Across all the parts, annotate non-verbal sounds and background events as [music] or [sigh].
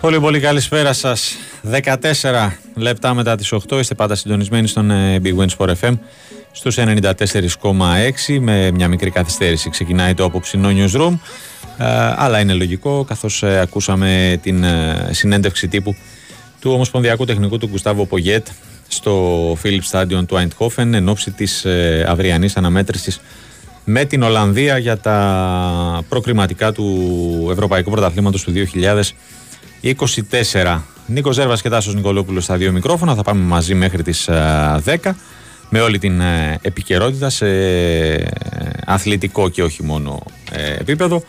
Πολύ πολύ καλησπέρα σας. 14 λεπτά μετά τις 8 είστε πάντα συντονισμένοι στον ε, Big Win Sport FM στους 94,6 με μια μικρή καθυστέρηση ξεκινάει το απόψινό newsroom. Ε, αλλά είναι λογικό καθώς ε, ακούσαμε την ε, συνέντευξη τύπου του Ομοσπονδιακού Τεχνικού του Γκουστάβο Πογέτ στο Philips Stadion του Eindhoven εν ώψη της ε, αυριανής αναμέτρησης με την Ολλανδία για τα προκριματικά του Ευρωπαϊκού Πρωταθλήματος του 2024. Νίκος Ζέρβας και Τάσος Νικολόπουλος στα δύο μικρόφωνα. Θα πάμε μαζί μέχρι τις 10 με όλη την ε, επικαιρότητα σε ε, αθλητικό και όχι μόνο ε, επίπεδο.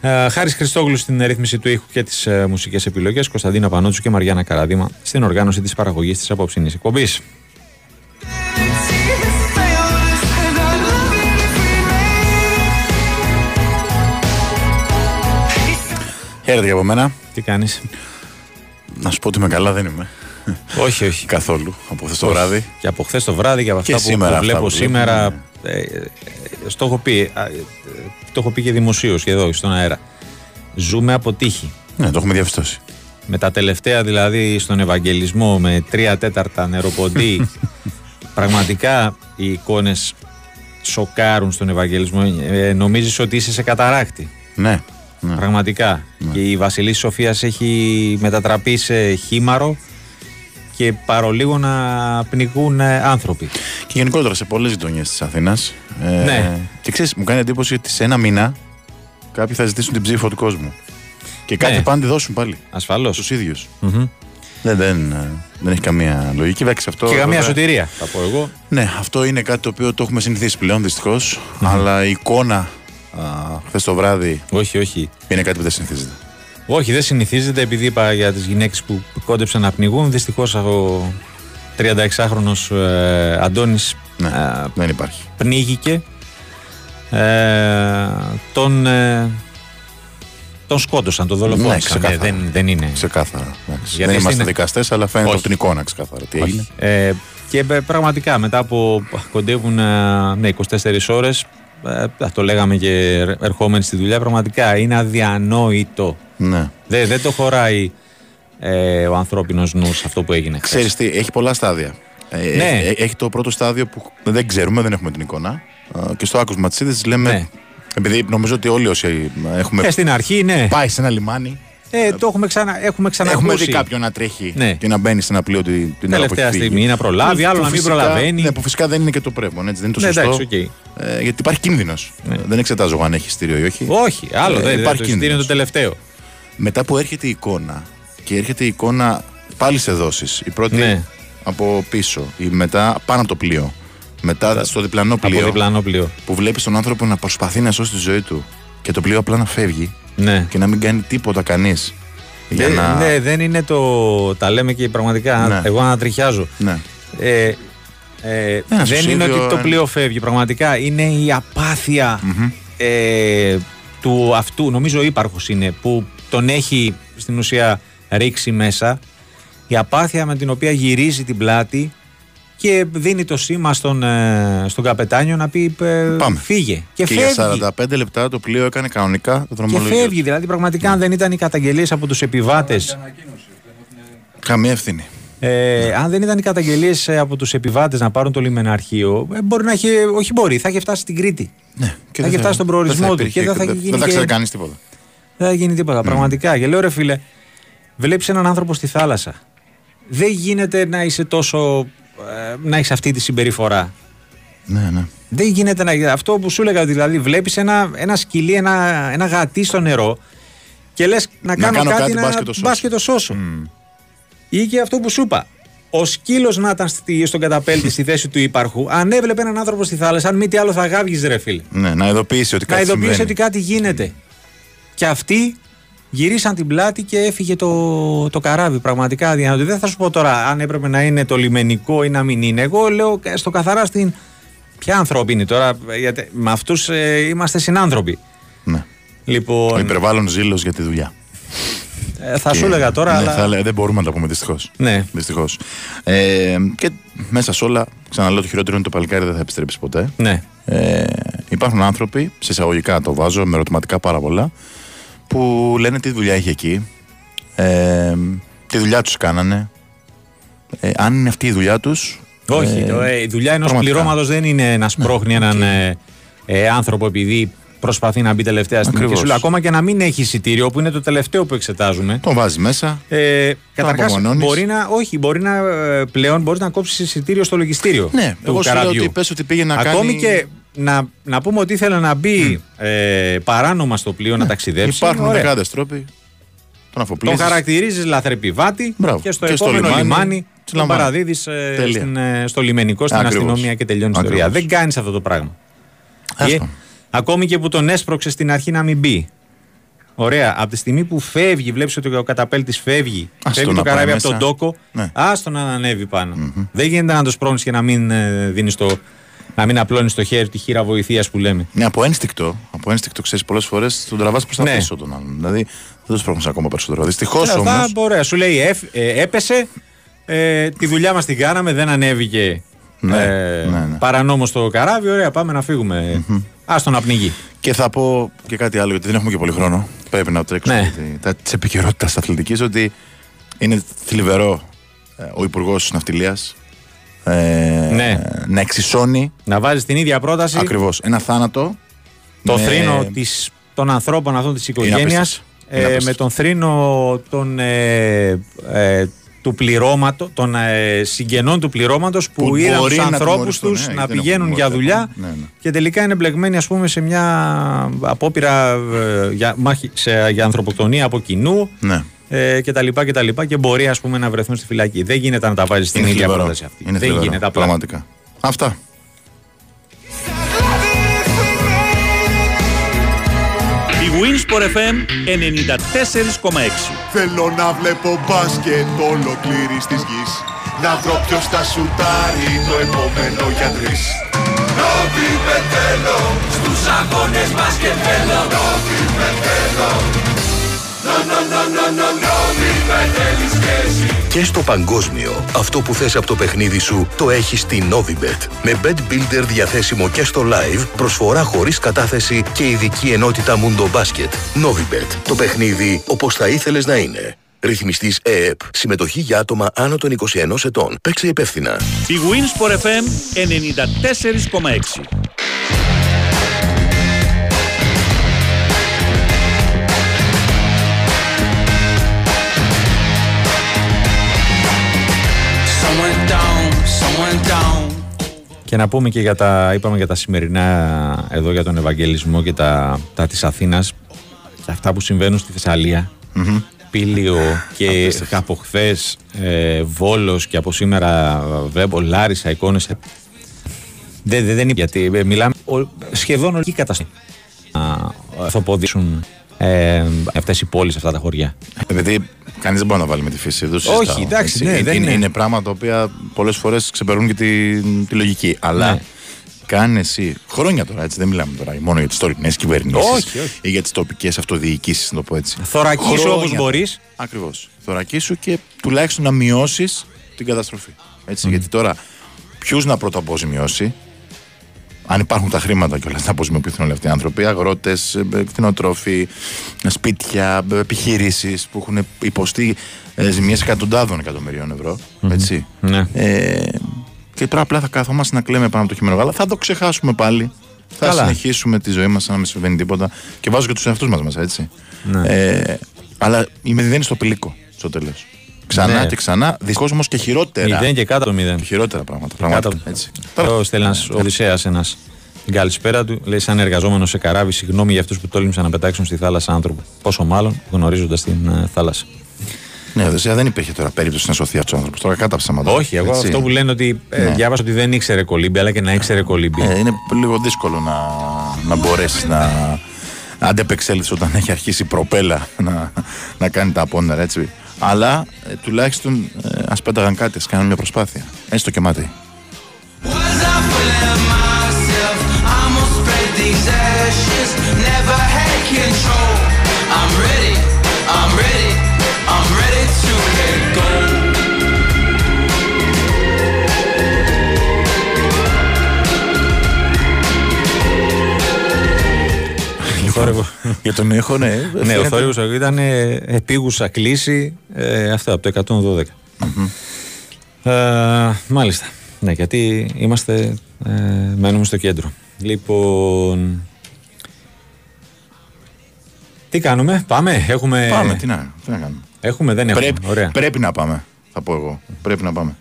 Ε, Χάρης Χριστόγλου στην ρύθμιση του ήχου και τις ε, μουσικές επιλογές, Κωνσταντίνα Πανότσου και Μαριάννα Καραδίμα στην οργάνωση της παραγωγής της απόψινής εκπομπής. Χαίρετε και από μένα. Τι κάνεις; Να σου πω ότι είμαι καλά, δεν είμαι. όχι, όχι. Καθόλου. Από χθες το Όχι. βράδυ. Και από χθες το βράδυ και από Και αυτά που, σήμερα που αυτά βλέπω που βλέπουμε, σήμερα. ναι. Ε, ε, στο έχω πει. α, ε, το έχω πει και δημοσίως και εδώ στον αέρα. Ζούμε από τύχη. Ναι, το έχουμε διαπιστώσει. Με τα τελευταία δηλαδή στον Ευαγγελισμό με τρία τέταρτα νεροποντή. [laughs] πραγματικά οι εικόνες σοκάρουν στον Ευαγγελισμό. Ε, νομίζεις ότι είσαι σε καταράκτη; Ναι. Ναι. Πραγματικά. Και η Βασιλής Σοφίας έχει μετατραπεί σε χήμαρο και παρολίγο να πνιγούν ε, άνθρωποι. Και γενικότερα σε πολλές γειτονιές της Αθήνας. Ε, Ναι. Και ξέρεις, μου κάνει εντύπωση ότι σε ένα μήνα κάποιοι θα ζητήσουν την ψήφο του κόσμου. Και κάποιοι Ναι. πάνε να τη δώσουν πάλι. Ασφαλώς. Τους ίδιους. Μμμ. Δεν, δεν, ε, δεν έχει καμία λογική. Βέβαια, και σε αυτό, Και καμία βέβαια- σωτηρία, θα πω εγώ. Ναι, αυτό είναι κάτι το οποίο το έχουμε συνηθίσει πλέον δυστυχώς. Αλλά η εικόνα χθες το βράδυ Όχι, όχι. είναι κάτι που δεν συνηθίζεται. Όχι, δεν συνηθίζεται επειδή είπα για τις γυναίκες που κόντεψαν να πνιγούν. Δυστυχώς ο 36χρονος ε, Αντώνης Ναι, ε, δεν υπάρχει. πνίγηκε Ε, τον, ε, τον σκότωσαν, τον δολοφόνησαν. Ναι, ξεκάθαρα. δεν, δεν είναι. Ξεκάθαρα. εντάξει. Γιατί Δεν είμαστε στην- δικαστές, αλλά φαίνεται Όχι. από την εικόνα ξεκάθαρα. Τι έγινε. Ε, και ε, πραγματικά μετά από κοντεύουν ε, ναι, 24 ώρες ε, το λέγαμε και ερχόμενοι στη δουλειά πραγματικά είναι αδιανόητο Ναι. δεν, δεν το χωράει ε, ο ανθρώπινος νους αυτό που έγινε χθες. Ξέρεις τι, έχει πολλά στάδια. Ε, Ναι. έχει, έχει το πρώτο στάδιο που δεν ξέρουμε, δεν έχουμε την εικόνα. Ε, Και στο άκουσμα τη είδηση λέμε. Ναι. Επειδή νομίζω ότι όλοι όσοι έχουμε Ε, στην αρχή ναι πάει σε ένα λιμάνι, ε, το έχουμε, ξανα, έχουμε ξανακούσει έχουμε δει κάποιον να τρέχει Ναι. και να μπαίνει σε ένα πλοίο την, την ώρα που τελευταία έχει φύγει. στιγμή να προλάβει Που- άλλο που να μην φυσικά- προλαβαίνει Ναι, που φυσικά δεν είναι και το πρέπον, έτσι, δεν είναι το Ναι, σωστό. εντάξει, οκ. ε, γιατί υπάρχει κίνδυνος. δεν εξετάζω εγώ αν έχει ειστήριο ή όχι. όχι άλλο Ε, δεν υπάρχει υπάρχει το εισιτήριο είναι κίνδυνος. το τελευταίο Μετά που έρχεται η εικόνα και έρχεται η εικόνα πάλι σε δόσεις. Η πρώτη Ναι. από πίσω, η μετά πάνω από το πλοίο. Μετά στο διπλανό πλοίο. από διπλανό πλοίο Που βλέπεις τον άνθρωπο να προσπαθεί να σώσει τη ζωή του και το πλοίο απλά να φεύγει ναι. και να μην κάνει τίποτα κανείς. Για Δεν- να. ναι, δεν είναι το. Τα λέμε και πραγματικά. Ναι. Εγώ ανατριχιάζω. Ναι. Ε, ε, Ένα δεν είναι σωσίδιο, ότι το ένα- πλοίο φεύγει. Πραγματικά είναι η απαθεια ε, του αυτού. Νομίζω ο ύπαρχος είναι που τον έχει στην ουσία ρίξει μέσα. Η απάθεια με την οποία γυρίζει την πλάτη και δίνει το σήμα στον, ε, στον καπετάνιο να πει ε, Πάμε. φύγε. Και, Και, φεύγει. για 45 λεπτά το πλοίο έκανε κανονικά το Και δρομολόγιο. φεύγει. Δηλαδή, πραγματικά, αν δεν ήταν οι καταγγελίες από τους επιβάτε Καμία ευθύνη. Ε, αν δεν ήταν οι καταγγελίες από τους επιβάτες να πάρουν το λιμεναρχείο, ε, μπορεί να έχει. Όχι, μπορεί, θα είχε φτάσει στην Κρήτη. Ναι. Θα είχε φτάσει στον προορισμό του και δεν θα είχε γίνει Δεν θα και- ξέρει κανεί τίποτα. Δεν θα γίνει τίποτα. Πραγματικά. Και λέω ρε φίλε, βλέπεις έναν άνθρωπο στη θάλασσα. Δεν γίνεται να είσαι τόσο. Ε, να έχεις αυτή τη συμπεριφορά. Ναι, ναι. Δεν γίνεται να. Αυτό που σου έλεγα, δηλαδή, βλέπεις ένα, ένα σκυλί, ένα, ένα γατί στο νερό και λες να, κάνω, κάνω κάτι, κάτι, να μπας και το σώσω. μπας και το σώσω. Ή και αυτό που σου είπα. Ο σκύλος να ήταν στη, στον καταπέλτη στη θέση του ύπαρχου, αν έβλεπε έναν άνθρωπο στη θάλασσα, αν μη τι άλλο θα γάβγεις, ρε φίλε. ναι. Να ειδοποιήσει ότι Να κάτι ειδοποιήσει συμβαίνει. ότι κάτι γίνεται. Και αυτοί γυρίσαν την πλάτη και έφυγε το, το καράβι. Πραγματικά αδιανόητο. Δεν θα σου πω τώρα αν έπρεπε να είναι το λιμενικό ή να μην είναι. Εγώ λέω στο καθαρά στην. Ποια ανθρώπινη τώρα, γιατί με αυτούς είμαστε συνάνθρωποι. Ναι. Ο Λοιπόν, υπερβάλλον ζήλος για τη δουλειά. ε, θα σου έλεγα τώρα, ναι, αλλά. θα έλεγα, δεν μπορούμε να τα πούμε δυστυχώς. Ναι. Δυστυχώς. Ε, και μέσα σε όλα, ξαναλέω το χειρότερο είναι το παλικάρι δεν θα επιστρέψει ποτέ. Ναι. Ε, υπάρχουν άνθρωποι, σε εισαγωγικά το βάζω, με ερωτηματικά πάρα πολλά, που λένε τι δουλειά έχει εκεί, ε, τι δουλειά τους κάνανε, ε, αν είναι αυτή η δουλειά τους. Όχι, ε, το, ε, η δουλειά ενός πραγματικά. πληρώματος δεν είναι να σπρώχνει έναν [laughs] ε, ε, άνθρωπο επειδή προσπαθεί να μπει τελευταία στιγμή. Και Ακριβώς. σου λέω, ακόμα και να μην έχει εισιτήριο, που είναι το τελευταίο που εξετάζουμε. Τον βάζει μέσα. Ε, Καταρχάς, απομονώνεις. μπορεί να, όχι, μπορεί να, ε, πλέον μπορείς να κόψεις εισιτήριο στο λογιστήριο Ναι, του εγώ σου λέω καραβιού. ότι πες ότι πήγε να Ακόμη κάνει... και να, να πούμε ότι ήθελε να μπει ε, παράνομα στο πλοίο να ταξιδέψει. Υπάρχουν ωραία. δεκάδες τρόποι. Τον Τον αφοπλίζεις. χαρακτηρίζεις λαθρεπιβάτη Μπράβο. και στο Και στο επόμενο λιμάνι, λιμάνι τον συλλαμβάνει. παραδίδεις Τελεία. στο λιμενικό, στην Ακριβώς. αστυνομία και τελειώνεις η ιστορία. Ακριβώς. Δεν κάνεις αυτό το πράγμα. Άστο. Και ακόμη και που τον έσπρωξε στην αρχή να μην μπει. Ωραία. Από τη στιγμή που φεύγει, βλέπεις ότι ο καταπέλτης φεύγει, Άστο φεύγει να το καράβι πάει από τον μέσα. τόκο, Ναι. άστο να ανέβει πάνω. Δεν γίνεται να το σπρώχνεις και να μην ε, δίνεις το. Να μην απλώνει το χέρι τη χείρα βοηθείας που λέμε. Ναι, από ένστικτο, από ένστικτο ξέρεις πολλές φορές τον τραβάς προς τα Ναι. πίσω τον άλλον. Δηλαδή δεν τους πρόχνει ακόμα περισσότερο. Δυστυχώς Αυτά, όμω. ωραία. Σου λέει «Εφ- ε, έπεσε, ε, τη δουλειά μας την κάναμε, δεν ανέβηκε Ναι, ε, ναι, ναι. παρανόμως στο καράβι. Ωραία, πάμε να φύγουμε. Άστο να πνιγεί. Και θα πω και κάτι άλλο, γιατί δεν έχουμε και πολύ χρόνο. Πρέπει να τρέξουμε Ναι. ναι. της επικαιρότητας αθλητικής, ότι είναι θλιβερό ε, ο Υπουργός Ναυτιλίας ε, Ναι. να εξισώνει Να βάζεις την ίδια πρόταση ακριβώς ένα θάνατο. το με- θρήνο της, των ανθρώπων αυτών της οικογένειας απίστευτο. Είναι ε, με απίστευτο. τον θρήνο των, ε, ε, του πληρώματο, των ε, συγγενών του πληρώματος που, Που είδαν μπορεί τους να ανθρώπους τιμωρηθούν, τους ναι, να δεν πηγαίνουν έχουν για τιμωρηθεί δουλειά ακόμα. Ναι, ναι. και τελικά είναι μπλεγμένοι ας πούμε σε μια απόπειρα ε, για, μάχη, σε, για ανθρωποκτονία από κοινού Ναι. Ε, και τα λοιπά και τα λοιπά και μπορεί ας πούμε να βρεθούν στη φυλακή. Δεν γίνεται να τα βάζει στην Είναι ίδια θλιβερό. πρόταση αυτή. Είναι Δεν θλιβερό, γίνεται απλά. Πραγματικά. Αυτά. Η Winsport FM 94,6. Θέλω να βλέπω μπάσκετ ολοκλήρης της γης Να βρω ποιος θα σουτάρει το επόμενο για τρεις Νόβι πετέλο στους Τους αγώνες μπάσκετ θέλω Νόβι με θέλω Νο, νο, νο, νο, νο, νόβι με θέλεις και εσύ Και στο παγκόσμιο, αυτό που θες από το παιχνίδι σου το έχεις στη Novibet. Με Bet Builder διαθέσιμο και στο live, προσφορά χωρίς κατάθεση και ειδική ενότητα Mundo Basket. Novibet. Το παιχνίδι όπως θα ήθελες να είναι. Ρυθμιστής ΕΕΠ. Συμμετοχή για άτομα άνω των 21 ετών. Παίξε υπεύθυνα. Η Winsport FM 94,6. Και να πούμε και για τα, είπαμε για τα σημερινά εδώ για τον Ευαγγελισμό και τα, τα της Αθήνας και αυτά που συμβαίνουν στη θεσσαλια Πήλιο και από χθες ε, Βόλος και από σήμερα βλέπω Λάρισα εικόνες. Ε, δεν, δεν, δεν είναι γιατί ε, μιλάμε ο, σχεδόν όλη η κατάσταση να θοποδήσουν ε, αυτές οι πόλεις, αυτά τα χωριά. Επειδή κανείς δεν μπορεί να βάλει με τη φύση. Δεν το Όχι, συζητάω, εντάξει, έτσι. ναι, είναι, δεν είναι, είναι. πράγματα τα οποία πολλές φορές ξεπερνούν και τη, τη λογική. Αλλά Ναι. κάνε εσύ χρόνια τώρα, έτσι δεν μιλάμε τώρα μόνο για τις τωρινές κυβερνήσεις Όχι, όχι. ή για τις τοπικές αυτοδιοικήσεις, να το πω έτσι. Θωρακίσου Χρόνια όπως τώρα. μπορείς. Ακριβώς. Θωρακίσου και τουλάχιστον να μειώσεις την καταστροφή. Έτσι, Γιατί τώρα ποιους να πρώτα αποζημιώσει, αν υπάρχουν τα χρήματα κιόλας να αποζημιοποιηθούν όλοι αυτοί οι άνθρωποι, αγρότες, κτηνοτρόφοι, σπίτια, επιχειρήσεις που έχουν υποστεί ε, ζημιέ εκατοντάδων εκατομμυρίων ευρώ. Έτσι. Ναι. Ε, και τώρα απλά θα καθόμαστε να κλαίμε πάνω από το χειμώνα γάλα. Θα το ξεχάσουμε πάλι. Θα Καλά. συνεχίσουμε τη ζωή μας σαν να μην συμβαίνει τίποτα. Και βάζω και τους εαυτούς μας μέσα, έτσι. Ναι. Ε, αλλά η μηδέν στο πηλίκο στο τέλος. Ξανά Ναι. και ξανά. Δυστυχώς όμως και χειρότερα. Μηδέν και κάτω από το μηδέν. Και χειρότερα πράγματα. Κάτω. Πραγματικά. Έτσι. Εδώ στέλνει ένας Οδυσσέας ένας την καλησπέρα του. Λέει: Σαν εργαζόμενος σε καράβι, συγγνώμη για αυτούς που τόλμησαν να πετάξουν στη θάλασσα άνθρωπο. Πόσο μάλλον γνωρίζοντας την ε, θάλασσα. Ναι, Οδυσσέα δεν υπήρχε τώρα περίπτωση να σωθεί αυτός ο άνθρωπος. Τώρα κάτω ψέματα. Όχι, εγώ Έτσι. αυτό που λένε ότι ε, Ναι. διάβασα ότι δεν ήξερε κολύμπι, αλλά και να ήξερε κολύμπι. Ε, είναι λίγο δύσκολο να, να μπορέσεις να αντεπεξέλθεις όταν έχει αρχίσει η προπέλα να, να κάνει τα απόνερα, έτσι. Αλλά ε, τουλάχιστον ε, ας πέταγαν κάτι, ας μια προσπάθεια. Έστω και μάτι. Θόρυβο. Για τον ήχο, ναι. ναι, ο φαίνεται- θόρυβος ήταν ε, επίγουσα κλίση. Ε, αυτό από το 112. Ε, μάλιστα. Ναι, γιατί είμαστε. Ε, μένουμε στο κέντρο. Λοιπόν. Τι κάνουμε, πάμε, έχουμε. Πάμε, τι να, τι να κάνουμε. Έχουμε, δεν έχουμε. Πρέπει, Ωραία. πρέπει να πάμε, θα πω εγώ. Πρέπει να πάμε.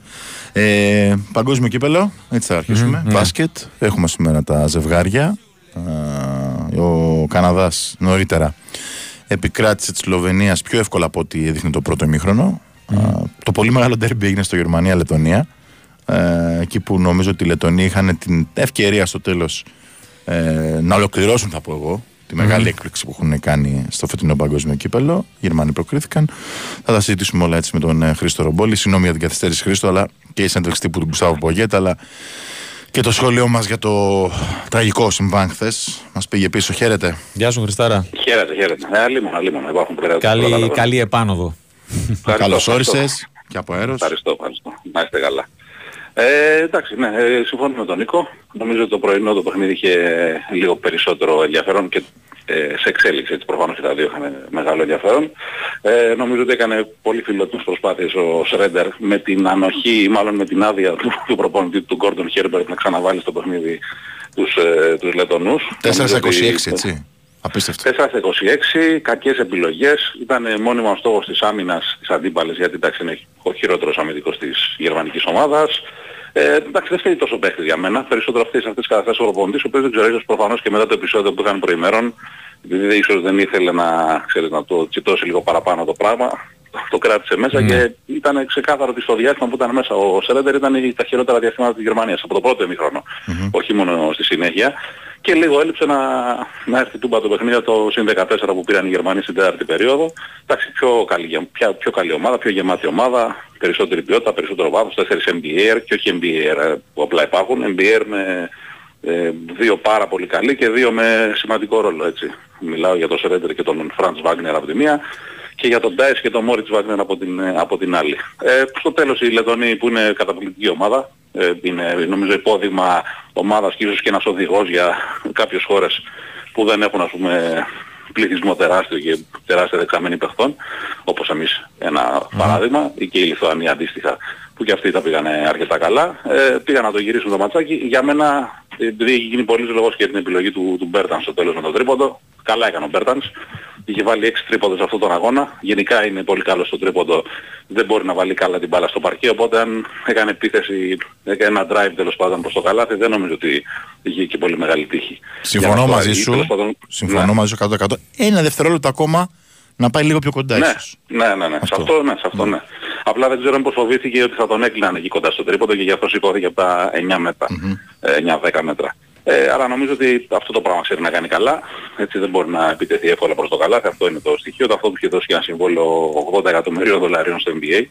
Ε, παγκόσμιο κύπελο, έτσι θα αρχίσουμε. ναι. Μπάσκετ, έχουμε σήμερα τα ζευγάρια. Α, ο Καναδάς νωρίτερα επικράτησε τη Σλοβενία πιο εύκολα από ό,τι έδειχνε το πρώτο ημίχρονο. Α, το πολύ μεγάλο ντέρμπι έγινε στο Γερμανία-Λετωνία. Ε, εκεί που νομίζω ότι οι Λετωνοί είχαν την ευκαιρία στο τέλος ε, να ολοκληρώσουν, θα πω εγώ, τη μεγάλη έκπληξη που έχουν κάνει στο φετινό παγκόσμιο κύπελο. Οι Γερμανοί προκρίθηκαν. Θα τα συζητήσουμε όλα έτσι με τον ε, Χρήστο Ρομπόλη. Συγγνώμη για την καθυστέρηση, Χρήστο, αλλά και η συνέντευξη τύπου του Γκουστάβου Πογέτα, αλλά και το σχόλιο μας για το τραγικό συμβάν χθες. Μας πήγε πίσω. Χαίρετε. Γεια σου, Χριστάρα. Χαίρετε, χαίρετε. Ε, αλίμονα, αλίμονα. Υπάρχουν πέρα. Καλή, καλή επάνωδο. Καλώ όρισε και από αέρο. Ευχαριστώ, ευχαριστώ. Να είστε καλά. Ε, εντάξει, ναι, ε, συμφωνώ με τον Νίκο. Νομίζω ότι το πρωινό το παιχνίδι είχε λίγο περισσότερο ενδιαφέρον και ε, σε εξέλιξη. Έτσι, προφανώς και τα δύο είχαν μεγάλο ενδιαφέρον. Ε, νομίζω ότι έκανε πολύ φιλότιμες προσπάθειες ο Σρέντερ με την ανοχή ή μάλλον με την άδεια του, του προπονητή του Γκόρντον Χέρμπερτ να ξαναβάλει στο παιχνίδι τους, ε, τους Λετωνούς. 4 Νομίζω στα ότι- 26, έτσι. Απίστευτο. 4 στα 26, κακές επιλογές. Ήταν μόνιμα ο στόχος της άμυνας της αντίπαλης, γιατί εντάξει είναι ο χειρότερος αμυντικός της γερμανικής ομάδας. Ε, εντάξει δεν φταίει τόσο παίχτης για μένα. Περισσότερο αυτές αυτές τις καταστάσεις ο προπονητής, ο οποίος δεν ξέρω, ίσως προφανώς και μετά το επεισόδιο που είχαν προημέρων, επειδή δεν- ίσως δεν ήθελε να, ξέρεις, να το τσιτώσει λίγο παραπάνω το πράγμα, το κράτησε μέσα και ήταν ξεκάθαρο ότι στο διάστημα που ήταν μέσα ο Σρέντερ ήταν η- τα χειρότερα διαστήματα της Γερμανίας από το πρώτο ημίχρονο, όχι μόνο στη συνέχεια. Και λίγο έλειψε να, να έρθει τούμπα το παιχνίδι το συν 14 που πήραν οι Γερμανοί στην τέταρτη περίοδο. Εντάξει, πιο καλή, γε- πια- πιο καλή ομάδα, πιο γεμάτη ομάδα, περισσότερη ποιότητα, περισσότερο βάθος, 4 MBR και όχι MBR ε, που απλά υπάρχουν, MBR με, Ε, δύο πάρα πολύ καλοί και δύο με σημαντικό ρόλο έτσι. Μιλάω για τον Σρέντερ και τον Φραντς Βάγνερ από τη μία και για τον Ντάις και τον Μόριτς Βάγνερ από την, ε, από την άλλη. Ε, στο τέλος η Λετωνή που είναι καταπληκτική ομάδα, ε, είναι νομίζω υπόδειγμα ομάδας και ίσως και ένας οδηγός για κάποιες χώρες που δεν έχουν ας πούμε πληθυσμό τεράστιο και τεράστια δεξαμενή παιχτών, όπως εμείς ένα παράδειγμα, ή και η Λιθουανία αντίστοιχα, που και αυτοί τα πήγανε αρκετά καλά. Ε, πήγαν να το γυρίσουν το ματσάκι. Για μένα, επειδή έχει γίνει πολύς λόγος για την επιλογή του, του Μπέρτανς στο τέλος με το τρίποντο, καλά έκανε ο Μπέρτανς. Είχε βάλει 6 τρίποντα σε αυτόν τον αγώνα. Γενικά είναι πολύ καλός στο τρίποντο. Δεν μπορεί να βάλει καλά την μπάλα στο παρκέ. Οπότε αν έκανε επίθεση, έκανε ένα drive τέλος πάντων προς το καλάθι, δεν νομίζω ότι είχε και πολύ μεγάλη τύχη. Συμφωνώ Για να το μαζί αργεί, σου. τέλος πάντων, Συμφωνώ ναι. μαζί σου 100%. Ένα δευτερόλεπτο ακόμα να πάει λίγο πιο κοντά Ναι, ίσως. ναι, ναι, ναι. Σε αυτό, ναι, σε αυτό, ναι. Απλά δεν ξέρω μήπως φοβήθηκε ότι θα τον έκλειναν εκεί κοντά στο τρίποντο και γι' αυτό σηκώθηκε από τα 9 μέτρα, ε, 9-10 μέτρα. Ε, αλλά νομίζω ότι αυτό το πράγμα ξέρει να κάνει καλά. Έτσι δεν μπορεί να επιτεθεί εύκολα προς το καλάθι. Αυτό είναι το στοιχείο. Το αυτό του είχε δώσει και ένα συμβόλαιο 80 εκατομμυρίων δολαρίων στο NBA.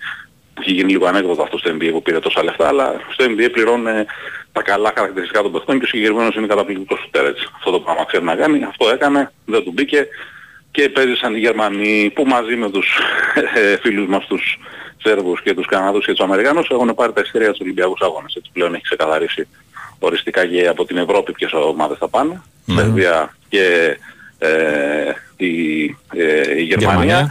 Που είχε γίνει λίγο ανέκδοτο αυτό στο NBA που πήρε τόσα λεφτά, αλλά στο NBA πληρώνει τα καλά χαρακτηριστικά των παιχτών και ο συγκεκριμένος είναι καταπληκτικός σουτέρ έτσι. Αυτό το πράγμα ξέρει να κάνει. Αυτό έκανε, δεν του μπήκε και παίζησαν οι Γερμανοί που μαζί με τους ε, φίλους μας τους Σέρβους και τους Καναδούς και τους Αμερικάνους έχουν πάρει τα εισιτήρια στους Ολυμπιακούς Αγώνες. Έτσι πλέον έχει ξεκαθαρίσει οριστικά και από την Ευρώπη ποιες ομάδες θα πάνε. Σερβία και ε, η, ε, η Γερμανία.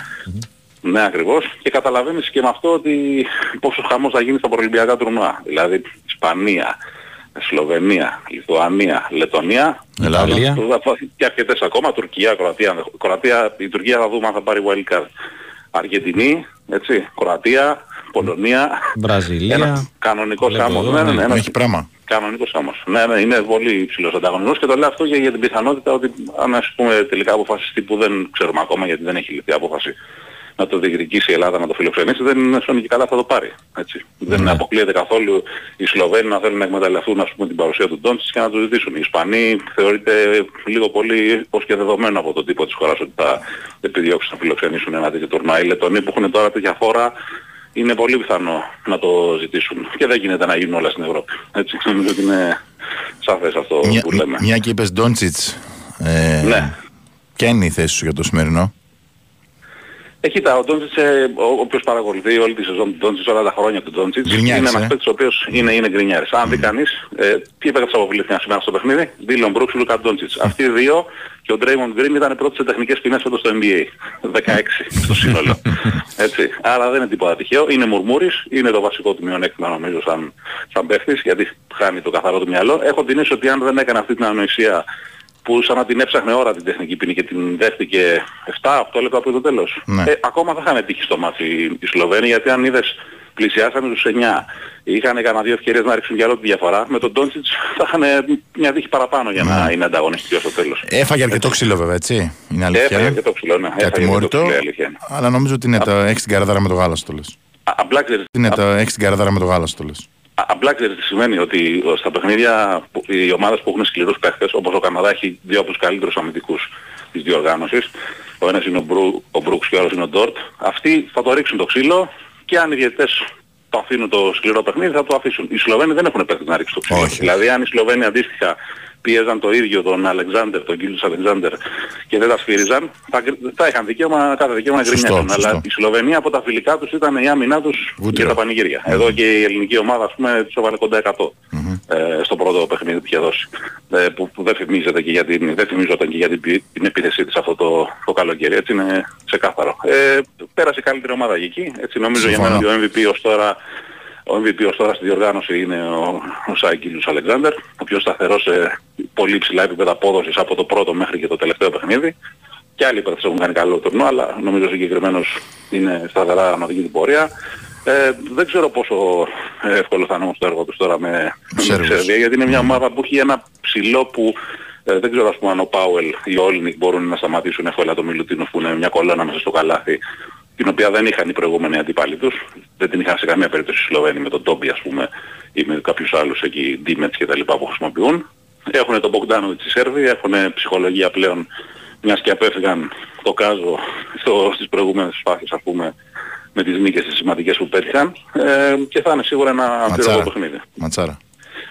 Ναι, ακριβώς. Και καταλαβαίνεις και με αυτό ότι πόσο χαμός θα γίνει στα προελπιακά τουρνουά. Δηλαδή Ισπανία, Σλοβενία, Λιθουανία, Λετωνία. Ελλάδα. Ιταλία. Και αρκετές ακόμα, Τουρκία, Κροατία. Κροατία, η Τουρκία θα δούμε αν θα πάρει wildcard. Αργεντινή, έτσι, Κροατία, Πολωνία. Βραζιλία. Ένα κανονικός Βλέπω άμμος. εδώ, Ναι, ναι, ναι. ναι, ένα Έχει πράγμα. Κανονικός όμως. Ναι, ναι, είναι πολύ υψηλός ανταγωνισμός και το λέω αυτό και για την πιθανότητα ότι αν ας πούμε τελικά αποφασιστεί που δεν ξέρουμε ακόμα γιατί δεν έχει ληφθεί απόφαση να το διεκδικήσει η Ελλάδα να το φιλοξενήσει, δεν σώνει και καλά θα το πάρει. Έτσι. Δεν αποκλείεται καθόλου οι Σλοβαίνοι να θέλουν να εκμεταλλευτούν ας πούμε, την παρουσία του Ντόντσιτς και να το ζητήσουν. Οι Ισπανοί θεωρείται λίγο πολύ ως και δεδομένο από τον τύπο της χώρας ότι θα επιδιώξουν να φιλοξενήσουν ένα τέτοιο τουρνουά. Οι Λετωνοί που έχουν τώρα τέτοια φόρα είναι πολύ πιθανό να το ζητήσουν. Και δεν γίνεται να γίνουν όλα στην Ευρώπη. Έτσι, νομίζω ότι είναι σαφές αυτό Μια, που λέμε. μια και είπες Ντόντσιτς. Ε, Ναι. Ποια είναι η θέση σου για το σημερινό; Ε, κοίτα, ο Ντόντσιτς, ε, ο οποίος παρακολουθεί όλη τη σεζόν του Ντόντσιτς, όλα τα χρόνια του Ντόντσιτς, Γκρινιάρης, είναι ένας ε. παίκτης ο οποίος είναι, είναι γκρινιάρης. Αν δει κανείς, ε, τι έπαιξε αποβλήθηκαν σήμερα στο παιχνίδι, Δίλον Μπρούξ, Λούκα Ντόντσιτς. Αυτοί οι δύο και ο Ντρέιμον Γκριν ήταν πρώτοι σε τεχνικές ποινές φέτος στο NBA. 16 στο σύνολο. Έτσι. Άρα δεν είναι τίποτα τυχαίο. Είναι μουρμούρης, είναι το βασικό του μειονέκτημα νομίζω σαν, σαν παίχτης, γιατί χάνει το καθαρό του μυαλό. Έχω την αίσθηση ότι αν δεν έκανε αυτή την ανοησία που σαν να την έψαχνε ώρα την τεχνική ποινή και την δέχτηκε 7-8 λεπτά από το τέλος. Ναι. Ε, ακόμα θα είχαν τύχει στο μάτι οι Σλοβαίνοι γιατί αν είδες πλησιάσανε τους 9. Είχαν κανένα δύο ευκαιρίες να ρίξουν για όλη τη διαφορά. Με τον Ντόντσιτς θα είχαν μια τύχη παραπάνω για Ναι. να είναι ανταγωνιστικός στο τέλος. Έφαγε αρκετό ξύλο βέβαια, έτσι. Είναι αλήθεια. Έφαγε και το ψηλό, ναι. Και Έφαγε και το ατιμόρυτο. ψηλό, η αλήθεια είναι. Αλλά νομίζω ότι είναι το, έχεις την καρδάρα με το γάλα στο λες. Α- Απλά ξέρεις, Είναι το, έχεις την καρδάρα με το γάλα στο λες. Α- Απλά ξέρεις τι σημαίνει ότι ο- στα παιχνίδια που- οι ομάδες που έχουν σκληρούς παίχτες, όπως ο Καναδάς έχει δύο από τους καλύτερους αμυντικούς της διοργάνωσης, ο ένας είναι ο, Μπρου, ο Μπρουκς και ο άλλος είναι ο Ντόρτ, αυτοί θα το ρίξουν το ξύλο και αν οι διαιτητές το αφήνουν το σκληρό παιχνίδι θα το αφήσουν. Οι Σλοβένοι δεν έχουν παίχτες να ρίξουν το ξύλο. Όχι. Δηλαδή αν οι Σλοβένοι αντίστοιχα πίεζαν το ίδιο τον Αλεξάνδερ, τον Γκίλτζιους Αλεξάντερ και δεν τα σφύριζαν, θα, γκρι- θα είχαν δικαίωμα, κάθε δικαίωμα να Σωστό, γκρινιάσουν. σωστό. Αλλά η Σλοβενία από τα φιλικά τους ήταν η άμυνά τους Βούτυρο. για τα πανηγύρια. Εδώ και η ελληνική ομάδα ας πούμε τους έβαλε κοντά 100 ε, στο πρώτο παιχνίδι που είχε δώσει. Ε, που, που δεν θυμίζεται και για την, δεν θυμίζονταν και για την, πι- την επίθεσή της αυτό το, το καλοκαίρι. Έτσι είναι ξεκάθαρο. Ε, πέρασε η καλύτερη ομάδα για εκεί. Έτσι νομίζω για Συμφωνώ. μένα ότι ο MVP ως τώρα ο MVP ως τώρα στη διοργάνωση είναι ο, ο Σάικιλους Αλεξάνδερ, ο πιο σταθερός σε πολύ ψηλά επίπεδα απόδοσης από το πρώτο μέχρι και το τελευταίο παιχνίδι. Και άλλοι παίκτες έχουν κάνει καλό τουρνό, αλλά νομίζω ο συγκεκριμένος είναι σταθερά να οδηγεί την πορεία. Ε, δεν ξέρω πόσο εύκολο θα είναι όμως το έργο τους τώρα με, με τη Σέρβους. Σερβία, γιατί είναι μια ομάδα που έχει ένα ψηλό που ε, δεν ξέρω ας πούμε αν ο Πάουελ ή ο Όλνικ μπορούν να σταματήσουν εύκολα το Μιλουτίνο που είναι μια κολόνα μέσα στο καλάθι την οποία δεν είχαν οι προηγούμενοι αντίπαλοι τους. Δεν την είχαν σε καμία περίπτωση οι Σλοβαίνοι με τον Τόμπι ας πούμε ή με κάποιους άλλους εκεί, Ντίμετς και τα λοιπά που χρησιμοποιούν. Έχουν τον Μπογκδάνοβιτς οι Σέρβοι, έχουν ψυχολογία πλέον μιας και απέφυγαν το κάζο στο, στις προηγούμενες φάσεις ας πούμε με τις νίκες τις σημαντικές που πέτυχαν ε, και θα είναι σίγουρα ένα αμφιρόλο Ματσάρα. παιχνίδι. Ματσάρα.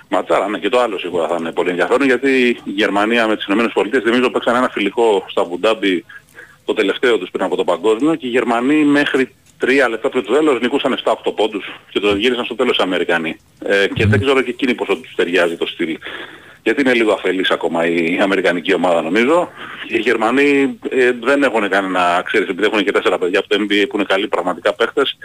Ματσάρα, ναι, και το άλλο σίγουρα θα είναι πολύ ενδιαφέρον γιατί η Γερμανία με τις ΗΠΑ θυμίζω παίξαν ένα φιλικό στα Βουντάμπι το τελευταίο τους πριν από το παγκόσμιο και οι Γερμανοί μέχρι τρία λεπτά πριν το τέλος νικούσαν 7-8 πόντους και το γύρισαν στο τέλος οι Αμερικανοί. Ε, και δεν ξέρω και εκείνοι πόσο τους ταιριάζει το στυλ. Γιατί είναι λίγο αφελής ακόμα η Αμερικανική ομάδα νομίζω. Οι Γερμανοί ε, δεν έχουν κανένα, ξέρεις, επειδή έχουν και τέσσερα παιδιά από το NBA που είναι καλοί πραγματικά παίχτες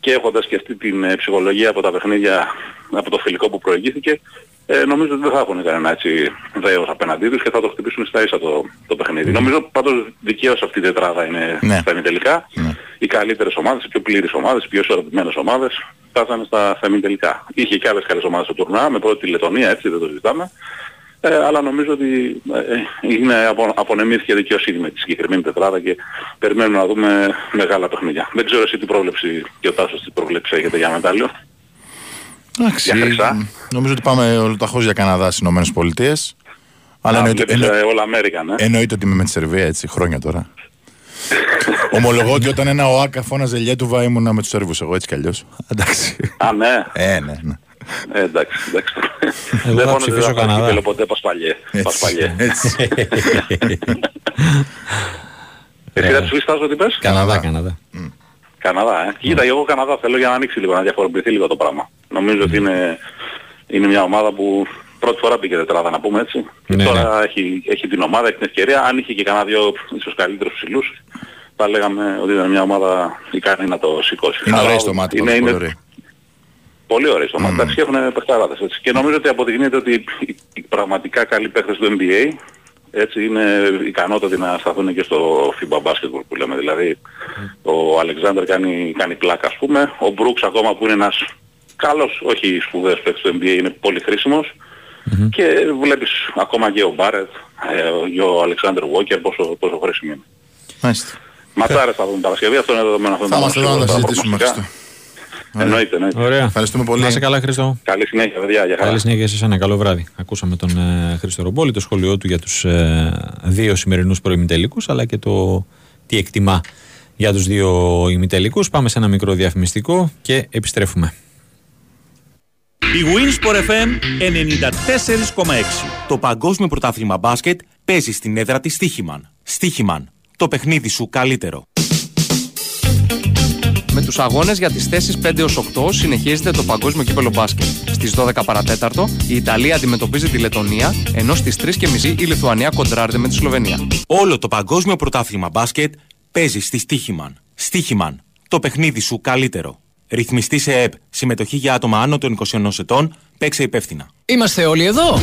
και έχοντας και αυτή την ε, ψυχολογία από τα παιχνίδια, από το φιλικό που προηγήθηκε, ε, νομίζω ότι δεν θα έχουν κανένα έτσι δέος απέναντί τους και θα το χτυπήσουν στα ίσα το, το παιχνίδι. Νομίζω πάντως δικαίως αυτή η τετράδα είναι Ναι. στα ημιτελικά. Οι καλύτερες ομάδες, οι πιο πλήρες ομάδες, οι πιο ισορροπημένες ομάδες φτάσανε στα, στα ημιτελικά. Είχε και άλλες καλές ομάδες στο τουρνά, με πρώτη τη Λετωνία, έτσι δεν το ζητάμε. Ε, αλλά νομίζω ότι ε, είναι απο, απονεμήθηκε δικαιοσύνη με τη συγκεκριμένη τετράδα και περιμένουμε να δούμε μεγάλα παιχνίδια. Δεν ξέρω εσύ τι πρόβλεψη και ο Τάσος τι πρόβλεψη έχετε για μετάλλιο. Εντάξει, Για χρυσά. νομίζω ότι πάμε ολοταχώς για Καναδά στις Ηνωμένες Πολιτείες. Αλλά Α, εννοείται, βλέπεις, εννο- ε, όλα Αμέρικα, ναι. εννοείται ότι είμαι με τη Σερβία έτσι χρόνια τώρα. [laughs] Ομολογώ ότι όταν ένα ΟΑΚΑ φώναζε Λιέτουβα ήμουνα με τους Σέρβους εγώ έτσι κι αλλιώς. [laughs] Εντάξει. Α, ναι. Ε, ναι, ναι. Ε, εντάξει, εντάξει. Εγώ Δεν θα πόνεσαι ψηφίσω να πάρεις Καναδά. κύπελλο ποτέ Πασπαλιέ. Έτσι, Πασπαλιέ. έτσι. Εσύ θα ψηφίσεις Τάσο τι πες; Καναδά, Καναδά. Καναδά, ε. Κοίτα, εγώ Καναδά θέλω για να ανοίξει λίγο, να διαφοροποιηθεί λίγο το πράγμα. Νομίζω ότι είναι, είναι μια ομάδα που πρώτη φορά πήγε τετράδα να πούμε έτσι. Και Ναι, τώρα Έχει, έχει την ομάδα, έχει την ευκαιρία. Αν είχε και κανένα δυο ίσως καλύτερους ψηλούς, θα λέγαμε ότι ήταν μια ομάδα ικανή να το σηκώσει. Είναι Αλλά ωραία στο μάτι, είναι, πάντως, είναι, πολύ ωραία. Πολύ ωραίοι στο μάτι. Εντάξει, και έχουν παιχταράδες έτσι. Και νομίζω ότι αποδεικνύεται ότι οι, οι πραγματικά καλοί παίχτες του NBA έτσι είναι ικανότατοι να σταθούν και στο FIBA basketball που λέμε. Δηλαδή ο Αλεξάνδρ κάνει, κάνει πλάκα ας πούμε. Ο Μπρούξ ακόμα που είναι ένας καλός, όχι σπουδαίος παίκτης του NBA, είναι πολύ χρήσιμος. Και βλέπεις ακόμα και ο Μπάρετ ε, και ο Αλεξάνδρ Walker πόσο, πόσο χρήσιμο είναι. Μάλιστα. Ματσάρες θα δούμε Παρασκευή, αυτό είναι δεδομένο. Αυτό Θα είναι είμαστε εδώ να τα συζητήσουμε Χριστό. Εννοείται, εννοείται. Ωραία. Ευχαριστούμε πολύ. Να είσαι καλά, Χρήστο. Καλή συνέχεια, παιδιά. Για χαρά. Καλή συνέχεια σε ένα καλό βράδυ. Ακούσαμε τον ε, Χρήστο Ρομπόλη, το σχολείο του για τους ε, δύο σημερινούς προημιτελικούς, αλλά και το τι εκτιμά για τους δύο ημιτελικούς. Πάμε σε ένα μικρό διαφημιστικό και επιστρέφουμε. Η Winsport FM 94,6. Το Παγκόσμιο Πρωτάθλημα Μπάσκετ παίζει στην έδρα της Στίχημαν. Στίχημαν. Το παιχνίδι σου καλύτερο. Με τους αγώνες για τις θέσεις 5 έως 8 συνεχίζεται το παγκόσμιο κύπελο μπάσκετ. Στις 12 παρατέταρτο η Ιταλία αντιμετωπίζει τη Λετωνία, ενώ στις 3.30 η Λιθουανία κοντράρεται με τη Σλοβενία. Όλο το Παγκόσμιο Πρωτάθλημα Μπάσκετ παίζει στη Στίχημαν. Στίχημαν. Το παιχνίδι σου καλύτερο. Ρυθμιστή σε ΕΠ. Συμμετοχή για άτομα άνω των 21 ετών. Παίξε υπεύθυνα. Είμαστε όλοι εδώ.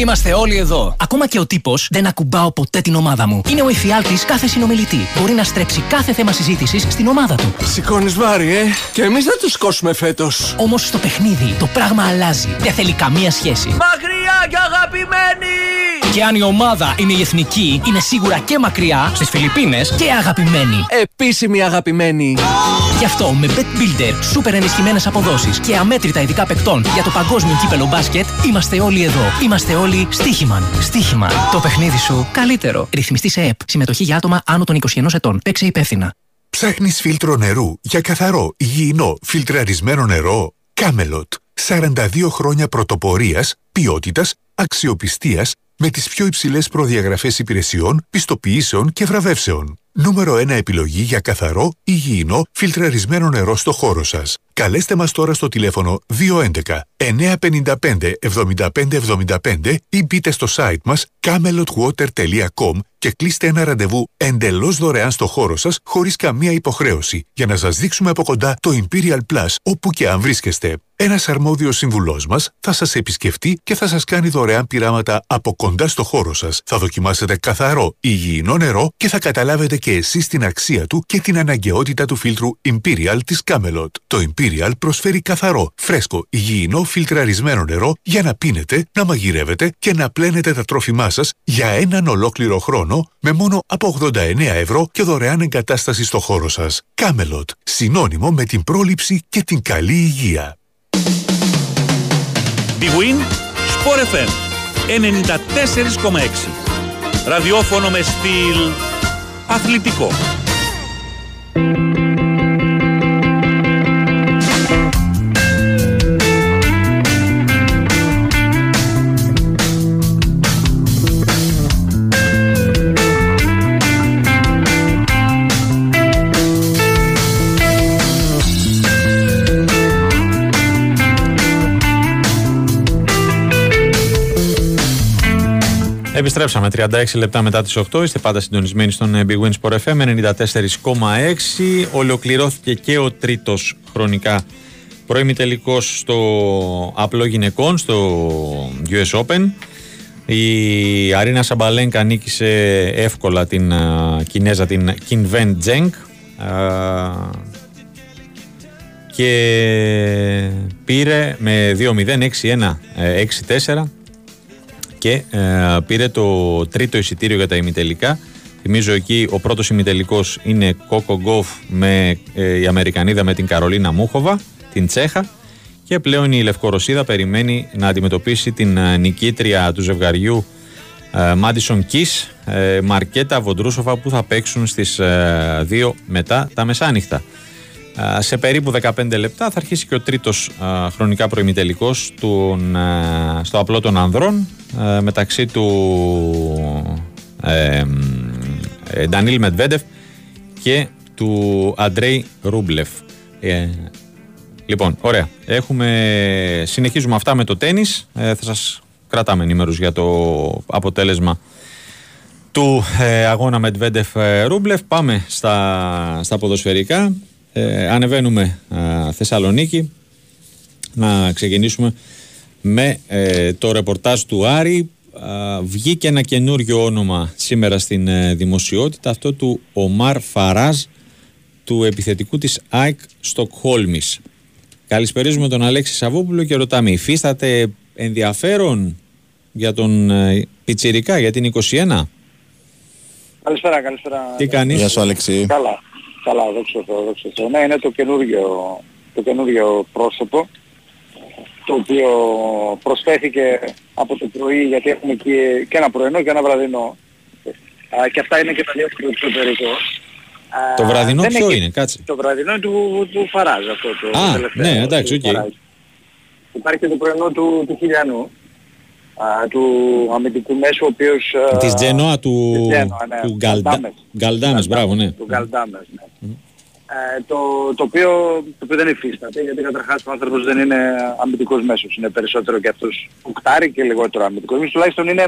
Είμαστε όλοι εδώ. Ακόμα και ο τύπος δεν ακουμπάω ποτέ την ομάδα μου. Είναι ο εφιάλτη κάθε συνομιλητή. Μπορεί να στρέψει κάθε θέμα συζήτησης στην ομάδα του. Σηκώνεις βάρη, ε! Και εμείς δεν τους σκόσουμε φέτος. Όμως στο παιχνίδι το πράγμα αλλάζει. Δεν θέλει καμία σχέση. Μακριά και αγαπημένη! Και αν η ομάδα είναι η εθνική, είναι σίγουρα και μακριά στις Φιλιππίνες και αγαπημένη. Επίσημη αγαπημένη. Γι' αυτό με Bet Builder, σούπερ ενισχυμένες αποδόσεις και αμέτρητα ειδικά παικτών για το παγκόσμιο κύπελο μπάσκετ, είμαστε όλοι εδώ. Είμαστε όλοι στοίχημαν. Στοίχημαν. Το παιχνίδι σου καλύτερο. Ρυθμιστή σε ΕΠ. Συμμετοχή για άτομα άνω των 21 ετών. Παίξε υπεύθυνα. Ψάχνεις φίλτρο νερού για καθαρό, υγιεινό, φιλτραρισμένο νερό; Κάμελοτ. 42 χρόνια πρωτοπορίας, ποιότητας, αξιοπιστίας με τις πιο υψηλές προδιαγραφές υπηρεσιών, πιστοποιήσεων και βραβεύσεων. Νούμερο 1 επιλογή για καθαρό, υγιεινό, φιλτραρισμένο νερό στο χώρο σας. Καλέστε μας τώρα στο τηλέφωνο 211 955 7575 ή μπείτε στο site μας camelotwater.com και κλείστε ένα ραντεβού εντελώς δωρεάν στο χώρο σας χωρίς καμία υποχρέωση για να σας δείξουμε από κοντά το Imperial Plus όπου και αν βρίσκεστε. Ένας αρμόδιος συμβουλός μας θα σας επισκεφτεί και θα σας κάνει δωρεάν πειράματα από κοντά στο χώρο σας. Θα δοκιμάσετε καθαρό, υγιεινό νερό και θα καταλάβετε και εσείς την αξία του και την αναγκαιότητα του φίλτρου Imperial της Camelot. Το Imperial προσφέρει καθαρό, φρέσκο, υγιεινό, φιλτραρισμένο νερό για να πίνετε, να μαγειρεύετε και να πλένετε τα τρόφιμά σας για έναν ολόκληρο χρόνο με μόνο από 89 ευρώ και δωρεάν εγκατάσταση στο χώρο σας. Camelot, συνώνυμο με την πρόληψη και την καλή υγεία. Big Win, Sport FM 94,6. Ραδιόφωνο με στυλ αθλητικό. Επιστρέψαμε 36 λεπτά μετά τις 8. Είστε πάντα συντονισμένοι στον ε, Big Win Sport FM 94,6. Ολοκληρώθηκε και ο τρίτος χρονικά πρώιμη τελικός στο απλό γυναικών, στο US Open. Η Αρίνα Σαμπαλένκα νίκησε εύκολα την α, Κινέζα, την Κινβέν Τζέγκ. Α, και πήρε με 2-0, 6-1, ε, 6-4 και ε, πήρε το τρίτο εισιτήριο για τα ημιτελικά. Θυμίζω εκεί ο πρώτος ημιτελικός είναι Κόκο Γκόφ με ε, η Αμερικανίδα με την Καρολίνα Μούχοβα, την Τσέχα και πλέον η Λευκορωσίδα περιμένει να αντιμετωπίσει την ε, νικήτρια του ζευγαριού Μάντισον Κις, Μαρκέτα Βοντρούσοφα που θα παίξουν στις 2 μετά τα μεσάνυχτα. Α, Σε περίπου 15 λεπτά θα αρχίσει και ο τρίτος α, χρονικά προημιτελικός του, α, στο απλό των ανδρών α, μεταξύ του ε, ε, Ντανίλ Μετβέντεφ και του Αντρέι Ρούμπλεφ. Ε, λοιπόν, ωραία. Έχουμε, συνεχίζουμε αυτά με το τένις. Ε, θα σας κρατάμε ενήμερους για το αποτέλεσμα του ε, αγώνα Μετβέντεφ Ρούμπλεφ. Πάμε στα, στα ποδοσφαιρικά. Ε, ανεβαίνουμε α, Θεσσαλονίκη να ξεκινήσουμε με ε, το ρεπορτάζ του Άρη Α, βγήκε ένα καινούριο όνομα σήμερα στην ε, δημοσιότητα αυτό του Ομάρ Φαράζ του επιθετικού της ΑΕΚ Στοκχόλμης Καλησπερίζουμε τον Αλέξη Σαββόπουλο και ρωτάμε υφίσταται ενδιαφέρον για τον ε, Πιτσιρικά για την 21 Καλησπέρα, καλησπέρα. Τι κάνεις; Γεια σου Αλέξη. Καλά, καλά, δόξα τω, δόξα τω. Ναι, είναι το καινούργιο, το καινούργιο πρόσωπο το οποίο προσθέθηκε από το πρωί γιατί έχουμε και, και ένα πρωινό και ένα βραδινό. Α, και αυτά είναι και τα δύο του εξωτερικού. Α, Το βραδινό δεν ποιο έχει- είναι, κάτσε. Το βραδινό είναι του, του Φαράζ αυτό το Α, τελευταίο. ναι, εντάξει, του οκ. Φαράζ. Υπάρχει και το πρωινό του, του Χιλιανού, α, του αμυντικού μέσου, ο οποίος... α, Της Τζενόα του, της Τζένοα, ναι, του Γκαλντα- Γκαλντάμες. Γκαλντάμες, μπράβο, ναι. Του Γκαλντάμες, ναι. Ε, το, το, οποίο, το οποίο δεν υφίσταται, γιατί καταρχάς ο άνθρωπος δεν είναι αμυντικός μέσος. Είναι περισσότερο και αυτός οκτάρι και λιγότερο αμυντικός μέσος. Τουλάχιστον είναι,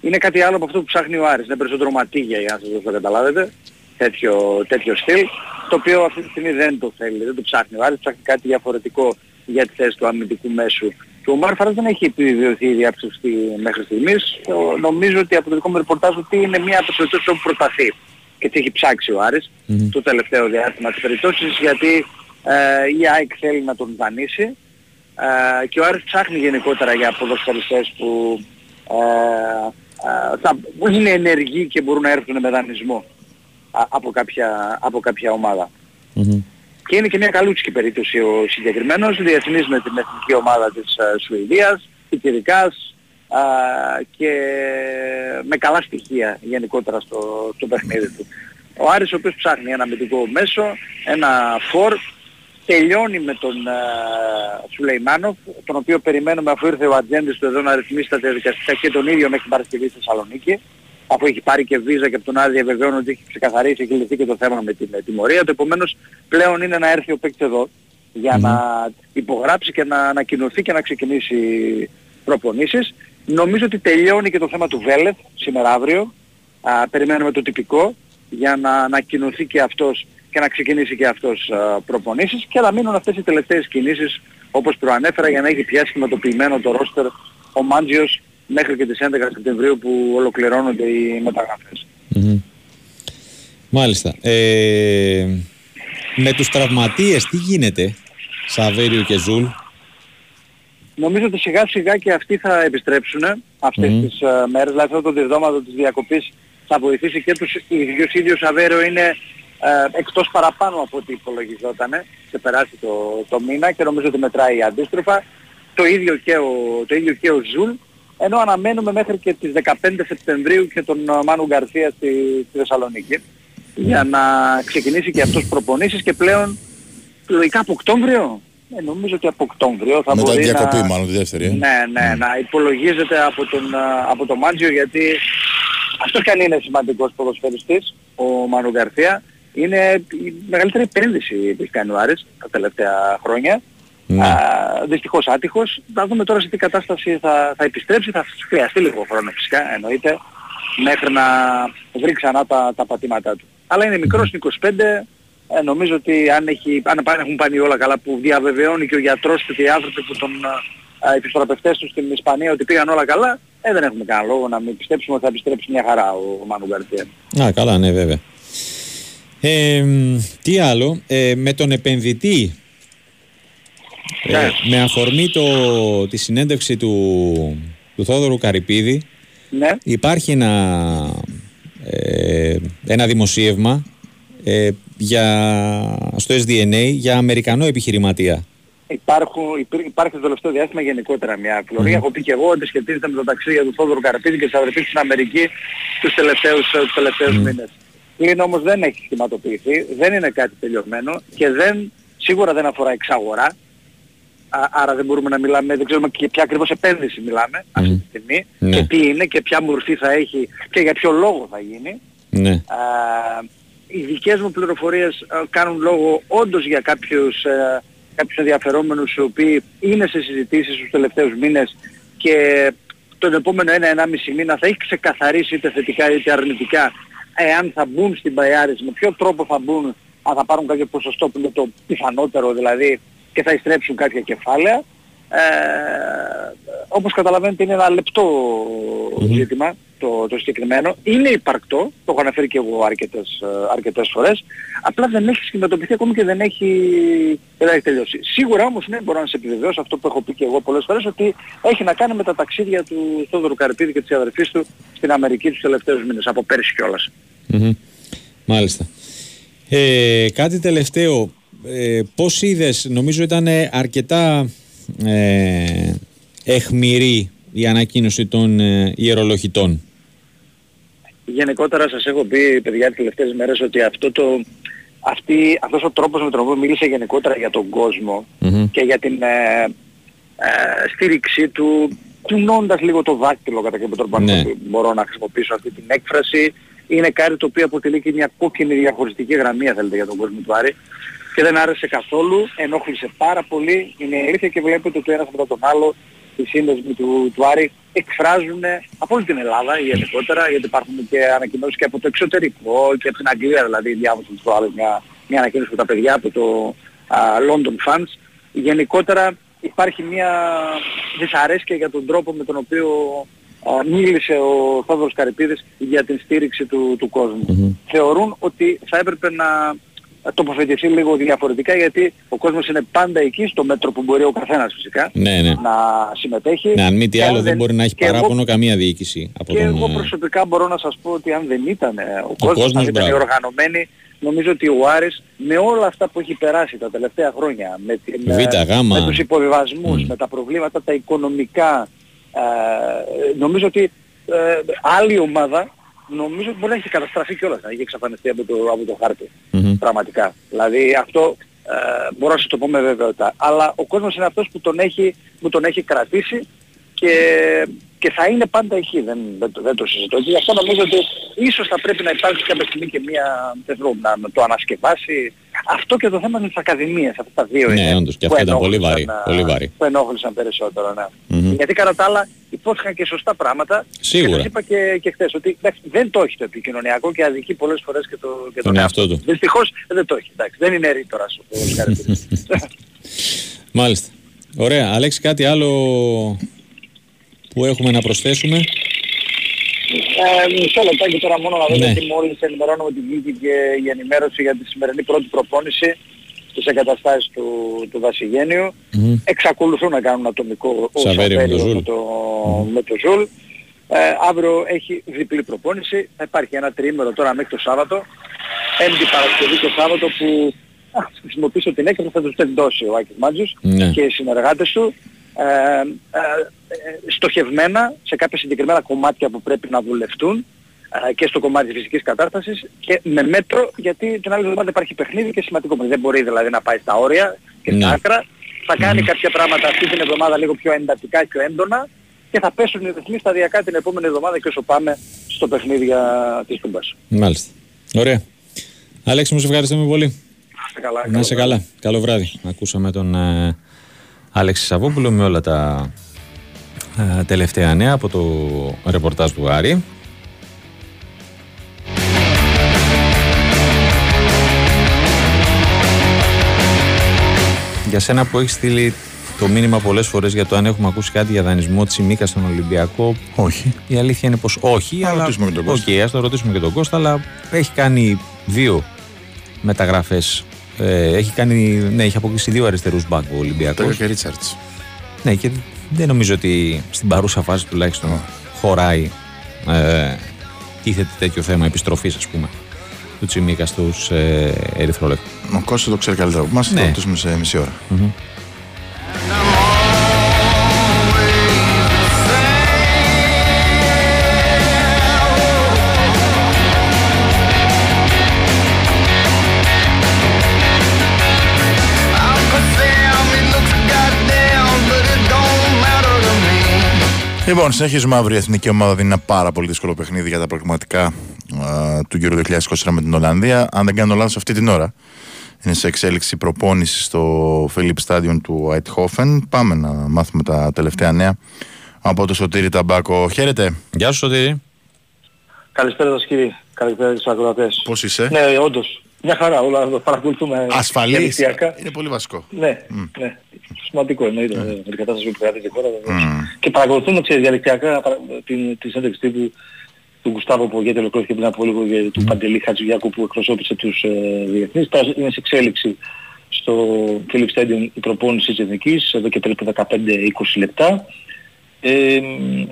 είναι κάτι άλλο από αυτό που ψάχνει ο Άρης. Είναι περισσότερο ματίγια, για να σας το καταλάβετε. Τέτοιο, τέτοιο στυλ, το οποίο αυτή τη στιγμή δεν το θέλει, δεν το ψάχνει ο Άρης. Ψάχνει κάτι διαφορετικό για τη θέση του αμυντικού μέσου. Και ο Μάρφαρας δεν έχει επιβεβαιωθεί η διάψευση μέχρι στιγμής. Το- Νομίζω ότι από το δικό μου ρεπορτάζ ότι είναι μία από τις περιπτώσεις όπου προταθεί και τις έχει ψάξει ο Άρης το τελευταίο διάστημα της περιπτώσεις γιατί ε, η ΑΕΚ θέλει να τον δανείσει ε, και ο Άρης ψάχνει γενικότερα για ποδοσφαιριστές που, ε, ε, θα, που είναι ενεργοί και μπορούν να έρθουν με δανεισμό α, από, κάποια, από κάποια ομάδα. Και είναι και μια καλούτσικη περίπτωση ο συγκεκριμένος, διεθνής με την εθνική ομάδα της ε, Σουηδίας, πιτσιρικάς α, και με καλά στοιχεία γενικότερα στο, στο παιχνίδι του. Ο Άρης ο οποίος ψάχνει ένα αμυντικό μέσο, ένα φορ, τελειώνει με τον ε, Σουλεϊμάνοφ, τον οποίο περιμένουμε αφού ήρθε ο ατζέντης του εδώ να ρυθμίσει τα διαδικαστικά και τον ίδιο μέχρι την Παρασκευή στη Θεσσαλονίκη αφού έχει πάρει και βίζα και από τον Άδη βεβαιώνω ότι έχει ξεκαθαρίσει, έχει λυθεί και το θέμα με την ε, τιμωρία του. Επομένως πλέον είναι να έρθει ο παίκτης εδώ για να υπογράψει και να ανακοινωθεί και να ξεκινήσει προπονήσεις. Νομίζω ότι τελειώνει και το θέμα του Βέλεθ σήμερα αύριο. Α, περιμένουμε το τυπικό για να ανακοινωθεί και αυτός και να ξεκινήσει και αυτός α, προπονήσεις και να μείνουν αυτές οι τελευταίες κινήσεις όπως προανέφερα για να έχει πια σχηματοποιημένο το ρόστερ ο Μάντζιος μέχρι και τις 11 Σεπτεμβρίου που ολοκληρώνονται οι μεταγραφές. Μμμ. Μάλιστα. Ε, με τους τραυματίες τι γίνεται, Σαβέριο και Ζουλ; Νομίζω ότι σιγά σιγά και αυτοί θα επιστρέψουν αυτές Μμμ. τις ε, μέρες, δηλαδή αυτό το διβδόμαδο της διακοπής θα βοηθήσει και τους ίδιους. Ο Σαβέριο είναι ε, εκτός παραπάνω από ό,τι υπολογιζόταν, έχει περάσει το, το μήνα και νομίζω ότι μετράει αντίστροφα. Το ίδιο και ο, το ίδιο και ο Ζουλ, ενώ αναμένουμε μέχρι και τις 15 Σεπτεμβρίου και τον ε, Μάνου Γκαρθία στη, στη Θεσσαλονίκη για να ξεκινήσει και αυτός προπονήσεις και πλέον λογικά από Οκτώβριο. Ε, νομίζω ότι από Οκτώβριο θα Μετά μπορεί διακοπή να... μάλλον τη δεύτερη. ε. Ναι, ναι, να υπολογίζεται από τον, α, από τον Μάντζιο γιατί αυτός κι αν είναι σημαντικός ποδοσφαιριστής, ο Μανου Γκαρθία, είναι η μεγαλύτερη επένδυση που έχει κάνει ο Άρης τα τελευταία χρόνια Ναι. Α, δυστυχώς άτυχος. Θα δούμε τώρα σε τι κατάσταση θα, θα επιστρέψει. Θα χρειαστεί λίγο χρόνο φυσικά εννοείται μέχρι να βρει ξανά τα, τα πατήματά του. Αλλά είναι μικρός, είναι 25. Ε, νομίζω ότι αν, έχει, αν πάνε- έχουν πάνε όλα καλά που διαβεβαιώνει και ο γιατρός του και οι άνθρωποι που τον ε, οι φυσιοθεραπευτές τους στην Ισπανία ότι πήγαν όλα καλά, ε, δεν έχουμε κανένα λόγο να μην πιστέψουμε ότι θα επιστρέψει μια χαρά ο Μάνου Γκαρσία. Α, καλά, ναι, βέβαια. Ε, μ, τι άλλο, ε, με τον επενδυτή, ε, Ναι. με αφορμή το, τη συνέντευξη του, του Θόδωρου Καρυπίδη, Ναι. υπάρχει ένα, ε, ένα δημοσίευμα ε, για, στο SDNA για Αμερικανό επιχειρηματία. Υπάρχουν, υπήρ- υπάρχει το τελευταίο διάστημα γενικότερα μια πλωρία. Έχω πει και εγώ ότι σχετίζεται με τα ταξίδια του Θόδωρου Καραπίδη και της αδερφής στην Αμερική τους τελευταίους, ε, τους τελευταίους μήνες. Πλην όμως δεν έχει σχηματοποιηθεί, δεν είναι κάτι τελειωμένο και δεν, σίγουρα δεν αφορά εξαγορά. Α, άρα δεν μπορούμε να μιλάμε, δεν ξέρουμε και ποια ακριβώς επένδυση μιλάμε αυτή τη στιγμή Ναι. και τι είναι και ποια μορφή θα έχει και για ποιο λόγο θα γίνει. Ναι. Α, οι δικές μου πληροφορίες α, κάνουν λόγο όντως για κάποιους, ε, κάποιους ενδιαφερόμενους οι οποίοι είναι σε συζητήσεις τους τελευταίους μήνες και τον επόμενο ένα-ενάμιση μήνα θα έχει ξεκαθαρίσει είτε θετικά είτε αρνητικά εάν θα μπουν στην Παϊάρης, με ποιο τρόπο θα μπουν, αν θα πάρουν κάποιο ποσοστό που είναι το πιθανότερο δηλαδή και θα ειστρέψουν κάποια κεφάλαια. Ε, όπως καταλαβαίνετε είναι ένα λεπτό ζήτημα το, το συγκεκριμένο. Είναι υπαρκτό, το έχω αναφέρει και εγώ αρκετές, ε, αρκετές φορές, απλά δεν έχει σχηματοποιηθεί ακόμη και δεν έχει, δεν έχει τελειώσει. Σίγουρα όμως ναι, μπορώ να σε επιβεβαιώσω αυτό που έχω πει και εγώ πολλές φορές, ότι έχει να κάνει με τα ταξίδια του Στόδωρου Καρυπίδη και της αδερφής του στην Αμερική τους τελευταίους μήνες, από πέρσι κιόλας. Μμμ. Μάλιστα. Ε, κάτι τελευταίο. Ε, πώς είδες, νομίζω ήταν αρκετά ε, εχμηρή η ανακοίνωση των ε, ιερολογητών. Γενικότερα σας έχω πει παιδιά τις τελευταίες μέρες ότι αυτό το, αυτή, αυτός ο τρόπος με τον οποίο μίλησε γενικότερα για τον κόσμο και για την ε, ε, στήριξή του, κουνώντας λίγο το δάκτυλο κατά κάποιο τρόπο, αν Ναι. μπορώ να χρησιμοποιήσω αυτή την έκφραση, είναι κάτι το οποίο αποτελεί και μια κόκκινη διαχωριστική γραμμή, αν θέλετε, για τον κόσμο του Άρη. Και δεν άρεσε καθόλου, ενόχλησε πάρα πολύ, είναι η αλήθεια και βλέπετε ότι ο ένας μετά τον άλλο οι σύνδεσμοι του, του Άρη εκφράζουν από όλη την Ελλάδα γενικότερα, γιατί υπάρχουν και ανακοινώσεις και από το εξωτερικό και από την Αγγλία, δηλαδή διάβασα το άλλο μια, μια ανακοίνωση από τα παιδιά από το α, London Fans. Γενικότερα υπάρχει μια δυσαρέσκεια για τον τρόπο με τον οποίο α, μίλησε ο Θόδωρος Καρυπίδης για την στήριξη του, του κόσμου. Θεωρούν ότι θα έπρεπε να τοποθετηθεί λίγο διαφορετικά γιατί ο κόσμος είναι πάντα εκεί στο μέτρο που μπορεί ο καθένας φυσικά Ναι, ναι. να συμμετέχει. Ναι, αν μη τι Και άλλο αν δεν μπορεί να έχει και εγώ- παράπονο καμία διοίκηση από και τον... εγώ ε, προσωπικά μπορώ να σας πω ότι αν δεν ήταν ε, ο κόσμος, κόσμος, αν δεν ήταν μπράβο. οργανωμένοι, νομίζω ότι ο Άρης με όλα αυτά που έχει περάσει τα τελευταία χρόνια, με, την, ε, Β, γάμα. με τους υποβιβασμούς, με τα προβλήματα τα οικονομικά, ε, νομίζω ότι ε, άλλη ομάδα νομίζω ότι μπορεί να έχει καταστραφεί κιόλας, να έχει εξαφανιστεί από το, από το χάρτη. Πραγματικά. Δηλαδή αυτό ε, μπορώ να σας το πω με βεβαιότητα. Αλλά ο κόσμος είναι αυτός που τον έχει, που τον έχει κρατήσει και, και θα είναι πάντα εκεί. Δεν, δεν, το- δεν το συζητώ. Και γι' αυτό νομίζω ότι ίσως θα πρέπει να υπάρξει κάποια στιγμή και μια, δεν ξέρω, να να το ανασκευάσει. Αυτό και το θέμα με τις ακαδημίες, αυτά τα δύο Ναι, είναι όντως, και που αυτό ήταν πολύ ενόχλησαν, βαρύ, α, πολύ βαρύ. Που ενόχλησαν περισσότερο, ναι. Μμμ. Γιατί κατά τα άλλα υπόθηκαν και σωστά πράγματα. Σίγουρα. Και σας είπα και, και χθες ότι εντάξει, δεν το έχει το επικοινωνιακό και αδικεί πολλές φορές και, το, και Τον εαυτό του. Δυστυχώς δεν το έχει. Εντάξει, δεν είναι ρήτορας ο Θεός Καρυπίδης. Μάλιστα. Ωραία. Αλέξη, κάτι άλλο που έχουμε να προσθέσουμε; Ε, μισό λεπτάκι τώρα μόνο να δω Ναι. γιατί μόλις ενημερώνω ότι βγήκε και η ενημέρωση για τη σημερινή πρώτη προπόνηση στις εγκαταστάσεις του, του Δασυγένειου. Εξακολουθούν να κάνουν ατομικό ο Σαβέριο με το Σαβέριος Ζουλ. με το, με το Ζουλ. Ε, αύριο έχει διπλή προπόνηση. Θα υπάρχει ένα τριήμερο τώρα μέχρι το Σάββατο. Πέμπτη Παρασκευή και Σάββατο που α, ας χρησιμοποιήσω την έκφραση θα τους τεντώσει ο Άκης Μάντζιος Ναι. και οι συνεργάτες του ε, ε, ε, στοχευμένα σε κάποια συγκεκριμένα κομμάτια που πρέπει να δουλευτούν ε, και στο κομμάτι της φυσικής κατάστασης και με μέτρο γιατί την άλλη εβδομάδα υπάρχει παιχνίδι και σημαντικό παιχνίδι. Δεν μπορεί δηλαδή να πάει στα όρια και στα Ναι. άκρα. Θα κάνει κάποια πράγματα αυτή την εβδομάδα λίγο πιο εντατικά και πιο έντονα και θα πέσουν οι ρυθμοί σταδιακά την επόμενη εβδομάδα και όσο πάμε στο παιχνίδι για της Τούμπας. Μάλιστα. Ωραία. Αλέξη, μου σε ευχαριστούμε πολύ. Να είστε καλά. Να είσαι καλά. Καλό βράδυ. Ακούσαμε τον ε, Άλεξη Σαββόπουλο με όλα τα ε, τελευταία νέα από το ρεπορτάζ του Άρη. Για σένα που έχεις στείλει το μήνυμα πολλές φορές για το αν έχουμε ακούσει κάτι για δανεισμό Τσιμίκα στον Ολυμπιακό. Όχι. Η αλήθεια είναι πως όχι. Θα αλλά... ρωτήσουμε και τον Κώστα. Οκ, ας το ρωτήσουμε και τον Κώστα, αλλά έχει κάνει δύο μεταγραφές. Ε, έχει, κάνει, ναι, έχει αποκτήσει δύο αριστερούς μπακ ο Ολυμπιακός. Ορτέγκα και Ρίτσαρντς. Ναι, και δεν νομίζω ότι στην παρούσα φάση τουλάχιστον χωράει ε, τίθεται τέτοιο θέμα επιστροφής, ας πούμε, του Τσιμίκα στους ε, Ερυθρόλεπτου. Ο Κώστας το ξέρει καλύτερα από εμάς, θα Ναι. το ρωτήσουμε σε μισή ώρα. Λοιπόν, συνεχίζουμε αύριο. Η εθνική ομάδα δίνει ένα πάρα πολύ δύσκολο παιχνίδι για τα προγραμματικά α, του Euro 2024 με την Ολλανδία. Αν δεν κάνω λάθος, αυτή την ώρα είναι σε εξέλιξη προπόνηση στο Philip Stadion του Eindhoven. Πάμε να μάθουμε τα τελευταία νέα από το Σωτήρι Ταμπάκο. Χαίρετε. Γεια σου, Σωτήρι. Καλησπέρα σας κύριε. Καλησπέρα στους ακροατές. Πώς είσαι; Ναι, όντως. Μια χαρά. Όλα τα παρακολουθούμε Ασφαλής. διαδικτυακά. Είναι πολύ βασικό. Ναι, ναι. Σημαντικό εννοείται με την κατάσταση που χρειάζεται η χώρα. βεβαίως. Και παρακολουθούμε ξέρεις, διαδικτυακά παρα- την, τη συνέντευξη τύπου του Γκουστάβο που γιατί ολοκληρώθηκε πριν από λίγο και του Παντελή Χατζηγιάκου που εκπροσώπησε τους ε, διεθνείς. Τώρα είναι σε εξέλιξη στο Philip Stadium η προπόνηση της Εθνικής εδώ και περίπου 15-20 λεπτά ε,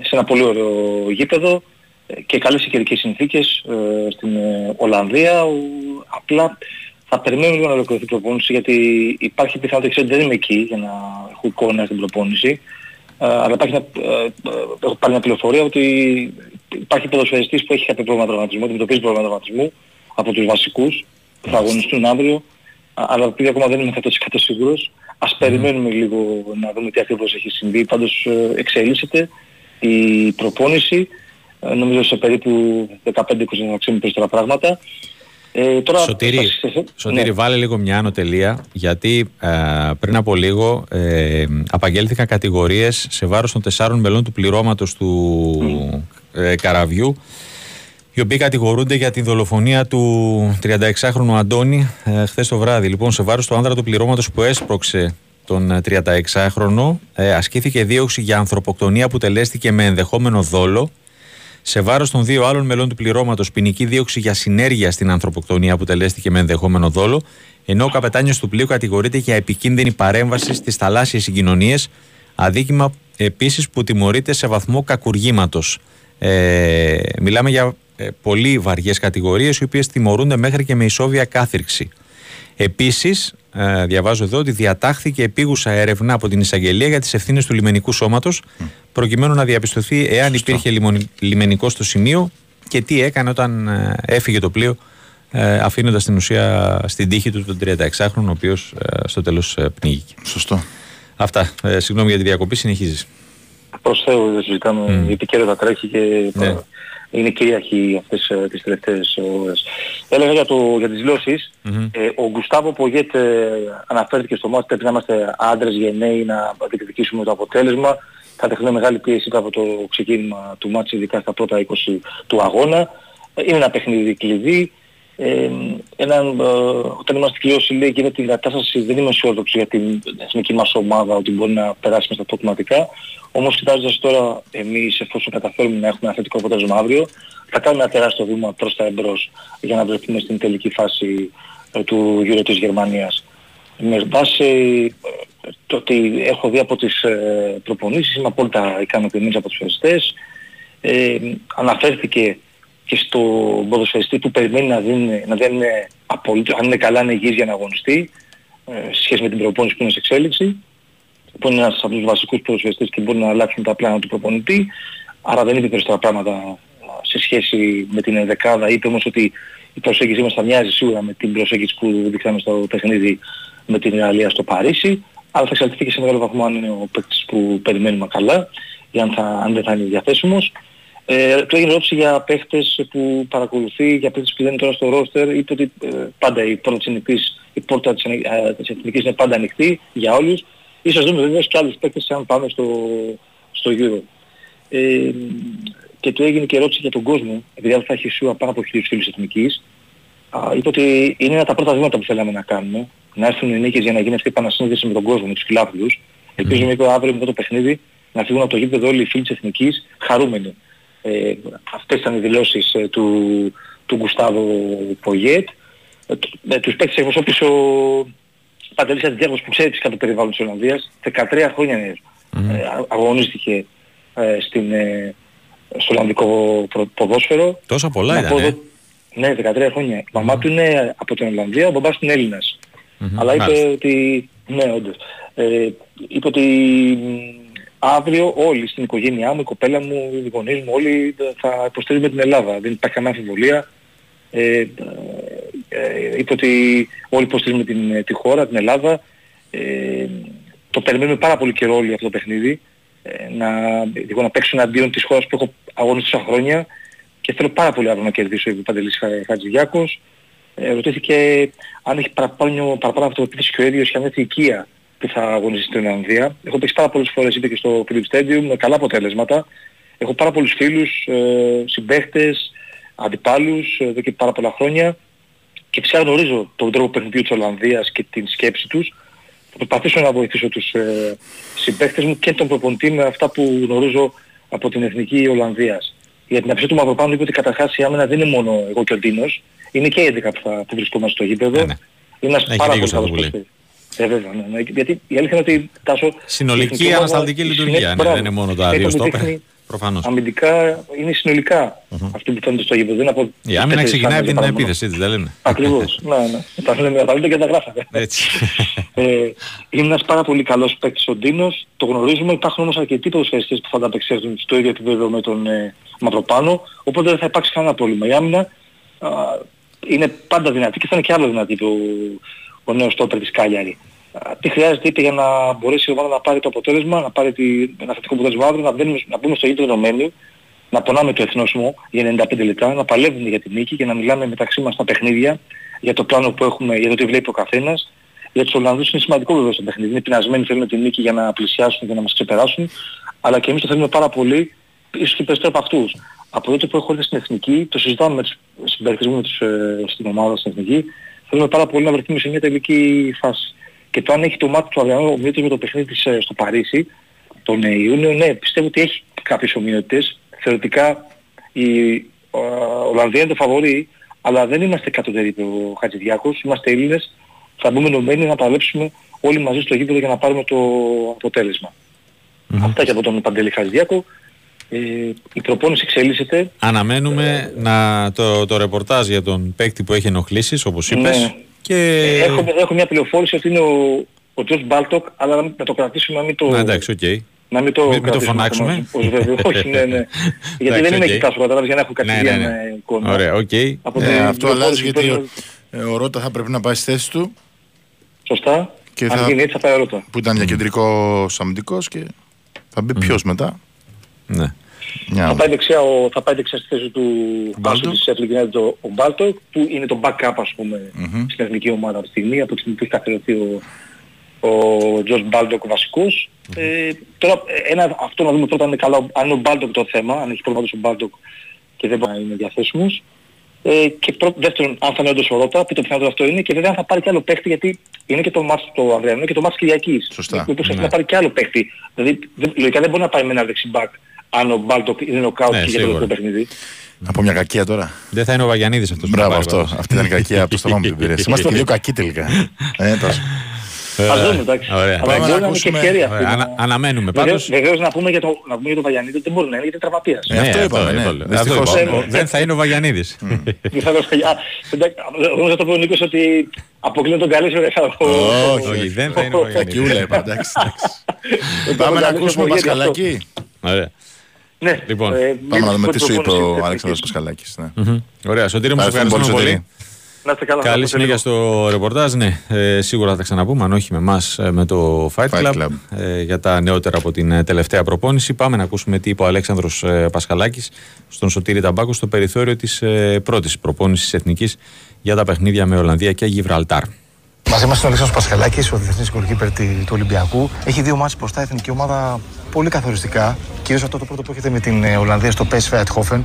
σε ένα πολύ ωραίο γήπεδο ε, και καλές καιρικές συνθήκες ε, στην ε, Ολλανδία. Ο, απλά θα περιμένουμε λίγο να ολοκληρωθεί η προπόνηση γιατί υπάρχει πιθανότητα, ξέρω, δεν είμαι εκεί για να έχω εικόνα στην προπόνηση. Ε, αλλά υπάρχει ένα, ε, ε, έχω πάρει μια πληροφορία ότι υπάρχει ποδοσφαιριστής που έχει κάποιο πρόβλημα τραυματισμού, αντιμετωπίζει πρόβλημα τραυματισμού από τους βασικούς που θα αγωνιστούν αύριο. Α- Αλλά επειδή ακόμα δεν είμαι 100% σίγουρος, ας περιμένουμε λίγο να δούμε τι ακριβώς έχει συμβεί. Πάντως ε, εξελίσσεται η προπόνηση. Ε, νομίζω σε περίπου 15-20 θα ξέρουμε περισσότερα πράγματα. Ε, τώρα, Σωτήρη, θα- Σωτήρη ναι. βάλε λίγο μια άνω τελεία, γιατί ε, πριν από λίγο ε, απαγγέλθηκαν κατηγορίες σε βάρος των τεσσάρων μελών του πληρώματος του ε, Καραβιού, οι οποίοι κατηγορούνται για τη δολοφονία του 36χρονου Αντώνη ε, χθες το βράδυ. Λοιπόν, σε βάρος του άνδρα του πληρώματος που έσπρωξε τον ε, 36χρονο, ε, ασκήθηκε δίωξη για ανθρωποκτονία που τελέστηκε με ενδεχόμενο δόλο, σε βάρος των δύο άλλων μελών του πληρώματος, ποινική δίωξη για συνέργεια στην ανθρωποκτονία που τελέστηκε με ενδεχόμενο δόλο, ενώ ο καπετάνιος του πλοίου κατηγορείται για επικίνδυνη παρέμβαση στις θαλάσσιες συγκοινωνίες, αδίκημα επίσης που τιμωρείται σε βαθμό κακουργήματος. Ε, μιλάμε για ε, πολύ βαριές κατηγορίες, οι οποίες τιμωρούνται μέχρι και με ισόβια κάθυρξη. Επίσης, ε, διαβάζω εδώ ότι διατάχθηκε επίγουσα έρευνα από την εισαγγελία για τις ευθύνες του λιμενικού σώματος, προκειμένου να διαπιστωθεί εάν υπήρχε λιμονι- λιμενικό στο σημείο και τι έκανε όταν ε, έφυγε το πλοίο, ε, αφήνοντας την ουσία στην τύχη του τον 36χρονο, ο οποίος στο τέλος πνίγηκε. Σωστό. Αυτά. Ε, συγγνώμη για τη διακοπή, συνεχίζεις. Προς Θεού δεν συζητάμε, η επικαιρότητα τρέχει και Ναι. Είναι κυρίαρχη αυτές ε, τις τελευταίες ώρες. Έλεγα για, το, για τις δηλώσεις, ε, ο Γκουστάβο Πογέτ ε, αναφέρθηκε στο μάτι πρέπει να είμαστε άντρες γενναίοι να διεκδικήσουμε το αποτέλεσμα. Θα δεχτούμε μεγάλη πίεση από το ξεκίνημα του μάτς, ειδικά στα πρώτα 20 του αγώνα. Ε, Είναι ένα παιχνίδι κλειδί. Ε, έναν, ε, όταν είμαστε κλειώσει λέει και με την κατάσταση δεν είμαι αισιόδοξο για την εθνική μας ομάδα ότι μπορεί να περάσει στα προκριματικά. Όμως κοιτάζοντας τώρα εμείς εφόσον καταφέρουμε να έχουμε ένα θετικό αποτέλεσμα αύριο θα κάνουμε ένα τεράστιο βήμα προς τα εμπρός για να βρεθούμε στην τελική φάση ε, του γύρω της Γερμανίας. Με βάση ε, το ότι έχω δει από τις ε, προπονήσεις είμαι απόλυτα ικανοποιημένος από τους φεριστές. Ε, αναφέρθηκε και στο ποδοσφαιριστή που περιμένει να δίνει, να δεν είναι απολύτως, αν είναι καλά είναι υγιής για να αγωνιστεί ε, σε σχέση με την προπόνηση που είναι σε εξέλιξη που είναι ένας από τους βασικούς ποδοσφαιριστές και μπορεί να αλλάξουν τα πλάνα του προπονητή. Άρα δεν είπε περισσότερα πράγματα ε, σε σχέση με την ενδεκάδα. Είπε όμως ότι η προσέγγιση μας θα μοιάζει σίγουρα με την προσέγγιση που δείξαμε στο παιχνίδι με την Γαλλία στο Παρίσι. Αλλά θα εξαρτηθεί και σε μεγάλο βαθμό αν είναι ο παίκτης που περιμένουμε καλά ή αν, θα, αν δεν θα είναι διαθέσιμος ε, του έγινε ερώτηση για παίχτες που παρακολουθεί, για παίχτες που δεν είναι τώρα στο ρόστερ, είπε ότι ε, πάντα η πόρτα της εθνικής, η πόρτα της, ε, της εθνικής είναι πάντα ανοιχτή για όλους. Ίσως δούμε βέβαια και άλλους παίκτες αν πάμε στο, στο Euro. Ε, και του έγινε και ερώτηση για τον κόσμο, επειδή θα έχει σίγουρα πάνω από χιλίους φίλους εθνικής. Α, είπε ότι είναι ένα από τα πρώτα βήματα που θέλαμε να κάνουμε, να έρθουν οι νίκες για να γίνει αυτή η επανασύνδεση με τον κόσμο, με τους φιλάθλους. Ελπίζουμε είπε αύριο μετά το παιχνίδι να φύγουν από το γήπεδο όλοι οι φίλοι της εθνικής χαρούμενοι. Ε, αυτές ήταν οι δηλώσεις ε, του, του Γκουστάβο Πογέτ. Ε, τ- με τους παίκτες εκπροσώπησε ο Παντελής Αντιδιάκος που ξέρει φυσικά το περιβάλλον της Ολλανδίας. 13 χρόνια ε, α- αγωνίστηκε ε, στην, ε, στο Ολλανδικό προ- ποδόσφαιρο. Τόσα πολλά Να ήταν. πω ε. εδώ- Ναι, 13 χρόνια. Η μαμά του είναι από την Ολλανδία, ο μπαμπάς του είναι Έλληνας. Αλλά είπε μάλιστα. ότι, ναι όντως, ε, είπε ότι μ, αύριο όλοι στην οικογένειά μου, η κοπέλα μου, οι γονείς μου, όλοι θα υποστηρίζουμε την Ελλάδα. Δεν υπάρχει καμία αμφιβολία. Ε, ε, ε, είπε ότι όλοι υποστηρίζουμε την, τη χώρα, την Ελλάδα. Ε, το περιμένουμε πάρα πολύ καιρό όλοι αυτό το παιχνίδι. Ε, να, εγώ να παίξω εναντίον της χώρας που έχω αγωνιστεί τόσα χρόνια και θέλω πάρα πολύ αύριο να κερδίσω ο Παντελής Χα- Χατζηδιάκος. Ε, ρωτήθηκε αν έχει παραπάνω, παραπάνω αυτοπεποίθηση και ο ίδιος και αν έχει οικία που θα αγωνιστεί στην Ολλανδία. Έχω παίξει πάρα πολλές φορές, είπε και στο Philips Stadium, με καλά αποτέλεσματα. Έχω πάρα πολλούς φίλους, ε, συμπαίχτες, αντιπάλους ε, εδώ και πάρα πολλά χρόνια και φυσικά γνωρίζω τον τρόπο παιχνιδιού της Ολλανδίας και την σκέψη τους. Θα προσπαθήσω να βοηθήσω τους ε, συμπαίχτες μου και τον προπονητή με αυτά που γνωρίζω από την Εθνική Ολλανδίας. Για την αψία του Μαυροπάνου είπε ότι καταρχάς η άμενα δεν είναι μόνο εγώ και ο Ντίνος, είναι και οι 11 που, θα, που βρισκόμαστε στο γήπεδο. Είναι ένας Έχει πάρα δίκιο πολύ σε αυτό καλός που λέει. παίκτης. Ε, βέβαια, ναι, ναι. Γιατί η αλήθεια είναι ότι Τάσο... η Συνολική εθνική ομάδα ανασταλτική λειτουργία. συνέχεια- Ναι, μπράβο. δεν είναι μόνο τα Ε, δύο το στόπερ. δείχνει [laughs] Προφανώς. Αμυντικά είναι συνολικά αυτό που φαίνεται στο γήπεδο. Δεν είναι από Η άμυνα τέσσερις ξεκινάει από άμυνες την παρά μόνο. επίθεση της, δεν λένε. Ακριβώς. [laughs] ναι, ναι. Τα λέμε, τα λέτε και τα γράφατε. Έτσι. Ε, είναι ένας πάρα πολύ καλός παίκτης ο Ντίνος, το γνωρίζουμε, υπάρχουν όμως αρκετοί ποδοσφαιριστές που θα ανταπεξέλθουν στο ίδιο επίπεδο με τον ε, Μαυροπάνο, οπότε δεν θα υπάρξει κανένα πρόβλημα. Η άμυνα α, είναι πάντα δυνατή και θα είναι και άλλο δυνατή το, ο νέος στόπερ της Κάλιαρη. Α, Τι χρειάζεται είπε για να μπορέσει η ομάδα να πάρει το αποτέλεσμα, να πάρει τη, ένα θετικό αποτέλεσμα αύριο, να, μπαίνουμε, να μπούμε στο ίδιο δεδομένο, να πονάμε το εθνόσημο για 95 λεπτά, να παλεύουμε για τη νίκη και να μιλάμε μεταξύ μας στα παιχνίδια για το πλάνο που έχουμε, για το τι βλέπει ο καθένας. Για τους Ολλανδούς είναι σημαντικό βέβαια στο παιχνίδι. Είναι πεινασμένοι, θέλουν τη νίκη για να πλησιάσουν και να μας ξεπεράσουν. Αλλά και εμείς το θέλουμε πάρα πολύ, ίσως και περισσότερο από αυτούς. Από τότε που έχω έρθει στην Εθνική, το συζητάμε με τους συμπαίκτες μου, με τους, ε, στην ομάδα στην Εθνική, θέλουμε πάρα πολύ να βρεθούμε σε μια τελική φάση. Και το αν έχει το μάτι του Αδριανού ομοιότητες με το παιχνίδι της ε, στο Παρίσι, τον ε, Ιούνιο, ναι, πιστεύω ότι έχει κάποιες ομοιότητες. Θεωρητικά η ε, Ολλανδία είναι το φαβορή, αλλά δεν είμαστε κατωτεροί είπε ο Χατζηδιάκος, είμαστε Έλληνες, θα μπούμε ενωμένοι να παλέψουμε όλοι μαζί στο γήπεδο για να πάρουμε το αποτελεσμα Αυτά και από τον Παντελή Χατζηδιάκο. Ε, η προπόνηση εξελίσσεται. Αναμένουμε να, το, το ρεπορτάζ για τον παίκτη που έχει ενοχλήσεις, όπως είπες. Ναι. Και... Έχω, έχω μια πληροφόρηση ότι είναι ο, ο Τζος Μπάλτοκ, αλλά να, μην- να το κρατήσουμε, να μην το, Να, εντάξει, οκ. να μην το, Μην- μην το κρατήσουμε φωνάξουμε. ακόμα ως βέβαιο. [laughs] Όχι, ναι, ναι. Γιατί Εντάξει, δεν είμαι οκ. εκεί τάσο, κατάλαβες, για να έχω Ναι, ναι, κατηδίαν ναι. ε, εικόνα. Ωραία, οκ. Από Ε, την αυτό αλλάζει πληροφόρηση γιατί που ο, παίρνω- ε, ο Ρότα θα πρέπει να πάει στη θέση του. Σωστά. Και Αν γίνει έτσι θα πάει ο Ρότα. Που ήταν για κεντρικός αμυντικός και θα μπει ποιος μετά. Ναι. Μια Θα πάει δεξιά, ο, θα πάει δεξιά στη θέση του Μπάλτο Μπάλτο. της Εθνικής ο, ο Μπάλτο που είναι το backup ας πούμε στην εθνική ομάδα αυτή τη στιγμή από τη στιγμή που έχει καθιερωθεί ο, ο Τζορτζ Μπάλντοκ βασικός. Ε, τώρα ε, ένα, αυτό να δούμε πρώτα αν είναι καλά, αν είναι ο Μπάλντοκ το θέμα, αν έχει πρόβλημα ο Μπάλντοκ και δεν μπορεί να είναι διαθέσιμος. Ε, και πρώτο, δεύτερον, αν θα είναι όντως ο Ρότα, που το πιθανότερο αυτό είναι, και βέβαια αν θα πάρει και άλλο παίχτη, γιατί είναι και το ματς το αυριανό και το ματς Κυριακής. Σωστά. Μήπως έχει Ναι. να πάρει και άλλο παίχτη. Δηλαδή, δεν, λογικά δεν μπορεί να πάει με ένα δεξί μπακ αν ο Μπάλντοκ είναι νοκάουτ Ναι, και για το σίγουρα. τελευταίο παιχνίδι. Από μια κακία τώρα. Δεν θα είναι ο Βαγιανίδης αυτός που θα Μπράβο πάρει, αυτό. πάντως. Αυτή ήταν η κακία από το στόμα μου την πήρε. [laughs] Είμαστε και δύο κακοί τελικά. Ε, τόσο. Ας δούμε, εντάξει. Ωραία. Αλλά Πάμε να μπορεί να είναι και ακούσουμε- ευκαιρία αυτή. Ωραία, να- ανα- αναμένουμε Βεβαίως, πάντως. βεβαίως να πούμε για το, να πούμε για τον Βαγιανίδη ότι δεν μπορεί να είναι γιατί είναι τραυματίας. Ε, αυτό είπαμε, ναι. είπαμε. Δυστυχώς. Αυτό είπαμε. Δεν θα είναι ο Βαγιανίδης. Δυστυχώς, α, εντάξει, Εγώ θα το πω ο Νίκος ότι αποκλίνω τον καλύτερο Όχι, Όχι, δεν θα είναι ο Βαγιανίδης. Κακιούλα είπα, εντάξει. εντάξει. [laughs] Πάμε να ακούσουμε Πασχαλάκη. Ωραία. Ναι. Λοιπόν, ε, Πάμε να δούμε μήπως τι σου είπε προπόνηση ο της Αλέξανδρος Εθνικής. Πασχαλάκης. ναι. Μμμ. Ωραία, Σωτήρη μου, σε Ευχαριστούμε ευχαριστούμε πολύ, πολύ. Σωτήρη. Να είστε καλά. Καλή να συνέχεια στο ρεπορτάζ. Ναι, ε, σίγουρα θα τα ξαναπούμε, αν όχι με εμάς, με το Fight Fight Club, Club. ε, για τα νεότερα από την ε, τελευταία προπόνηση. Πάμε να ακούσουμε τι είπε ο Αλέξανδρος ε, Πασχαλάκης στον Σωτήρη Ταμπάκο στο περιθώριο της ε, πρώτης προπόνησης εθνικής για τα παιχνίδια με Ολλανδία και Γιβραλτάρ. Μαζί μας είναι ο Αλέξανδρος Πασχαλάκης, ο διεθνής γκολκίπερ του Ολυμπιακού. Έχει δύο μάτς μπροστά η εθνική ομάδα πολύ καθοριστικά. Κυρίως αυτό το πρώτο που έχετε με την ε, Ολλανδία στο PSV Eindhoven.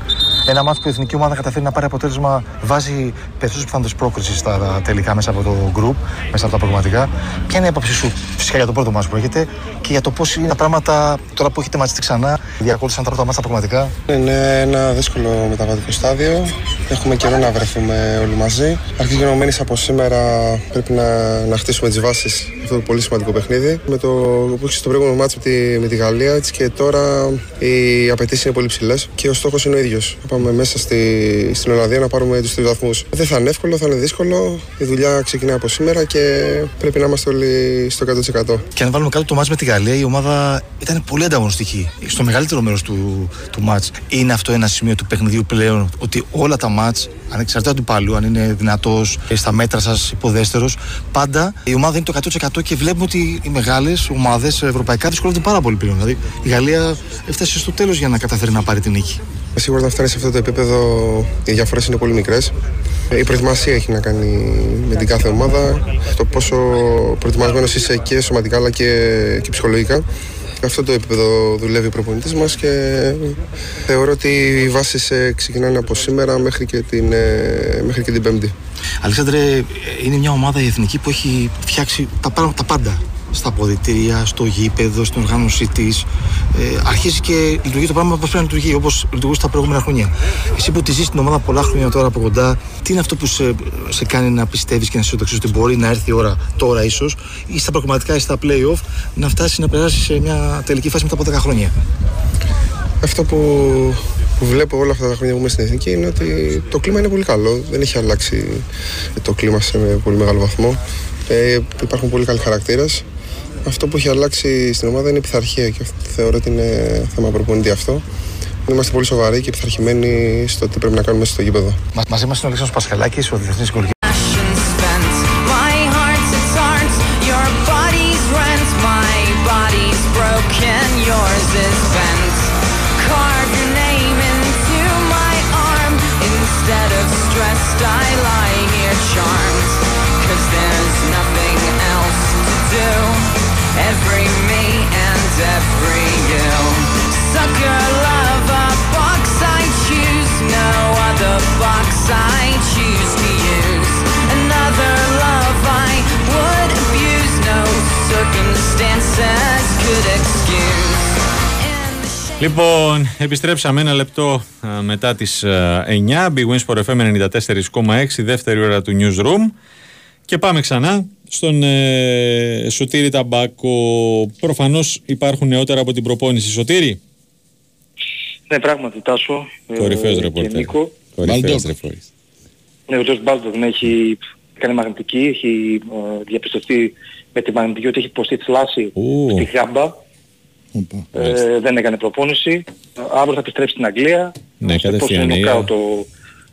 Ένα μάτς που η εθνική ομάδα καταφέρει να πάρει αποτέλεσμα βάζει περισσότερε πιθανότητε πρόκρισης στα τελικά μέσα από το group, μέσα από τα προγραμματικά. Ποια είναι η άποψή σου φυσικά για το πρώτο μάτς που έχετε και για το πώς είναι τα πράγματα τώρα που έχετε ματιστεί ξανά, διακόλουσαν τα πρώτα μάτς τα προγραμματικά; Είναι ένα δύσκολο μεταβατικό στάδιο. Έχουμε καιρό να βρεθούμε όλοι μαζί. Αρχίζει γενομένης από σήμερα πρέπει να, να χτίσουμε τις βάσεις αυτό το πολύ σημαντικό παιχνίδι. Με το που έχεις στο προηγούμενο μάτσο με τη, με τη Γαλλία, έτσι και τώρα οι απαιτήσεις είναι πολύ ψηλές και ο στόχος είναι ο ίδιος. Να πάμε μέσα στη, στην Ολλανδία να πάρουμε τους τρεις βαθμούς. Δεν θα είναι εύκολο, θα είναι δύσκολο. Η δουλειά ξεκινάει από σήμερα και πρέπει να είμαστε όλοι στο 100%. Και αν βάλουμε κάτω το μάτς με τη Γαλλία, η ομάδα ήταν πολύ ανταγωνιστική. Στο μεγαλύτερο μέρος του, του μάτς. Είναι αυτό ένα σημείο του παιχνιδιού πλέον ότι όλα τα μάτς, ανεξαρτήτως του παλιού, αν είναι δυνατός, στα μέτρα σας υποδέστερος, πάντα η ομάδα είναι το 100% και βλέπουμε ότι οι μεγάλες ομάδες ευρωπαϊκά δυσκολεύονται πάρα πολύ πλέον. Δηλαδή η Γαλλία έφτασε στο τέλος για να καταφέρει να πάρει την νίκη. Σίγουρα όταν φτάνει σε αυτό το επίπεδο οι διαφορές είναι πολύ μικρές. Η προετοιμασία έχει να κάνει με την κάθε ομάδα. Το πόσο προετοιμασμένος είσαι και σωματικά αλλά και, και ψυχολογικά. Αυτό το επίπεδο δουλεύει ο προπονητής μας και θεωρώ ότι οι βάσεις ε, ξεκινάνε από σήμερα μέχρι και την, ε, μέχρι και την Πέμπτη. Αλεξάνδρε, είναι μια ομάδα η εθνική που έχει φτιάξει τα, πράγμα- τα πάντα. Στα αποδητήρια, στο γήπεδο, στην οργάνωσή της. Ε, αρχίζει και λειτουργεί το πράγμα όπως πρέπει να λειτουργεί, όπως λειτουργούσε τα προηγούμενα χρόνια. Εσύ που τη ζεις την ομάδα πολλά χρόνια τώρα από κοντά, τι είναι αυτό που σε, σε κάνει να πιστεύεις και να αισιοδοξείς ότι μπορεί να έρθει η ώρα τώρα, ίσως, ή στα προγραμματικά ή στα playoff, να φτάσεις να περάσεις σε μια τελική φάση μετά από 10 χρόνια; Αυτό που, που βλέπω όλα αυτά τα χρόνια που είμαι στην Εθνική είναι ότι το κλίμα είναι πολύ καλό. Δεν έχει αλλάξει το κλίμα σε πολύ μεγάλο βαθμό. Ε, υπάρχουν πολύ καλοί χαρακτήρες. Αυτό που έχει αλλάξει στην ομάδα είναι η πειθαρχία και αυτό θεωρώ ότι είναι θέμα προπονητή αυτό. Είμαστε πολύ σοβαροί και πειθαρχημένοι στο τι πρέπει να κάνουμε στο γήπεδο. Μα, μαζί μας είναι ο Αλέξανδρος Πασχαλάκης, ο διεθνής Λοιπόν, επιστρέψαμε ένα λεπτό α, μετά τις α, 9. Big Wins for FM 94,6, δεύτερη ώρα του Newsroom. Και πάμε ξανά στον ε, Σωτήρη Ταμπάκο. Προφανώς υπάρχουν νεότερα από την προπόνηση. Σωτήρη. Ναι, πράγματι, Τάσο. ε, Κορυφαίος και ρεπορτέρ. Νίκο. Κορυφαίος ρεπορτέρ. Ναι, ο Τζος Μπάλτον έχει κάνει μαγνητική, έχει ε, διαπιστωθεί με τη μαγνητική ότι έχει υποστεί θλάση στη Γάμπα. Ε, δεν έκανε προπόνηση. Ε, Αύριο θα επιστρέψει στην Αγγλία. Ναι, Πώς κατευθείαν. είναι η- νοκάουτ ο,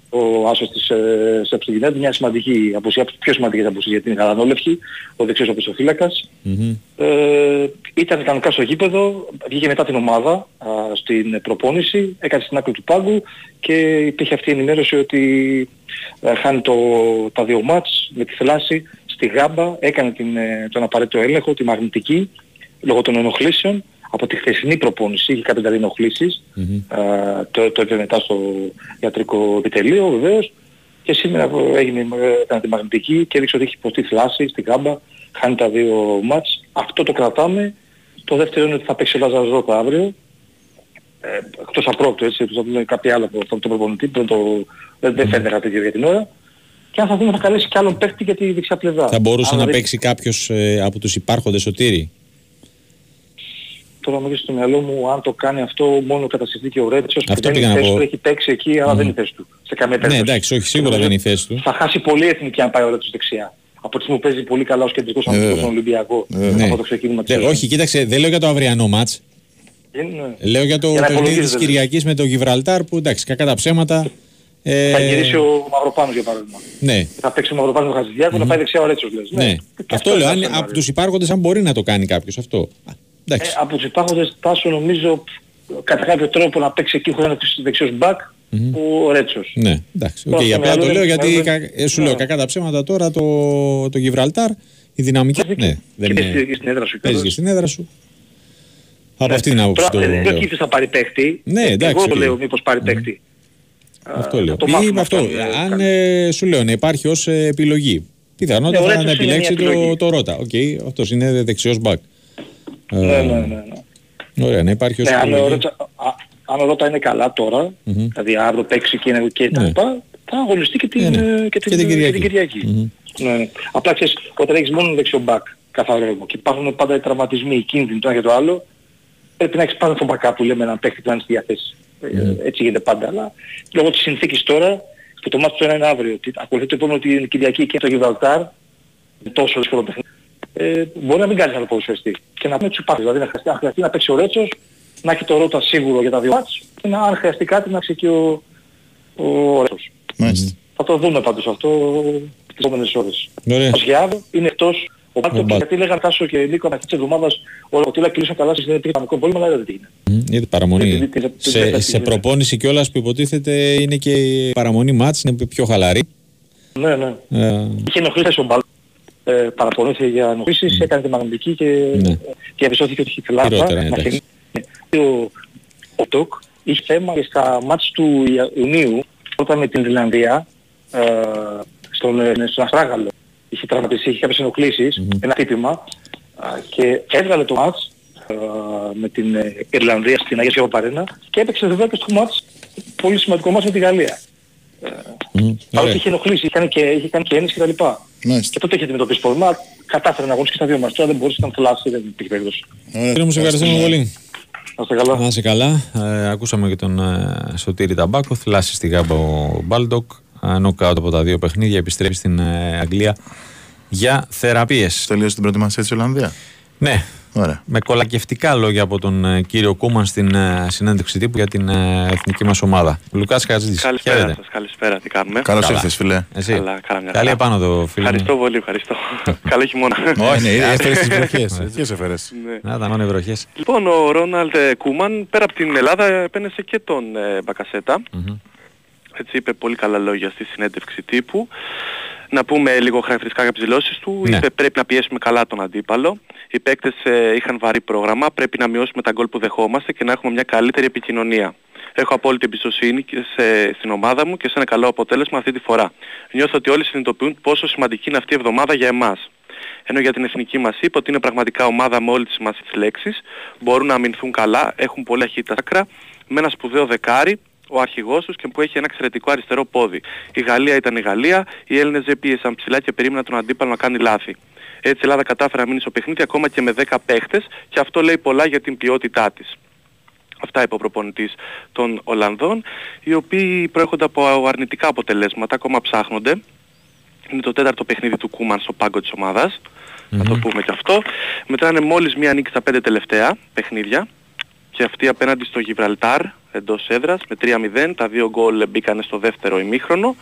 ο άσος της ε, Σεψιγινέτη, μια σημαντική απουσία, από τις πιο σημαντικές απουσίες γιατί είναι γαλανόλευκη, ο δεξιός οπισθοφύλακας. Μμμ. Ε, ήταν κανονικά στο γήπεδο, βγήκε μετά την ομάδα α, στην προπόνηση, έκανε στην άκρη του πάγκου και υπήρχε αυτή η ενημέρωση ότι ε, χάνει το, τα δύο μάτς με τη θλάση στη Γάμπα, έκανε την, ε, τον απαραίτητο έλεγχο, τη μαγνητική, λόγω των ενοχλήσεων. Από τη χθεσινή προπόνηση είχε κάποιες δηλαδή ενοχλήσεις, α, το, το έπαιρνε μετά στο ιατρικό επιτελείο βεβαίως και σήμερα έγινε, ε, έκανε τη μαγνητική και έδειξε ότι έχει υποστεί θλάση στη Γάμπα, χάνει τα δύο μάτς. Αυτό το κρατάμε. Το δεύτερο είναι ότι θα παίξει ο Λάζαρος Ρόκα αύριο. Ε, εκτός απρόπτου έτσι, θα δούμε κάποια άλλα από από τον προπονητή που δεν, το, δεν, δεν φαίνεται κάτι τέτοιο για την ώρα. Και αν θα δούμε θα καλέσει και άλλον παίκτη για τη δεξιά πλευρά. Θα μπορούσε Αν να δηλαδή- παίξει κάποιος ε, από τους υπάρχοντες Σωτήρη. Τώρα μου έρχεται στο μυαλό μου αν το κάνει αυτό μόνο κατά συνθήκη ο Ρέτσος που Αυτό δεν πήγα είναι να η θέση πω. του, έχει παίξει εκεί αλλά δεν είναι η θέση του. Σε καμία Ναι, περίπτωση. εντάξει, όχι, σίγουρα δεν είναι η θέση του. Θα χάσει πολύ εθνική αν πάει ο Ρέτσος δεξιά. Από τη στιγμή που παίζει πολύ καλά ως κεντρικός αμυντικός βέβαια. στον Ολυμπιακό Ναι. από το ξεκίνημα της Ναι, σεζόν. όχι, κοίταξε, δεν λέω για το αυριανό μάτς. Είναι- Λέω για το Για να παιχνίδι της υπολογίζεται, δηλαδή. Κυριακής με το Γιβραλτάρ που εντάξει, κακά τα ψέματα. ε, Θα γυρίσει ο Μαυροπάνος για παράδειγμα. Ναι, Θα παίξει ο Μαυροπάνος με Χατζηδιάκο, θα πάει δεξιά ο Ρέτσος λες. ναι. Αυτό λέω, αν, από τους υπάρχοντες αν μπορεί να το κάνει κάποιος αυτό. Α, Εντάξει. Ε, από τους υπάρχοντες Τάσο νομίζω κατά κάποιο τρόπο να παίξει εκεί χωρίς να παίξει δεξιός back ο Ρέτσος. Ναι, εντάξει. Τώρα Okay, στο απλά το μυαλό λέω μου, γιατί ναι. κα- ε, σου λέω Ναι. κακά τα ψέματα τώρα το, το Γιβραλτάρ, η δυναμική. Ναι, δεν Και είναι. παίζει και στην έδρα σου. Παίζει και κιόλας. στην έδρα σου. Από αυτή την άποψη το Τώρα, δεν λέω λέω. ότι ήθελες να πάρει παίχτη. Ναι, εντάξει, Εγώ το οκ. λέω μήπως πάρει παίχτη. Αυτό λέω. το Ή μάθουμε αυτό, αυτό, ε, αν ε, σου λέω να υπάρχει ως ε, επιλογή. Πιθανότατα Ναι, ο να Ρέτσος είναι επιλέξει μια το, επιλογή. το Ρότα. Οκ, αυτός είναι δεξιός μπακ. Ναι, ναι, ναι. ναι. Ωραία, να υπάρχει ως Ναι, αν ο επιλογή. Ρότσα- α- αν ο Ρότα είναι καλά τώρα, Μμμ. δηλαδή αύριο παίξει και, είναι- και τα Ναι. λοιπά, θα αγωνιστεί και την, Ναι, ναι. ε, και την, Και την ε, Κυριακή. Μμμ. Ναι, ναι. Απλά ξέρεις, όταν έχεις μόνο δεξιό μπακ, καθαρό έργο, και υπάρχουν πάντα οι τραυματισμοί, οι κίνδυνοι το ένα και το άλλο, πρέπει να έχεις πάντα τον backup που λέμε έναν παίχτη που να είναι στη διαθέση. Ε, Ναι. Έτσι γίνεται πάντα, αλλά λόγω της συνθήκης τώρα, που το μάτι του ένα είναι αύριο, ότι ακολουθεί το επόμενο την Κυριακή και το Γιβραλτάρ, με τόσο δύσκολο παιχνίδι, ε, μπορεί να μην κάνει άλλο ποδοσφαιριστή. Και να πούμε τους υπάρχει, δηλαδή να χρειαστεί, αν χρειαστεί να παίξει ο Ρέτσος, να έχει το Ρότα σίγουρο για τα δύο μάτς, και να, αν χρειαστεί κάτι να ξέρει και ο, ο Ρέτσος. Μάλιστα. Θα το δούμε πάντως αυτό τις επόμενες ώρες. Ωραία. Ο Σγιάβο είναι εκτός. Ο Μπάλτοκ, Μπάλτοκ. γιατί λέγανε Τάσο και Νίκο αρχή της εβδομάδας, ο Τίλα κλείσαν καλά στην δεν πανικό πόλεμο, αλλά δεν είναι. Μμ, Γιατί παραμονή. Την- την- την- σε, την- σε την- προπόνηση κιόλας που υποτίθεται είναι και η παραμονή μάτς, είναι πιο χαλαρή. Ναι, ναι. Ε, Είχε ενοχλήσει ο Μπάλτοκ. Ε, παραπονήθηκε για ενοχλήσεις, έκανε τη μαγνητική και, Ναι. και διαπιστώθηκε ότι είχε θλάφα. Χειρότερα, Να εντάξει. θυμ- Ο, ο Τοκ είχε θέμα και στα μάτς του Ια- Ιουνίου, όταν με την Ιρλανδία, ε, στον, ε, στον Αστράγαλο, είχε τραυματιστεί, είχε κάποιες ενοχλήσεις, ένα χτύπημα α, και έβγαλε το μάτς ε, με την ε, Ιρλανδία στην Αγία Σιώπα Παρένα και έπαιξε βέβαια και στο μάτς, πολύ σημαντικό μάτς με τη Γαλλία. Παρότι ωραία. είχε ενοχλήσεις, είχε κάνει και, είχε κάνει και έννοιση κτλ. Και τότε είχε αντιμετωπίσει πρόβλημα, κατάφερε να αγωνίσει και στα δύο μας. Τώρα δεν μπορούσε να θλάσει, δεν υπήρχε περίπτωση. Κύριε μου, σε ευχαριστούμε πολύ. Να είστε καλά. Να είσαι καλά. Ε, ακούσαμε και τον ε, Σωτήρη Ταμπάκο. Θλάση στη γάμπα ο Μπάλντοκ. Ε, Νοκάουτ από τα δύο παιχνίδια. Επιστρέφει στην ε, Αγγλία για θεραπείες. Τελείωσε την προετοιμασία της η Ολλανδία. Ναι. Ωραία. Με κολακευτικά λόγια από τον ε, κύριο Κούμαν στην ε, συνέντευξη τύπου για την ε, εθνική μας ομάδα. Λουκάς Χατζής. Καλησπέρα Χαίρετε. σας, καλησπέρα, τι κάνουμε; Καλώς Καλά. ήρθες φίλε. Εσύ. Καλά, καλά μια Καλή χαρά. επάνω το φίλο μου. Ευχαριστώ πολύ, ευχαριστώ. [laughs] Καλό χειμώνα. Όχι, ναι, α, έφερες τις ναι. βροχές. Ποιες έφερες. Ναι. Να ήταν μόνο οι βροχές. Λοιπόν, ο Ρόναλντ ε, Κούμαν, πέρα από την Ελλάδα, επαίνεσε και τον ε, Μπακασέτα Έτσι είπε πολύ καλά λόγια στη συνέντευξη τύπου. Να πούμε λίγο χαρακτηριστικά για τις δηλώσεις του. Ναι. Είπε πρέπει να πιέσουμε καλά τον αντίπαλο. Οι παίκτες ε, είχαν βαρύ πρόγραμμα. Πρέπει να μειώσουμε τα γκολ που δεχόμαστε και να έχουμε μια καλύτερη επικοινωνία. Έχω απόλυτη εμπιστοσύνη και σε, στην ομάδα μου και σε ένα καλό αποτέλεσμα αυτή τη φορά. Νιώθω ότι όλοι συνειδητοποιούν πόσο σημαντική είναι αυτή η εβδομάδα για εμάς. Ενώ για την εθνική μας είπε ότι είναι πραγματικά ομάδα με όλη τη σημασία της λέξης, μπορούν να αμυνθούν καλά, έχουν πολύ αχύτητα άκρα, με ένα σπουδαίο δεκάρι, ο αρχηγός τους και που έχει ένα εξαιρετικό αριστερό πόδι. Η Γαλλία ήταν η Γαλλία, οι Έλληνες δεν πίεσαν ψηλά και περίμεναν τον αντίπαλο να κάνει λάθη. Έτσι η Ελλάδα κατάφερε να μείνει στο παιχνίδι ακόμα και με 10 παίχτες και αυτό λέει πολλά για την ποιότητά της. Αυτά είπε ο προπονητής των Ολλανδών, οι οποίοι προέρχονται από αρνητικά αποτελέσματα, ακόμα ψάχνονται. Είναι το τέταρτο παιχνίδι του Κούμαν στο πάγκο της ομάδας. Να το πούμε και αυτό. Μετράνε μόλις μία νίκη στα πέντε τελευταία παιχνίδια. Και αυτή απέναντι στο Γιβραλτάρ εντός έδρας με 3-0. Τα δύο γκολ μπήκανε στο δεύτερο ημίχρονο.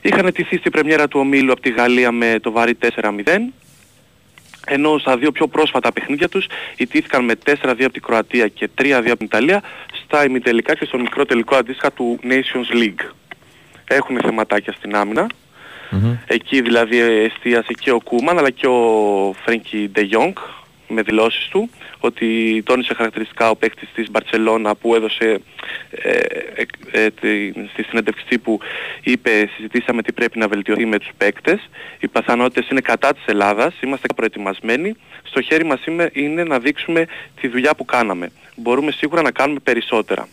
Είχαν τηθεί στην πρεμιέρα του ομίλου από τη Γαλλία με το βαρύ 4-0 ενώ στα δύο πιο πρόσφατα παιχνίδια τους ιτήθηκαν με 4-2 από την Κροατία και 3-2 από την Ιταλία στα ημιτελικά και στο μικρό τελικό αντίστοιχα του Nations League. Έχουν θεματάκια στην άμυνα. Εκεί δηλαδή εστίασε και ο Κούμαν αλλά και ο Φρέγκι Ντε Jong με δηλώσεις του ότι τόνισε χαρακτηριστικά ο παίκτης της Μπαρτσελώνα που έδωσε ε, ε, ε, τη- στη συνέντευξη που είπε συζητήσαμε τι πρέπει να βελτιωθεί με τους παίκτες. Οι πιθανότητες είναι κατά της Ελλάδας. Είμαστε προετοιμασμένοι. Στο χέρι μας είναι, είναι να δείξουμε τη δουλειά που κάναμε. Μπορούμε σίγουρα να κάνουμε περισσότερα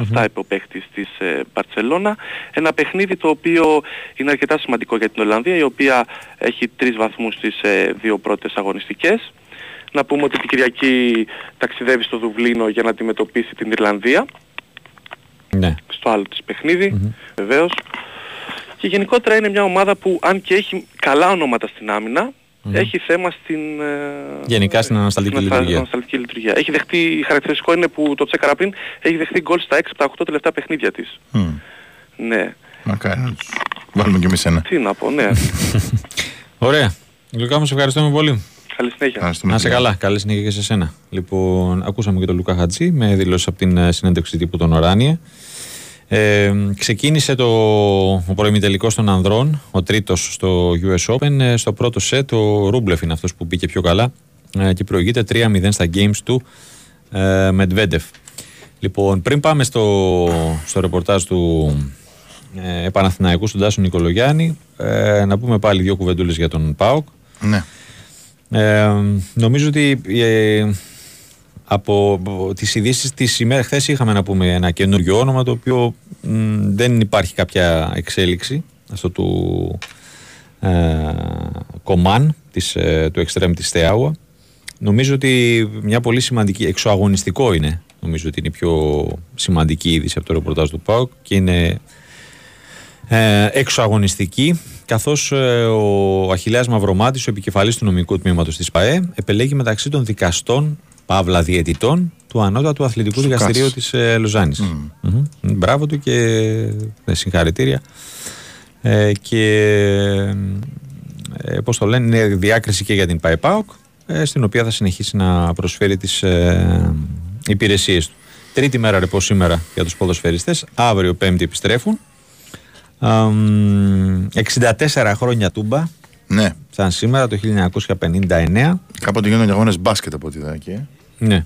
Αυτά είπε ο παίχτης της ε, Μπαρτσελώνα. Ένα παιχνίδι το οποίο είναι αρκετά σημαντικό για την Ολλανδία, η οποία έχει τρεις βαθμούς στις ε, δύο πρώτες αγωνιστικές. Να πούμε ότι την Κυριακή ταξιδεύει στο Δουβλίνο για να αντιμετωπίσει την Ιρλανδία. Ναι. Στο άλλο της παιχνίδι, βεβαίως. Και γενικότερα είναι μια ομάδα που αν και έχει καλά ονόματα στην άμυνα, έχει θέμα στην, ε, Γενικά στην ανασταλτική στην λειτουργία. ανασταλτική λειτουργία. Έχει δεχτεί, χαρακτηριστικό είναι που το τσέκαρα πριν, έχει δεχτεί γκολ στα 6 από τα 8 τελευταία παιχνίδια της. Μμ. Ναι. Μακάρι να τους βάλουμε κι εμείς ένα. Τι να πω, ναι. [laughs] Ωραία. Λουκά μου, σε ευχαριστούμε πολύ. Καλή συνέχεια. Να σε καλά, καλή συνέχεια και σε σένα. Λοιπόν, ακούσαμε και τον Λουκά Χατζή με δήλωση από την ε, συνέντευξη τύπου των Οράνια. Ε, ξεκίνησε το, ο προημιτελικός των ανδρών, ο τρίτος στο US Open. Ε, στο πρώτο σετ ο Ρούμπλεφ είναι αυτός που μπήκε πιο καλά ε, και προηγείται 3-0 στα games του ε, Μετβέντεφ. Λοιπόν, πριν πάμε στο, στο ρεπορτάζ του ε, Παναθηναϊκού στον Τάσο Νικολογιάννη, ε, να πούμε πάλι δύο κουβεντούλες για τον ΠΑΟΚ. Ναι. Ε, νομίζω ότι ε, από τις ειδήσεις της ημέρα χθες είχαμε να πούμε ένα καινούριο όνομα το οποίο μ, δεν υπάρχει κάποια εξέλιξη αυτό του ε, Κομάν της, ε, του Extreme της Θεάουα. Νομίζω ότι μια πολύ σημαντική εξωαγωνιστικό είναι νομίζω ότι είναι η πιο σημαντική είδηση από το ρεπορτάζ του ΠΑΟΚ και είναι ε, εξωαγωνιστική καθώς ε, ο Αχιλέας Μαυρομάτης, ο επικεφαλής του νομικού τμήματος της ΠαΕ επελέγει μεταξύ των δικαστών Παύλα διαιτητών του ανώτατου αθλητικού Του δικαστηρίου ΚΑΣ. της ε, Λοζάνης. Μμμ. Μπράβο του και ε, συγχαρητήρια. Ε, και ε, πώς το λένε, είναι διάκριση και για την ΠαΕΠΑΟΚ, ε, στην οποία θα συνεχίσει να προσφέρει τις ε, υπηρεσίες του. Τρίτη μέρα ρεπό σήμερα για τους ποδοσφαιριστές, αύριο πέμπτη επιστρέφουν. Αμ, 64 χρόνια τούμπα. Ναι. Σαν σήμερα το 1959. Κάποτε γίνονταν και αγώνες μπάσκετ από ό,τι είδα εκεί. ε. Ναι.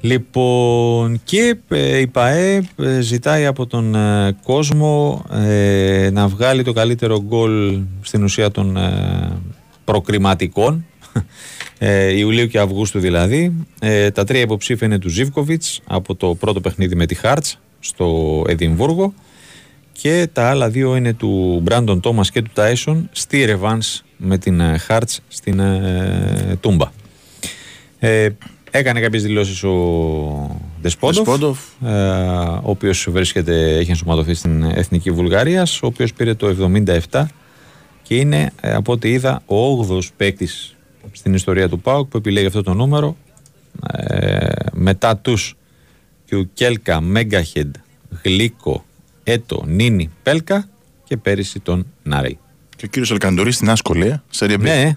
Λοιπόν, και ε, η ΠαΕ ε, ζητάει από τον ε, κόσμο ε, να βγάλει το καλύτερο γκολ στην ουσία των ε, προκριματικών ε, Ιουλίου και Αυγούστου δηλαδή. Ε, τα τρία υποψήφια είναι του Ζίβκοβιτς από το πρώτο παιχνίδι με τη Χάρτς στο Εδιμβούργο και τα άλλα δύο είναι του Μπράντον Τόμας και του Τάισον στη Ρεβάνς με την ε, Χάρτς στην ε, Τούμπα. Ε, έκανε κάποιες δηλώσεις ο Δεσπόντοφ, Δεσπόντοφ. ε, ο οποίος βρίσκεται, έχει ενσωματωθεί στην Εθνική Βουλγαρίας, ο οποίος πήρε το 77 και είναι ε, από ό,τι είδα ο 8ος παίκτης στην ιστορία του ΠΑΟΚ που επιλέγει αυτό το νούμερο ε, μετά τους Κιουκέλκα, Μέγκαχεντ, Γλίκο, Έτο, Νίνι, Πέλκα και πέρυσι τον Νάρη. Και ο κύριος Αλκαντορής στην άσκολη, σε ρε Ναι,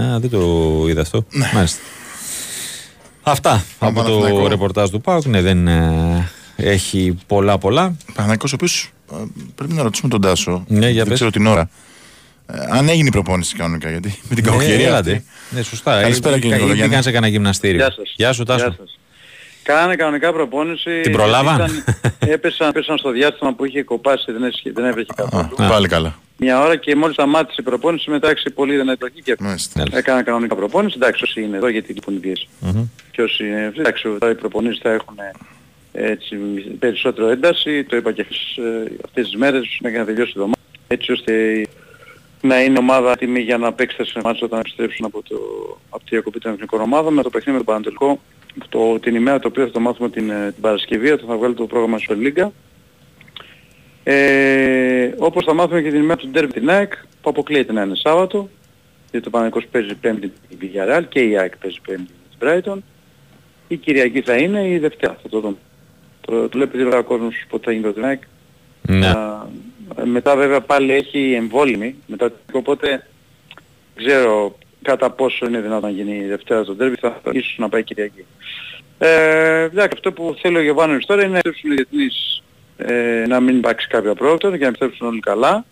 Α, δεν το είδα αυτό. Μάλιστα. Αυτά από το Παναθηναϊκό. ρεπορτάζ του ΠΑΟΚ. Ναι, δεν ε, έχει πολλά πολλά. Παναθηναϊκός ο οποίος ε, πρέπει να ρωτήσουμε τον Τάσο. Ναι, για δεν πες. ξέρω την ώρα. Ε, αν έγινε η προπόνηση κανονικά, γιατί με την Ναι, κακοκαιρία. έλατε. αυτή. Ναι, σωστά. Καλησπέρα Ε, κύριε ε, Νικολογιάννη. Πήγαν σε κανένα γυμναστήριο. Γεια σας. Γεια σου, Τάσο. Γεια σας. Κάνανε κανονικά προπόνηση. Την προλάβαν; Ήταν- έπεσαν, έπεσαν στο διάστημα που είχε κοπάσει, δεν, έσχε- δεν έβρεχε καθόλου. Πάλι καλά. Μια ώρα και μόλις σταμάτησε η προπόνηση μετά άρχισε πολύ δεν έτρωγε και έκανα κανονικά προπόνηση. Εντάξει, όσοι είναι εδώ γιατί λείπουν οι πιέσεις. Και όσοι είναι αυτοί, εντάξει, τώρα οι προπονήσεις θα έχουν ε, έτσι, περισσότερο ένταση. Το είπα και χθες, ε, αυτές τις μέρες μέχρι να τελειώσει η εβδομάδα. Έτσι ώστε να είναι ομάδα έτοιμη για να παίξει τα συνεμάτια όταν επιστρέψουν από, το, από τη διακοπή των εθνικών ομάδων με το παιχνίδι με τον Πανατολικό το, την ημέρα το οποίο θα το μάθουμε την, ε, την Παρασκευή όταν θα βγάλει το πρόγραμμα στο Λίγκα. Ε, όπως θα μάθουμε και την ημέρα του Ντέρμπι την ΑΕΚ που αποκλείεται να είναι Σάββατο γιατί το Παναγικός παίζει πέμπτη την Villarreal και η ΑΕΚ παίζει πέμπτη την Brighton. Η Κυριακή θα είναι η Δευτέρα, θα το δούμε. Το, το βλέπει τώρα ο κόσμος πότε θα γίνει το την ΑΕΚ. Ναι. Α, μετά βέβαια πάλι έχει εμβόλυμη, μετά, οπότε δεν ξέρω κατά πόσο είναι δυνατόν να γίνει η Δευτέρα το Derby, θα ίσως να πάει Κυριακή. Ε, εντάξει, αυτό που θέλει ο Γιωβάνος τώρα είναι να επιστρέψουν οι διεθνείς ε, να μην υπάρξει κάποια πρόοδο για να επιστρέψουν όλοι καλά.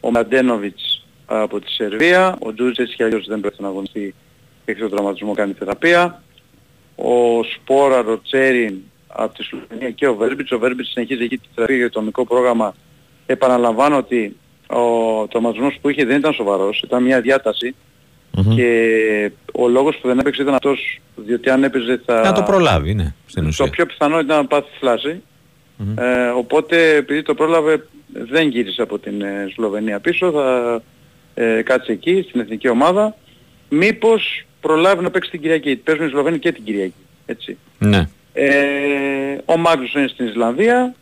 Ο Μαντένοβιτς από τη Σερβία, ο Τζούζης έτσι κι αλλιώς δεν πρέπει να αγωνιστεί έχει το τραυματισμό κάνει θεραπεία. Ο Σπόρα, ο Τσέριν από τη Σλοβενία και ο Βέρμπιτς. Ο Βέρμπιτς συνεχίζει εκεί τη θεραπεία για το νομικό πρόγραμμα. Επαναλαμβάνω ότι ο τραυματισμός που είχε δεν ήταν σοβαρός, ήταν μια διάταση και ο λόγος που δεν έπαιξε ήταν αυτός, διότι αν έπαιζε θα... Να το προλάβει, ναι, στην Το ουσία. πιο πιθανό ήταν να πάθει φλάση. Ε, οπότε επειδή το πρόλαβε δεν γύρισε από την ε, Σλοβενία πίσω, θα ε, κάτσει εκεί στην εθνική ομάδα. Μήπως προλάβει να παίξει την Κυριακή. Παίζουν οι Σλοβαίνοι και την Κυριακή. Έτσι. Ναι. Ε, ο Μάγνους είναι στην Ισλανδία.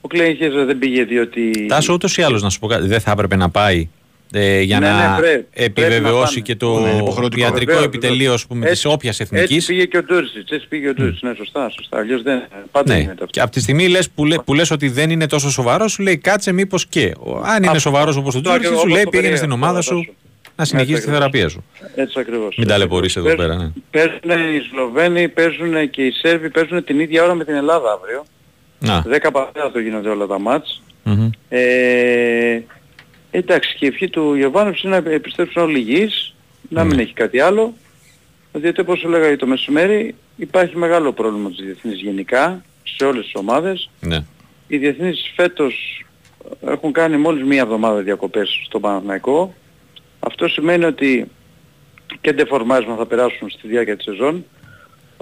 Ο Κλέιν Χέζα δεν πήγε διότι... Τάσο, ούτως ή άλλως να σου πω κάτι, δεν θα έπρεπε να πάει ε, για Ναι, να ναι, πρέπει- επιβεβαιώσει πρέπει και να το πάνε. Ναι, υποχρεωτικό. ιατρικό Βεβαίως, επιτελείο βεβαίως. ας πούμε, της Έτσι- όποιας Έτσι εθνικής. πήγε και ο Ντούρισιτς. Έτσι πήγε ο Ντούρισιτς. Ναι, σωστά, σωστά. Αλλιώς δεν... Πάντα Ναι. γίνεται αυτό. Και από τη στιγμή λες, που, λέ, που λες ότι δεν είναι τόσο σοβαρό, σου λέει κάτσε μήπως και. Ο- Αν είναι Αυτό- σοβαρός όπως ο αυτό Τζόρις, ακριβώς σου λέει το πήγαινε περίγραφα, στην ομάδα Τάσο. σου. να συνεχίσει τη ακριβώς. θεραπεία σου. Έτσι ακριβώς. Μην ταλαιπωρείς εδώ Παίζουν- πέρα. Ναι. Παίζουν οι Σλοβαίνοι, παίζουν και οι Σέρβοι, παίζουν την ίδια ώρα με την Ελλάδα αύριο. Να. 10 παρατέταρτο γίνονται όλα τα μάτς. Μμμ. Ε, εντάξει και η ευχή του Γιωβάνοβιτς είναι να επιστρέψουν όλοι υγιείς, να μην έχει κάτι άλλο. Διότι όπως έλεγα το μεσημέρι υπάρχει μεγάλο πρόβλημα της διεθνής γενικά σε όλες τις ομάδες. Ναι. Οι διεθνείς φέτος έχουν κάνει μόλις μία εβδομάδα διακοπές στο Παναθηναϊκό. Αυτό σημαίνει ότι και ντεφορμάρισμα θα περάσουν στη διάρκεια της σεζόν.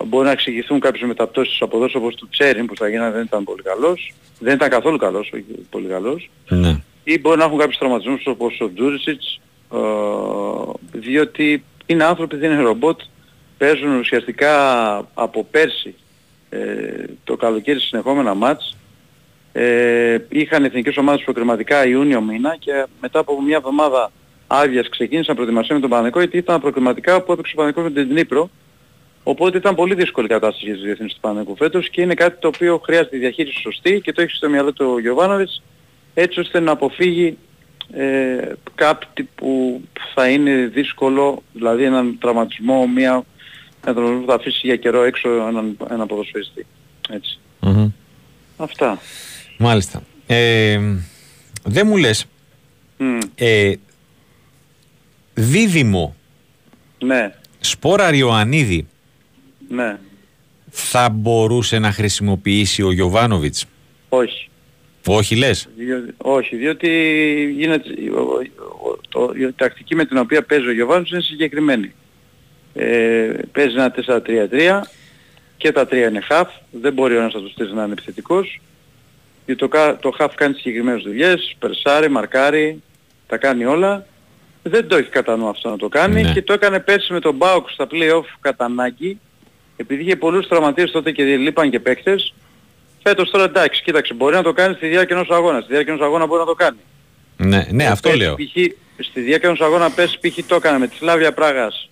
Μπορεί να εξηγηθούν κάποιες μεταπτώσεις της αποδόσης όπως του Τσέριν που στα γίνανε δεν ήταν πολύ καλός. Δεν ήταν καθόλου καλός, όχι πολύ καλός. Ναι. Ή μπορεί να έχουν κάποιους τραυματισμούς όπως ο Τζούρισιτς, ε, διότι είναι άνθρωποι, δεν είναι ρομπότ. Παίζουν ουσιαστικά από πέρσι ε, το καλοκαίρι συνεχόμενα μάτς. Ε, είχαν εθνικές ομάδες προκριματικά Ιούνιο μήνα και μετά από μια εβδομάδα άδειας ξεκίνησαν προετοιμασία με τον Παναγικό γιατί ήταν προκριματικά που έπαιξε ο Παναγικός με την Δνήπρο. Οπότε ήταν πολύ δύσκολη η κατάσταση για τους διεθνείς του Παναγικού φέτος και είναι κάτι το οποίο χρειάζεται διαχείριση σωστή και το έχει στο μυαλό του ο Γιωβάνοβιτς έτσι ώστε να αποφύγει ε, κάτι που θα είναι δύσκολο, δηλαδή έναν τραυματισμό, μια, ένα τραυματισμό που θα αφήσει για καιρό έξω έναν, έναν ποδοσφαιριστή. Έτσι. Μμμ. Αυτά. Μάλιστα. Ε, δεν μου λες, Μμ. ε, δίδυμο Ναι, σπόρα Ριωαννίδη ναι, θα μπορούσε να χρησιμοποιήσει ο Γιωβάνοβιτς; όχι. Όχι λες; Διότι- όχι, διότι γίνεται, ο- ο- το- η τακτική με την οποία παίζει ο Γιωβάνος είναι συγκεκριμένη. Ε, παίζει ένα 4-3-3 και τα τρία είναι half, δεν μπορεί ο ένας από τους τρεις να είναι επιθετικός. Γιατί το, κα- το half κάνει συγκεκριμένες δουλειές, περσάρει, μαρκάρει, τα κάνει όλα. Δεν το έχει κατά νου αυτό να το κάνει Ναι. και το έκανε πέρσι με τον Μπάουκ στα play-off κατά ανάγκη επειδή είχε πολλούς τραυματίες τότε και λείπαν και παίκτες Φέτος τώρα εντάξει, κοίταξε, μπορεί να το κάνει στη διάρκεια ενός αγώνα. Στη διάρκεια ενός αγώνα μπορεί να το κάνει. Ναι, ναι αυτό Πέρσι, λέω. π.χ. στη διάρκεια ενός αγώνα πέρσι π.χ. το έκανε με τη Σλάβια Πράγας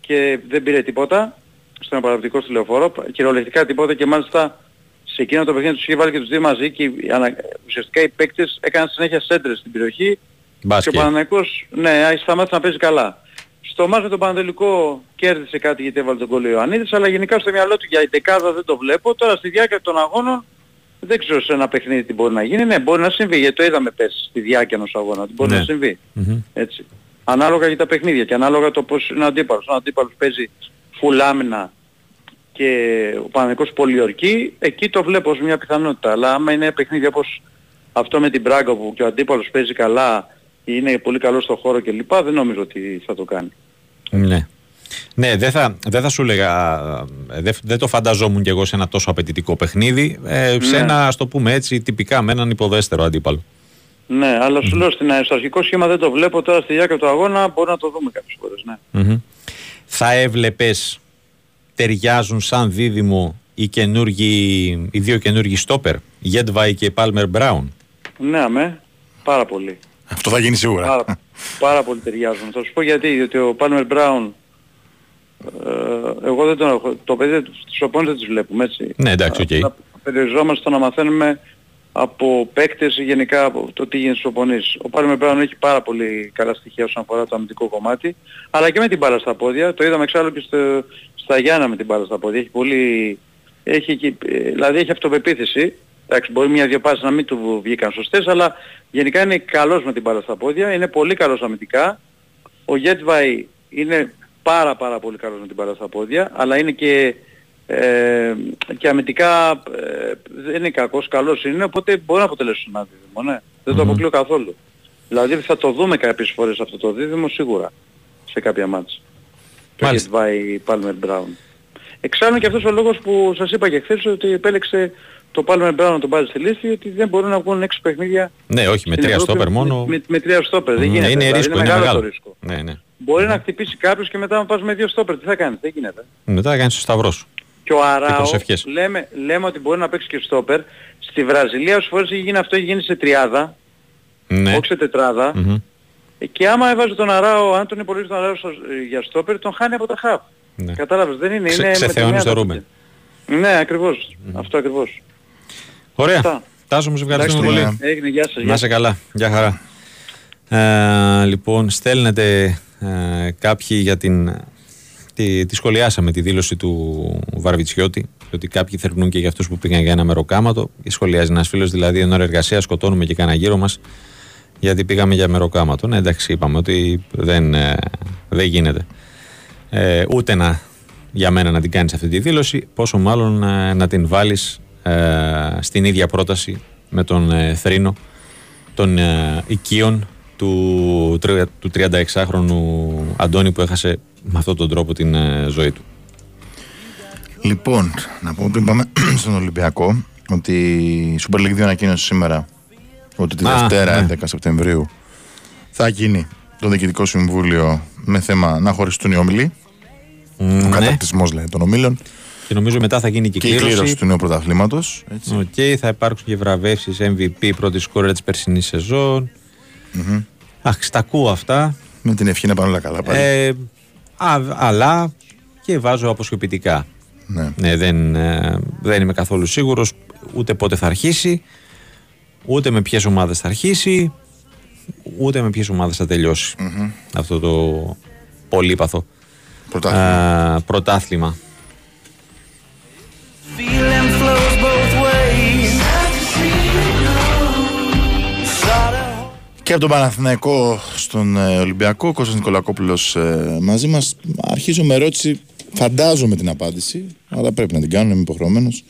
και δεν πήρε τίποτα στον επαναπτικό στη λεωφόρο, κυριολεκτικά τίποτα και μάλιστα σε εκείνο το παιχνίδι τους είχε βάλει και τους δύο μαζί και οι- ανα- ουσιαστικά οι παίκτες έκαναν συνέχεια σέντρες στην περιοχή Μπάσκετ. και ο Παναθηναϊκός, ναι, σταμάτησε να παίζει καλά. Στο μάτς με τον Πανατολικό κέρδισε κάτι γιατί έβαλε τον κόλλο ο Ιωαννίδης, αλλά γενικά στο μυαλό του για η δεκάδα δεν το βλέπω. Τώρα στη διάρκεια των αγώνων δεν ξέρω σε ένα παιχνίδι τι μπορεί να γίνει. Ναι, μπορεί να συμβεί, γιατί το είδαμε πέρσι στη διάρκεια ενός αγώνα. Τι μπορεί Ναι. να συμβεί. Μμμ. Έτσι. Ανάλογα για τα παιχνίδια και ανάλογα το πώς είναι ο αντίπαλος. Αν ο αντίπαλος παίζει full άμυνα και ο Παναγικός πολιορκεί, εκεί το βλέπω ως μια πιθανότητα. Αλλά άμα είναι παιχνίδια όπως αυτό με την Πράγκα που και ο αντίπαλος παίζει καλά, είναι πολύ καλό στο χώρο κλπ. Δεν νομίζω ότι θα το κάνει. Ναι. Ναι, δεν θα, δεν θα σου έλεγα, ε, δεν, δεν το φανταζόμουν κι εγώ σε ένα τόσο απαιτητικό παιχνίδι, ε, σε Ναι. ένα, ας το πούμε έτσι, τυπικά με έναν υποδέστερο αντίπαλο. Ναι, αλλά σου λέω στην, στο αρχικό σχήμα δεν το βλέπω τώρα στη διάρκεια του αγώνα, μπορεί να το δούμε κάποιες φορές, ναι. Μμμ. Θα έβλεπες, ταιριάζουν σαν δίδυμο οι, καινούργοι, οι δύο καινούργοι στόπερ, Γέντβαϊ και Πάλμερ Μπράουν; Ναι, αμέ, πάρα πολύ. Αυτό θα γίνει σίγουρα. Πάρα, πάρα πολύ ταιριάζουν. Θα σου πω γιατί, διότι ο Πάλμερ Μπράουν, ε, εγώ δεν τον έχω, επειδή τις προπονήσεις δεν τις βλέπουμε, έτσι. Ναι, εντάξει, οκ. Απλά Περιοριζόμαστε στο να μαθαίνουμε από παίκτες γενικά από το τι γίνεται στις προπονήσεις. Ο Πάλμερ Μπράουν έχει πάρα πολύ καλά στοιχεία όσον αφορά το αμυντικό κομμάτι, αλλά και με την μπάλα στα πόδια. Το είδαμε εξάλλου και στο, στα Γιάννα με την μπάλα στα πόδια. Έχει πολύ, έχει, και- ε, δηλαδή έχει αυτοπεποίθηση. Εντάξει, μπορεί μια-δυο πάσεις να μην του βγήκαν σωστές, αλλά γενικά είναι καλός με την μπάλα στα πόδια, είναι πολύ καλός αμυντικά. Ο Γέτβαϊ είναι πάρα πάρα πολύ καλός με την μπάλα στα πόδια, αλλά είναι και, ε, και αμυντικά ε, δεν είναι κακός, καλός είναι, οπότε μπορεί να αποτελέσει ένα δίδυμο, ναι. Δεν το αποκλείω καθόλου. Δηλαδή θα το δούμε κάποιες φορές αυτό το δίδυμο σίγουρα σε κάποια μάτς. Το Μάλιστα. Γέτβαϊ Πάλμερ Μπράουν. Εξάλλου και αυτός ο λόγος που σας είπα και χθες ότι επέλεξε το Πάλμερ Μπράουν να τον πάρει στη λίστη ότι δεν μπορούν να βγουν έξι παιχνίδια Ναι, όχι, με στην τρία Ευρώπη στόπερ μόνο. Με, με τρία στόπερ, δεν Μμ, γίνεται. Είναι δηλαδή, ρίσκο, είναι μεγάλο μεγάλο. το ρίσκο. Ναι, ναι. Μπορεί να χτυπήσει κάποιος και μετά να πας με δύο στόπερ. Τι θα κάνεις, δεν γίνεται. Μετά θα κάνεις το σταυρός σου. Και ο Αράο, προσευχές. λέμε, λέμε ότι μπορεί να παίξει και στόπερ. Στη Βραζιλία όσες φορές έχει γίνει αυτό, έχει γίνει σε τριάδα, Ναι. όχι σε τετράδα. Μμμ. Ε, Και άμα έβαζε τον Αράο, αν τον υπολογίζει τον Αράο στο- ε, για στόπερ, τον χάνει από τα χαφ. Ναι. Κατάλαβες, δεν είναι. Ξε- είναι με τη ξεθεώνεις μία το τα- Ρούμπεν. Ναι, ακριβώς. Αυτό ακριβώς. Ωραία. Αυτά. Τάσο μου, σε ευχαριστούμε Εντάξει, πολύ. ναι. Έγινε, γεια σας. Να γεια είσαι καλά. Γεια χαρά. Ε, λοιπόν, στέλνετε ε, κάποιοι για την. Τη, τη σχολιάσαμε τη δήλωση του Βαρβιτσιώτη ότι κάποιοι θερμνούν και για αυτούς που πήγαν για ένα μεροκάματο. Και σχολιάζει ένας φίλος, δηλαδή, εν ώρα εργασίας σκοτώνουμε και κανένα γύρω μας γιατί πήγαμε για μεροκάματο. Ναι, εντάξει, είπαμε ότι δεν, ε, δεν γίνεται. Ε, ούτε να, για μένα να την κάνεις αυτή τη δήλωση, πόσο μάλλον ε, να την βάλεις ε, στην ίδια πρόταση με τον ε, θρήνο των ε, οικείων του, τρι- του 36χρονου Αντώνη που έχασε με αυτόν τον τρόπο την ε, ζωή του. Λοιπόν, να πω πριν πάμε [clears throat] στον Ολυμπιακό ότι η Super League 2 ανακοίνωσε σήμερα ότι τη Α, Δευτέρα ναι. 11 Σεπτεμβρίου θα γίνει το Διοικητικό Συμβούλιο με θέμα να χωριστούν οι όμιλοι. Ο Ναι. καταρτισμός δηλαδή των ομίλων. Και νομίζω μετά θα γίνει και η Και η κλήρωση. κλήρωση του νέου πρωταθλήματος. Οκ, θα υπάρξουν και βραβεύσεις MVP πρώτοι σκόρερ της περσινής σεζόν. Αχ, στα ακούω αυτά. Με την ευχή να πάνε όλα καλά πάλι. Ε, α, αλλά και βάζω αποσιωπητικά. Ναι. δεν, ε, δεν είμαι καθόλου σίγουρος ούτε πότε θα αρχίσει, ούτε με ποιες ομάδες θα αρχίσει, ούτε με ποιες ομάδες θα τελειωσει αυτό το πολύπαθο πρωτάθλημα. α, πρωτάθλημα. Και από τον Παναθηναϊκό στον ε, Ολυμπιακό, ο Κώστας Νικολακόπουλος ε, μαζί μας. Αρχίζω με ερώτηση, φαντάζομαι την απάντηση, αλλά πρέπει να την κάνω, είμαι υποχρεωμένος.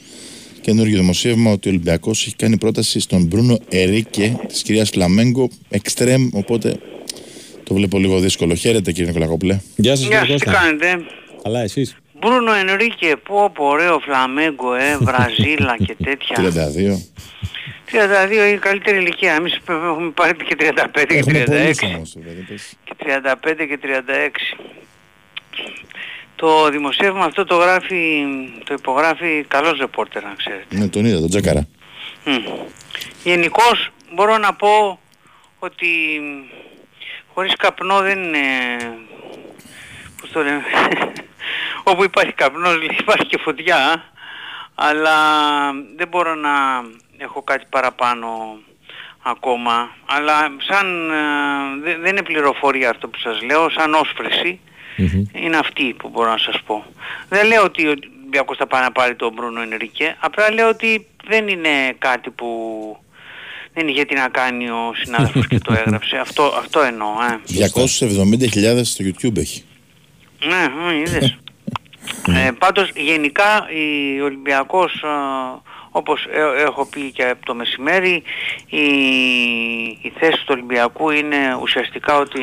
Καινούργιο δημοσίευμα ότι ο Ολυμπιακός έχει κάνει πρόταση στον Μπρούνο Ερίκε της κυρίας Φλαμέγκο, εξτρέμ, οπότε το βλέπω λίγο δύσκολο. Χαίρετε κύριε Νικολακόπουλε. Γεια σας Γεια σας, τι κάνετε; Καλά εσείς; Μπρούνο Ενρίκε, πω πω ωραίο φλαμέγκο, ε, Βραζίλα και τέτοια. 32. 32 είναι η καλύτερη ηλικία. Εμείς έχουμε πάρει και 35 και Έχουμε 36. πωλήσει όμως, δηλαδή, πες. Και 35 και 36. Το δημοσίευμα αυτό το γράφει, το υπογράφει καλός ρεπόρτερ να ξέρετε. Ναι, τον είδα, τον Τζάκαρα. Γενικώς μπορώ να πω ότι χωρίς καπνό δεν είναι... Πώς το λέμε... [laughs] Όπου υπάρχει καπνός υπάρχει και φωτιά. Αλλά δεν μπορώ να έχω κάτι παραπάνω ακόμα. Αλλά σαν... ε, δεν- δεν είναι πληροφορία αυτό που σας λέω, σαν όσφρηση. Είναι αυτή που μπορώ να σας πω. Δεν λέω ότι ο Ολυμπιακός θα πάει να πάρει τον Μπρούνο Ενρίκε, απλά λέω ότι δεν είναι κάτι που δεν είχε τι να κάνει ο συνάδελφος και το [laughs] έγραψε. Αυτό, αυτό εννοώ. Ε. 270.000 στο YouTube έχει. Ναι, ε, είδες. [laughs] ε, πάντως γενικά η Ολυμπιακός ε, όπως ε- έχω πει και από το μεσημέρι η, η θέση του Ολυμπιακού είναι ουσιαστικά ότι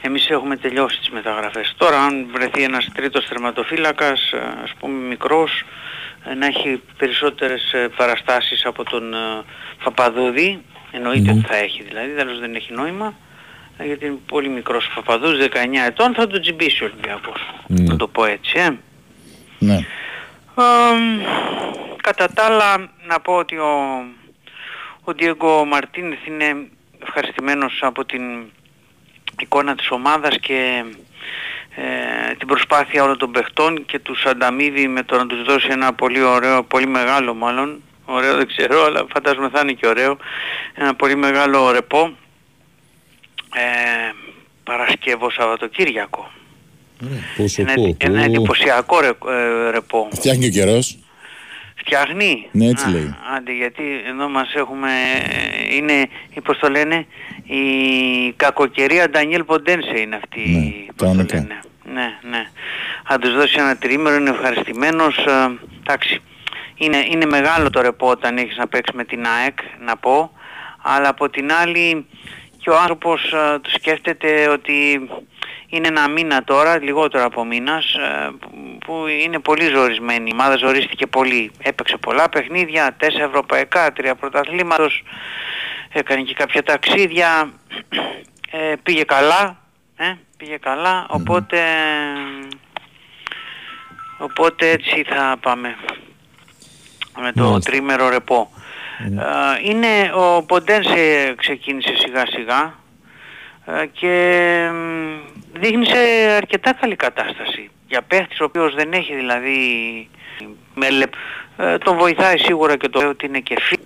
εμείς έχουμε τελειώσει τις μεταγραφές. Τώρα αν βρεθεί ένας τρίτος θερματοφύλακας ε, ας πούμε μικρός ε, να έχει περισσότερες ε, παραστάσεις από τον ε, Παπαδούδη εννοείται ότι θα έχει δηλαδή, τέλος δεν έχει νόημα ε, γιατί είναι πολύ μικρός ο Παπαδούς, 19 ετών, θα τον τσιμπήσει ο Ολυμπιακός. Να το πω έτσι, ε. Ναι. Αμ, κατά τα άλλα, να πω ότι ο, ο Διέγκο Μαρτίνεθ είναι ευχαριστημένος από την εικόνα της ομάδας και ε, την προσπάθεια όλων των παιχτών και τους ανταμείβει με το να τους δώσει ένα πολύ ωραίο, πολύ μεγάλο μάλλον, ωραίο δεν ξέρω αλλά φαντάζομαι θα είναι και ωραίο, ένα πολύ μεγάλο ρεπό ε, Παρασκευό Σαββατοκύριακο. Πόσο Ένα, πού, ένα πού; εντυπωσιακό ρε, ε, ρεπό. Φτιάχνει ο καιρός. Φτιάχνει. Ναι, έτσι Α, λέει. Άντε, γιατί εδώ μας έχουμε, ε, είναι, ή πώς το λένε, η κακοκαιρία Ντανιέλ Ποντένσε είναι αυτή. πώς το Κανονικά. λένε. Ναι, ναι. Αν τους δώσει ένα τρίμερο είναι ευχαριστημένος. ε, Εντάξει, είναι, είναι μεγάλο το ρεπό όταν έχεις να παίξεις με την ΑΕΚ, να πω. Αλλά από την άλλη και ο άνθρωπος ε, του σκέφτεται ότι είναι ένα μήνα τώρα, λιγότερο από μήνας, ε, που- που είναι πολύ ζορισμένη. Η ομάδα ζορίστηκε πολύ. Έπαιξε πολλά παιχνίδια, τέσσερα ευρωπαϊκά, τρία πρωταθλήματος, έκανε και κάποια ταξίδια, ε, πήγε καλά, ε, πήγε καλά, οπότε, οπότε έτσι θα πάμε με το Μάλιστα. τρίμερο ρεπό. Ε, είναι, ο Ποντένσε ξεκίνησε σιγά σιγά ε, και μ, δείχνει σε αρκετά καλή κατάσταση. Για παίχτης ο οποίος δεν έχει δηλαδή με λεπ- ε, τον βοηθάει σίγουρα και το ότι είναι και φι,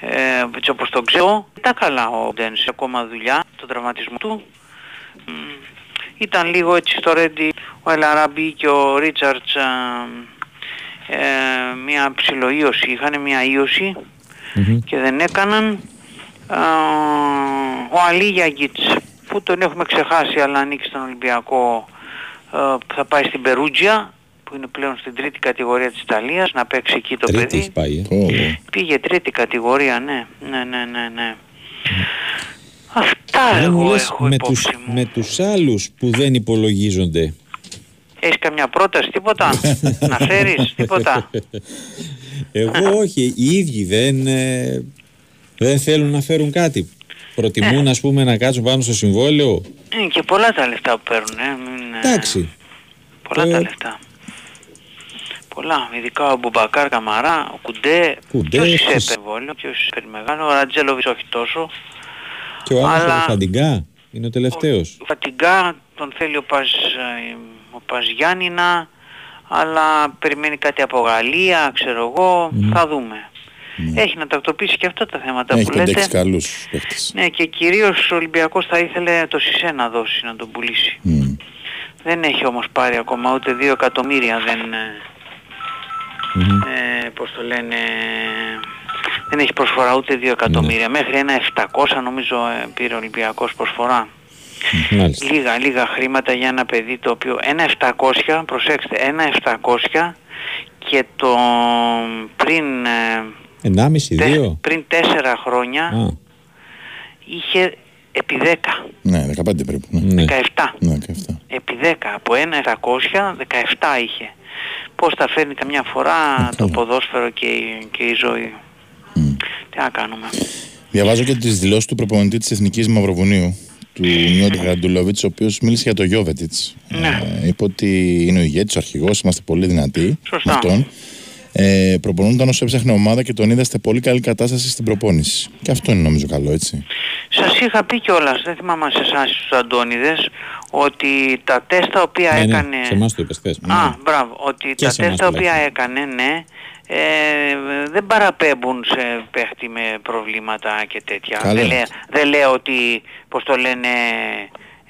ε, έτσι όπως τον ξέρω. Τα καλά ο Ποντένσε, ακόμα δουλειά. τραυματισμό του. Μ, Ήταν λίγο έτσι στο Ρέντι ο Ελαραμπή και ο Ρίτσαρτς α, ε, μια ψιλοίωση, είχαν μια ίωση και δεν έκαναν. Α, ο Αλή Γιαγκίτς που τον έχουμε ξεχάσει αλλά ανήκει στον Ολυμπιακό ε, θα πάει στην Περούτζια που είναι πλέον στην τρίτη κατηγορία της Ιταλίας να παίξει εκεί το Τρίτη παιδί. έχει πάει. ε. Πήγε τρίτη κατηγορία, ναι, ναι, ναι, ναι, ναι. Αυτά Δεν μου εγώ λες έχω με υπόψη τους, μου. με τους άλλους που δεν υπολογίζονται. Έχεις καμιά πρόταση, τίποτα, [laughs] να φέρεις, τίποτα; Εγώ όχι, οι ίδιοι δεν, ε, δεν θέλουν να φέρουν κάτι. Προτιμούν ας πούμε να κάτσουν πάνω στο συμβόλαιο; Είναι και πολλά τα λεφτά που παίρνουν, ε. μην, ε, Εντάξει. πολλά Ε, τα λεφτά. Πολλά, ειδικά ο Μπουμπακάρ Καμαρά, ο Κουντέ, Κουντέ, ποιος είσαι έχεις- υπερβόλιο, ποιος είσαι μεγάλο, ο Ρατζέλοβιτς όχι τόσο. Και ο άλλος Αλλά- ο Φαντιγκά είναι ο τελευταίος. Ο Φατιγκά τον θέλει ο Παζ, ε, ο Παζ Γιάννηνα, αλλά περιμένει κάτι από Γαλλία, ξέρω εγώ, θα δούμε. Έχει να τακτοποιήσει και αυτά τα θέματα Έχει που πέντε-έξι λέτε. καλούς παίχτες. Ναι, και κυρίως ο Ολυμπιακός θα ήθελε το Σισε να δώσει, να τον πουλήσει. Δεν έχει όμως πάρει ακόμα ούτε 2 εκατομμύρια, δεν... ε, Ε, πώς το λένε... Δεν έχει προσφορά ούτε 2 εκατομμύρια. Μέχρι ένα 700 νομίζω ε, πήρε ο Ολυμπιακός προσφορά. Μάλιστα. Λίγα, λίγα χρήματα για ένα παιδί το οποίο... Ένα 700, προσέξτε, ένα 700 και το πριν... ε, Ενάμιση, τε- δύο. πριν 4 χρόνια Α, είχε επί 10. Ναι, 15 περίπου. Ναι. 17. Ναι, 17. Επί 10. Από ένα 700, 17 είχε. Πώς τα φέρνει καμιά φορά το ποδόσφαιρο και, η- και η ζωή. Τι να κάνουμε. Διαβάζω και τις δηλώσεις του προπονητή της Εθνικής Μαυροβουνίου, του Νιόντι Γραντουλόβιτς, ο οποίος μίλησε για το Γιώβετιτς. Ε, είπε ότι είναι ο ηγέτης, ο αρχηγός, είμαστε πολύ δυνατοί Σωστά. με αυτόν. Ε, προπονούνταν όσο έψαχνε ομάδα και τον είδα σε πολύ καλή κατάσταση στην προπόνηση. Και αυτό είναι νομίζω καλό, έτσι. Σας είχα πει κιόλας, δεν θυμάμαι σε εσάς τους Αντώνιδες, ότι τα τεστ τα οποία ναι, ναι, έκανε... σε εμάς το είπες χθες. Α, μπράβο. Ότι Και τα σε τεστ εμάς τα οποία τουλάχιστον. έκανε, ναι, ε, δεν παραπέμπουν σε παίχτη με προβλήματα και τέτοια. Καλά. Δεν, λέω, δεν λέω ότι, πώς το λένε,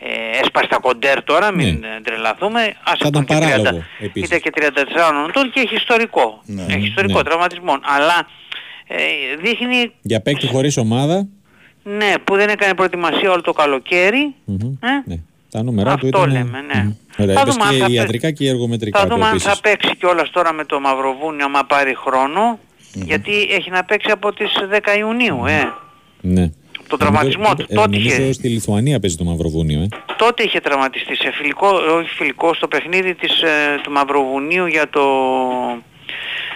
ε, έσπασε τα κοντέρ τώρα, μην Ναι. ε, τρελαθούμε. Ας Θα ήταν πούμε και 30, παράλογο, επίσης. Είτε και 34 ετών και έχει ιστορικό. Ναι. Έχει ιστορικό Ναι. τραυματισμό. Αλλά ε, δείχνει, Για παίκτη χωρίς ομάδα, ναι, που δεν έκανε προετοιμασία όλο το καλοκαίρι. μμμ, Ε, ναι, τα νούμερα του Αυτό ήταν... λέμε, ναι. Μμμ. Ωραία, Θα είπες δούμε αν και θα πέ- ιατρικά και ιεργομετρικά Θα του δούμε αν επίσης. θα παίξει κιόλας τώρα με το Μαυροβούνιο άμα πάρει χρόνο, γιατί έχει να παίξει από τις 10 Ιουνίου, ε. Ναι. Το τραυματισμό Νομίζω- του. ε, Τότε νομίζω είχε, στη Λιθουανία παίζει το Μαυροβούνιο, ε. τότε είχε τραυματιστεί σε φιλικό, όχι φιλικό, στο παιχνίδι της, ε, του Μαυροβουνίου για το,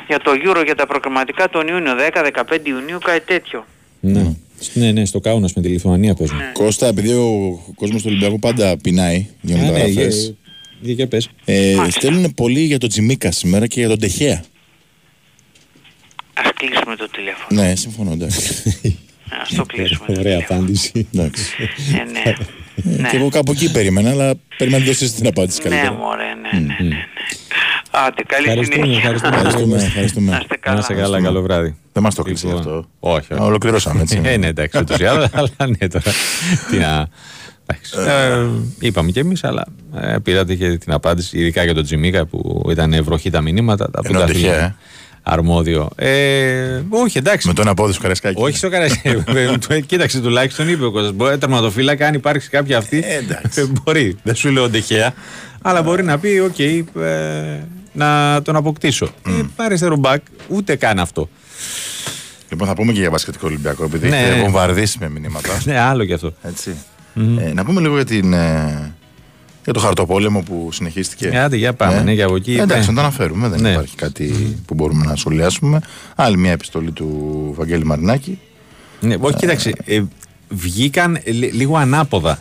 για το Euro, για τα προκριματικά τον Ιούνιο, 10-15 Ιουνίου, κάτι τέτοιο. Ναι. Ναι, ναι, στο Κάουνας με τη Λιθουανία παίζουν. Κώστα, επειδή ο κόσμος του Ολυμπιακού πάντα πεινάει για Α, ναι, μεταγραφές, για- για- για πες. ε, στέλνουν πολύ για τον Τζιμίκα σήμερα και για τον Τεχέα. Ας κλείσουμε το τηλέφωνο. Ναι, συμφωνώ, εντάξει. [laughs] Ας το κλείσουμε. Ωραία απάντηση. εντάξει. Ε, ναι. Ε, [laughs] Και εγώ κάπου εκεί περίμενα, αλλά περίμενα να δώσεις την απάντηση Ναι, καλύτερα. μωρέ, ναι, ναι, ναι, ναι. Άντε, καλή Ευχαριστούμε, συνέχεια. ευχαριστούμε. Ευχαριστούμε, ευχαριστούμε. Να είστε καλά. Να είσαι καλά, καλό βράδυ. Δεν μας το κλείσει Λοιπόν, αυτό. Όχι, όχι. Ολοκληρώσαμε, έτσι. Ε, ναι, εντάξει, ούτως ή άλλως, [laughs] αλλά ναι, τώρα. Τι να... εντάξει. Ε, είπαμε κι εμείς, αλλά ε, πήρατε και την απάντηση, ειδικά για τον Τζιμίκα που ήταν βροχή τα μηνύματα. Τα Ενώ πρωτάθλημα τυχαία, ε. Αρμόδιο. Ε, όχι, εντάξει. Με τον απόδοση του Καρασκάκη. Όχι στο Καρασκάκη. [laughs] Ε, Κοίταξε τουλάχιστον είπε ο Κώστας. Μπορεί τερματοφύλακα, αν υπάρξει κάποια αυτή. Ε, εντάξει. ε, μπορεί. Δεν σου λέω ντεχαία. Αλλά μπορεί να πει, οκ, ε, να τον αποκτήσω. Ε, αριστερό μπακ, ούτε καν αυτό. Λοιπόν, θα πούμε και για μπασκετικό Ολυμπιακό, επειδή Ναι. έχετε βομβαρδίσει με μηνύματα. Ναι, άλλο κι αυτό. Έτσι. Ε, να πούμε λίγο για, την, ε, για το χαρτοπόλεμο που συνεχίστηκε. Ε, άντε, για πάμε, ναι, για από εκεί. Ε, εντάξει, Ναι. να το αναφέρουμε. Δεν Ναι. υπάρχει κάτι που μπορούμε να σχολιάσουμε. Άλλη μια επιστολή του Βαγγέλη Μαρινάκη. Ναι, όχι, κοίταξε. ε, βγήκαν ε, λι- λίγο ανάποδα.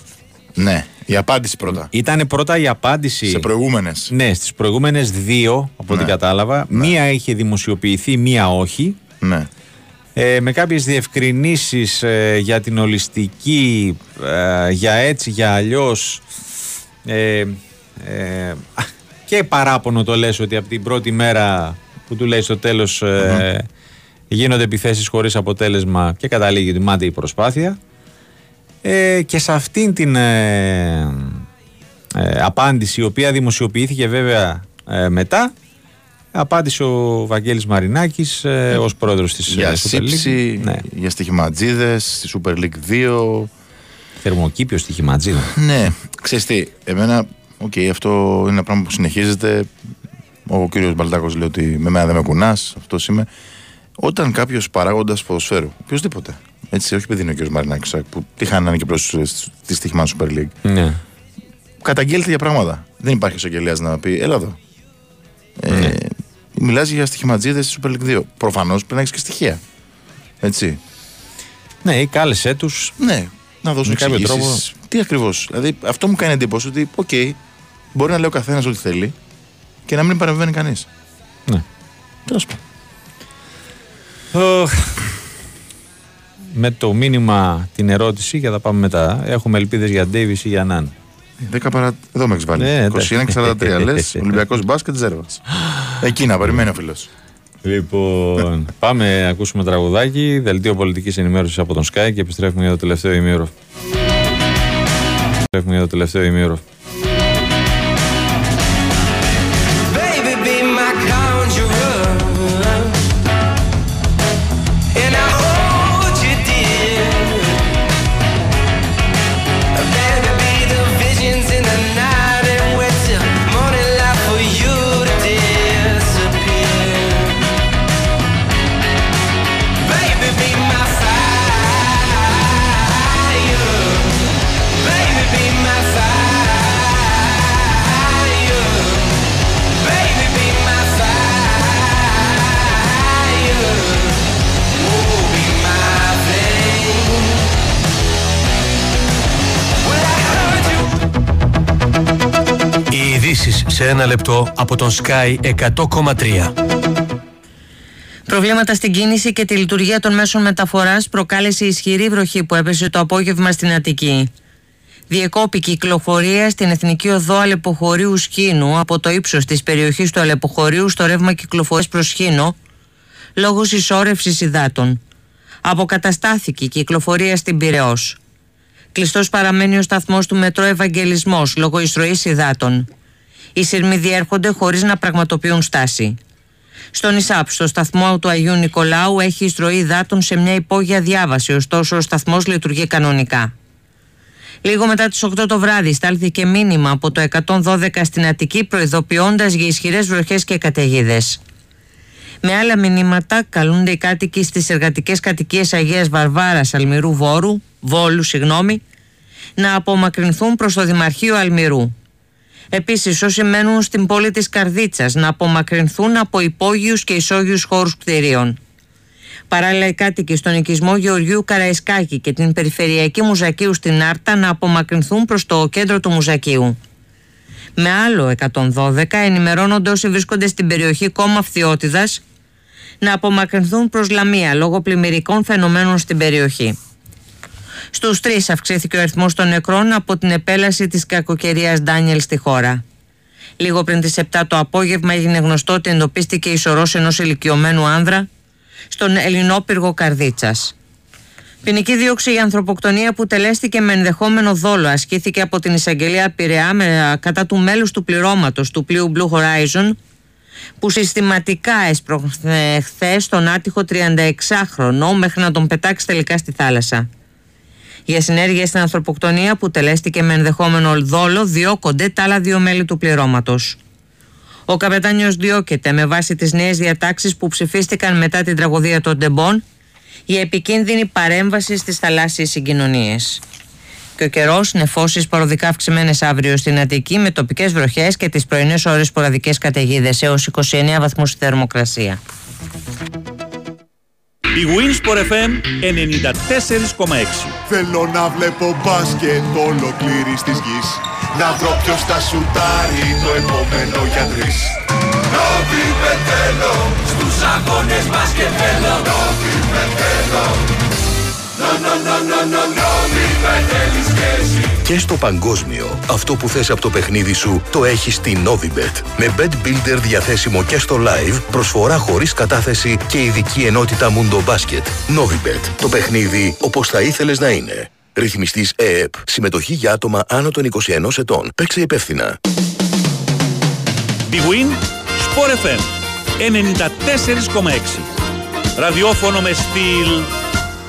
Ναι, η απάντηση πρώτα. Ήταν πρώτα η απάντηση. Σε προηγούμενες. Ναι, στις προηγούμενες δύο, από ό,τι Ναι. κατάλαβα. Μία είχε δημοσιοποιηθεί, μία όχι. Ναι. Ε, με κάποιες διευκρινήσεις ε, για την ολιστική, ε, για έτσι, για αλλιώς ε, ε, α, και παράπονο το λες ότι από την πρώτη μέρα που του λέει στο τέλος ε, γίνονται επιθέσεις χωρίς αποτέλεσμα και καταλήγει ότι μάται η προσπάθεια. Ε, και σε αυτήν την ε, ε, απάντηση, η οποία δημοσιοποιήθηκε βέβαια ε, μετά, απάντησε ο Βαγγέλης Μαρινάκης ε, ως πρόεδρος της Για ε, Super League. σήψη, Ναι. για στοιχηματζίδες, στη Super League 2. Θερμοκήπιο στοιχηματζίδων. Ναι, ξέρεις τι, εμένα, οκ, αυτό είναι ένα πράγμα που συνεχίζεται. Ο κύριος Μπαλτάκος λέει ότι με μένα δεν με κουνάς, αυτός είμαι. Όταν κάποιος παράγοντας ποδοσφαίρου, οποιοδήποτε, έτσι, όχι επειδή είναι ο κύριος Μαρινάκης, που τυγχάνει και πρόεδρος της Stoiximan Super League, Ναι. καταγγέλλεται για πράγματα. Δεν υπάρχει εισαγγελέας να πει, έλα εδώ. Ε, Ναι. Μιλάς για στοιχηματζίδες στη Super League 2. Προφανώς πρέπει να έχεις και στοιχεία. Έτσι. Ναι, ή κάλεσέ τους. Ναι, να δώσουν Με κάποιο εξηγήσεις. Τι ακριβώς. Δηλαδή, αυτό μου κάνει εντύπωση ότι, οκ, μπορεί να λέει ο καθένας ό,τι θέλει και να μην παρεμβαίνει κανείς. Ναι. Τέλος πάντων. Οχ. Με το μήνυμα την ερώτηση και θα πάμε μετά. Έχουμε ελπίδες για Ντέιβις ή για Ναν. 10 παρα... Εδώ με έχεις βάλει. Ναι, 21-43 λες. [laughs] Ολυμπιακός μπάσκετ Ζέρβας. Εκεί να περιμένει ο φίλος. Λοιπόν, πάμε να ακούσουμε τραγουδάκι, δελτίο πολιτικής ενημέρωσης από τον Sky και επιστρέφουμε για το τελευταίο ημίωρο. Επιστρέφουμε για το τελευταίο ημίωρο. Σε ένα λεπτό από τον Sky 100,3. Προβλήματα στην κίνηση και τη λειτουργία των μέσων μεταφοράς προκάλεσε ισχυρή βροχή που έπεσε το απόγευμα στην Αττική. Διεκόπη κυκλοφορία στην Εθνική Οδό Αλεποχωρίου Σκήνου από το ύψος της περιοχής του Αλεποχωρίου στο ρεύμα κυκλοφορίας προς Σκήνο λόγω συσσόρευσης υδάτων. Αποκαταστάθηκε η κυκλοφορία στην Πυραιό. Κλειστός παραμένει ο σταθμός του Μετρό Ευαγγελισμός λόγω εισρωής υδάτων. Οι σειρμοί διέρχονται χωρίς να πραγματοποιούν στάση. Στον ΙΣΑΠ, στο σταθμό του Αγίου Νικολάου, έχει εισρωή υδάτων σε μια υπόγεια διάβαση, ωστόσο ο σταθμός λειτουργεί κανονικά. Λίγο μετά τις 8 το βράδυ στάλθηκε μήνυμα από το 112 στην Αττική προειδοποιώντας για ισχυρές βροχές και καταιγίδες. Με άλλα μηνύματα καλούνται οι κάτοικοι στις εργατικές κατοικίες Αγίας Βαρβάρας Αλμυρού Βόρου, Βόλου συγγνώμη, να απομακρυνθούν προς το Δημαρχείο Αλμυρού. Επίσης όσοι μένουν στην πόλη της Καρδίτσας να απομακρυνθούν από υπόγειους και ισόγειους χώρους κτηρίων. Παράλληλα, οι κάτοικοι στον οικισμό Γεωργίου Καραϊσκάκη και την περιφερειακή Μουζακίου στην Άρτα να απομακρυνθούν προς το κέντρο του Μουζακίου. Με άλλο 112 ενημερώνονται όσοι βρίσκονται στην περιοχή κόμμα Φθιώτιδας να απομακρυνθούν προς Λαμία λόγω πλημμυρικών φαινομένων στην περιοχή. Στους τρεις αυξήθηκε ο αριθμός των νεκρών από την επέλαση της κακοκαιρίας Ντάνιελ στη χώρα. Λίγο πριν τις 7 το απόγευμα έγινε γνωστό ότι εντοπίστηκε η σωρός ενός ηλικιωμένου άνδρα στον Ελληνόπυργο Καρδίτσας. Ποινική δίωξη για ανθρωποκτονία που τελέστηκε με ενδεχόμενο δόλο ασκήθηκε από την εισαγγελία Πειραιά με, κατά του μέλους του πληρώματος του πλοίου Blue Horizon που συστηματικά έσπρωχνε χθες τον άτυχο 36χρονο μέχρι να τον πετάξει τελικά στη θάλασσα. Για συνέργεια στην ανθρωποκτονία που τελέστηκε με ενδεχόμενο δόλο διώκονται τα άλλα δύο μέλη του πληρώματος. Ο καπετάνιος διώκεται με βάση τις νέες διατάξεις που ψηφίστηκαν μετά την τραγωδία των Ντεμπών η επικίνδυνη παρέμβαση στις θαλάσσιες συγκοινωνίες. Και ο καιρός νεφώσεις παροδικά αυξημένες αύριο στην Αττική με τοπικές βροχές και τις πρωινές ώρες ποραδικέ καταιγίδες έως 29 βαθμούς θερμοκρασία. Η Winsport FM 94,6. Θέλω να βλέπω μπάσκετ ολοκλήρης της γης. Να βρω ποιος θα σουτάρει το επόμενο για τρεις. Νόβι θέλω Στους αγώνες μπάσκετ θέλω. Νόβι θέλω και εσύ Και στο παγκόσμιο, αυτό που θες από το παιχνίδι σου το έχεις στη Novibet. Με Bet Builder διαθέσιμο και στο live, προσφορά χωρίς κατάθεση και ειδική ενότητα Mundo Basket. Novibet. Το παιχνίδι όπως θα ήθελες να είναι. Ρυθμιστής ΕΕΠ. Συμμετοχή για άτομα άνω των 21 ετών. Παίξε υπεύθυνα. Big Win, Sport FM 94,6. Ραδιόφωνο με στυλ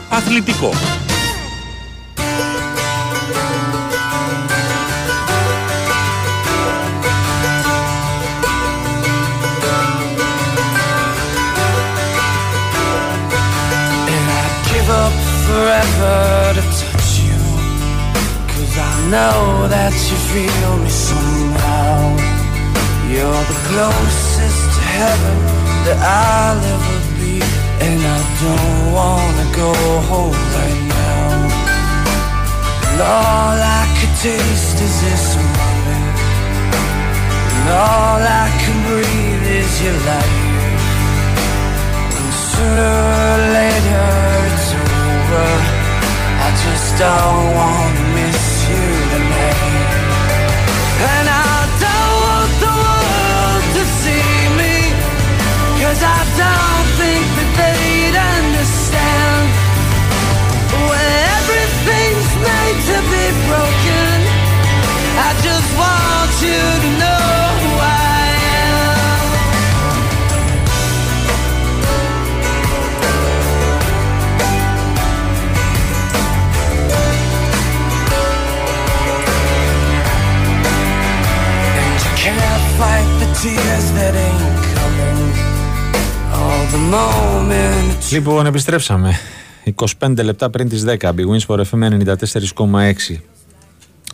αθλητικό. And I'd give up forever to touch you. Cause I know that you feel me somehow. You're the closest to heaven that I'll ever be. and I don't wanna go home right now. And all I could taste is this moment. And all I can breathe is your light. And sooner or later it's over. I just don't wanna Λοιπόν, επιστρέψαμε. 25 λεπτά πριν τις 10. Big Wins for FM 94,6.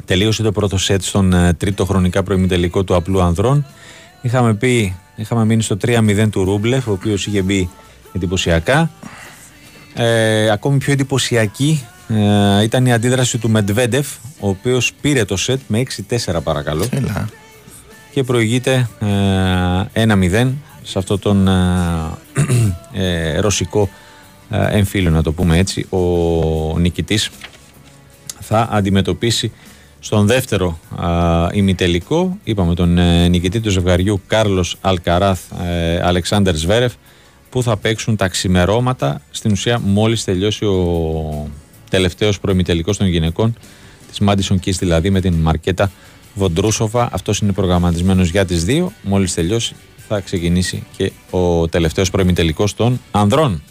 Τελείωσε το πρώτο σετ στον ε, τρίτο χρονικά προημιτελικό του απλού ανδρών. Είχαμε πει, είχαμε μείνει στο 3-0 του Ρούμπλεφ, ο οποίος είχε μπει εντυπωσιακά. Ε, ακόμη πιο εντυπωσιακή ε, ήταν η αντίδραση του Μεντβέντεφ, ο οποίος πήρε το σετ με 6-4 παρακαλώ. Και προηγείται ε, 1-0 σε αυτό τον ε, [clears throat] ε, ρωσικό ε, εμφύλιο, να το πούμε έτσι. Ο νικητής θα αντιμετωπίσει στον δεύτερο α, ημιτελικό, είπαμε τον ε, νικητή του ζευγαριού Κάρλος Αλκαράθ ε, Αλεξάνδερ Σβέρεφ που θα παίξουν τα ξημερώματα. Στην ουσία μόλις τελειώσει ο τελευταίος προημιτελικός των γυναικών της Μάντισον Κις δηλαδή με την Μαρκέτα Βοντρούσοβα. Αυτός είναι προγραμματισμένος για τις δύο. Μόλις τελειώσει θα ξεκινήσει και ο τελευταίος προημιτελικός των ανδρών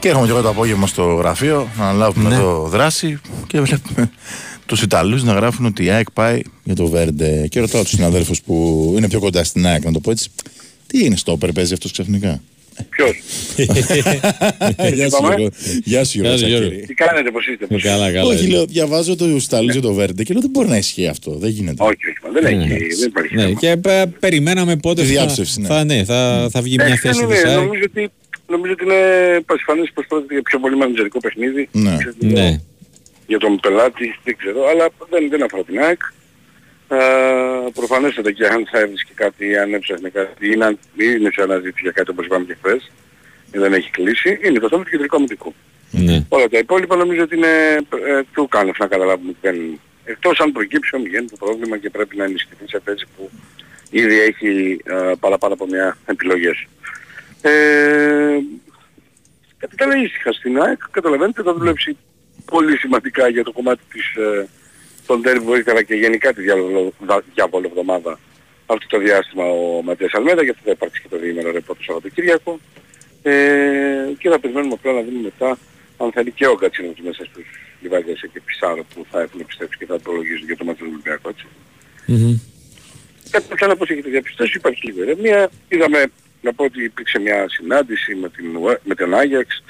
Και έρχομαι και εγώ το απόγευμα στο γραφείο να αναλάβουμε Ναι. εδώ δράση και βλέπουμε τους Ιταλούς να γράφουν ότι η ΑΕΚ πάει για το Βέρντε. Και ρωτάω τους συναδέλφους που είναι πιο κοντά στην ΑΕΚ, να το πω έτσι, τι είναι στο όπερ, παίζει αυτός ξαφνικά; Ποιος; [laughs] Γεια σου, Είπαμε. Γιώργο. Γεια σου, Γιώργο. Γεια σου, Γιώργο. Σακύρη. Τι κάνετε, πώς είστε. πώς Καλά, είστε; καλά. Όχι, λέω, διαβάζω το Ιταλούς για το Βέρντε και λέω δεν μπορεί να ισχύει αυτό. Δεν γίνεται. Όχι, όχι, μα, δεν Ναι. έχει, δεν υπάρχει. Ναι, θέμα. και ε, περιμέναμε πότε Τη θα, διάψευση, ναι. θα, ναι, θα, θα βγει Ε, μια δεν θέση είναι, της ΑΕΚ. νομίζω ότι, νομίζω ότι είναι πασιφανές πως πρόκειται για πιο πολύ μανατζερικό παιχνίδι. Ναι. Ξέρω, Ναι. Για τον πελάτη, δεν ξέρω, αλλά δεν, δεν αφορά την ΑΕΚ. Ε, προφανέστατα και αν θα έβρισκε κάτι, αν έψαχνε κάτι, ή να είναι σε αναζήτηση για κάτι όπως είπαμε και χθες, και δεν έχει κλείσει, είναι το θέμα του κεντρικού αμυντικού. Ναι. Όλα τα υπόλοιπα νομίζω ότι είναι ε, του κάνευ να καταλάβουμε ότι δεν... Εκτός αν προκύψει ομιγένει το πρόβλημα και πρέπει να ενισχυθεί σε θέση που ήδη έχει ε, παραπάνω από μια επιλογές. Ε, κάτι τα λέει ήσυχα στην ΑΕΚ, καταλαβαίνετε θα δουλέψει πολύ σημαντικά για το κομμάτι της, ε, των τέρμι που ήθελα και γενικά τη διάβολο- δα- διάβολο εβδομάδα αυτό το διάστημα ο Ματίας Αλμέδα, γιατί θα υπάρξει και το διήμερο ρεπό το Σαββατοκύριακο. Ε, και θα περιμένουμε απλά να δούμε μετά αν θα είναι και ο Κατσίνος μέσα στους Λιβάδιας και Πισάρο που θα έχουν επιστρέψει και θα υπολογίζουν για το μάτι του Ολυμπιακού. έτσι. Κάτι τέτοια όπως έχετε διαπιστώσει υπάρχει λίγο ηρεμία. Είδαμε να πω ότι υπήρξε μια συνάντηση με την, Ουε- με τον Άγιαξ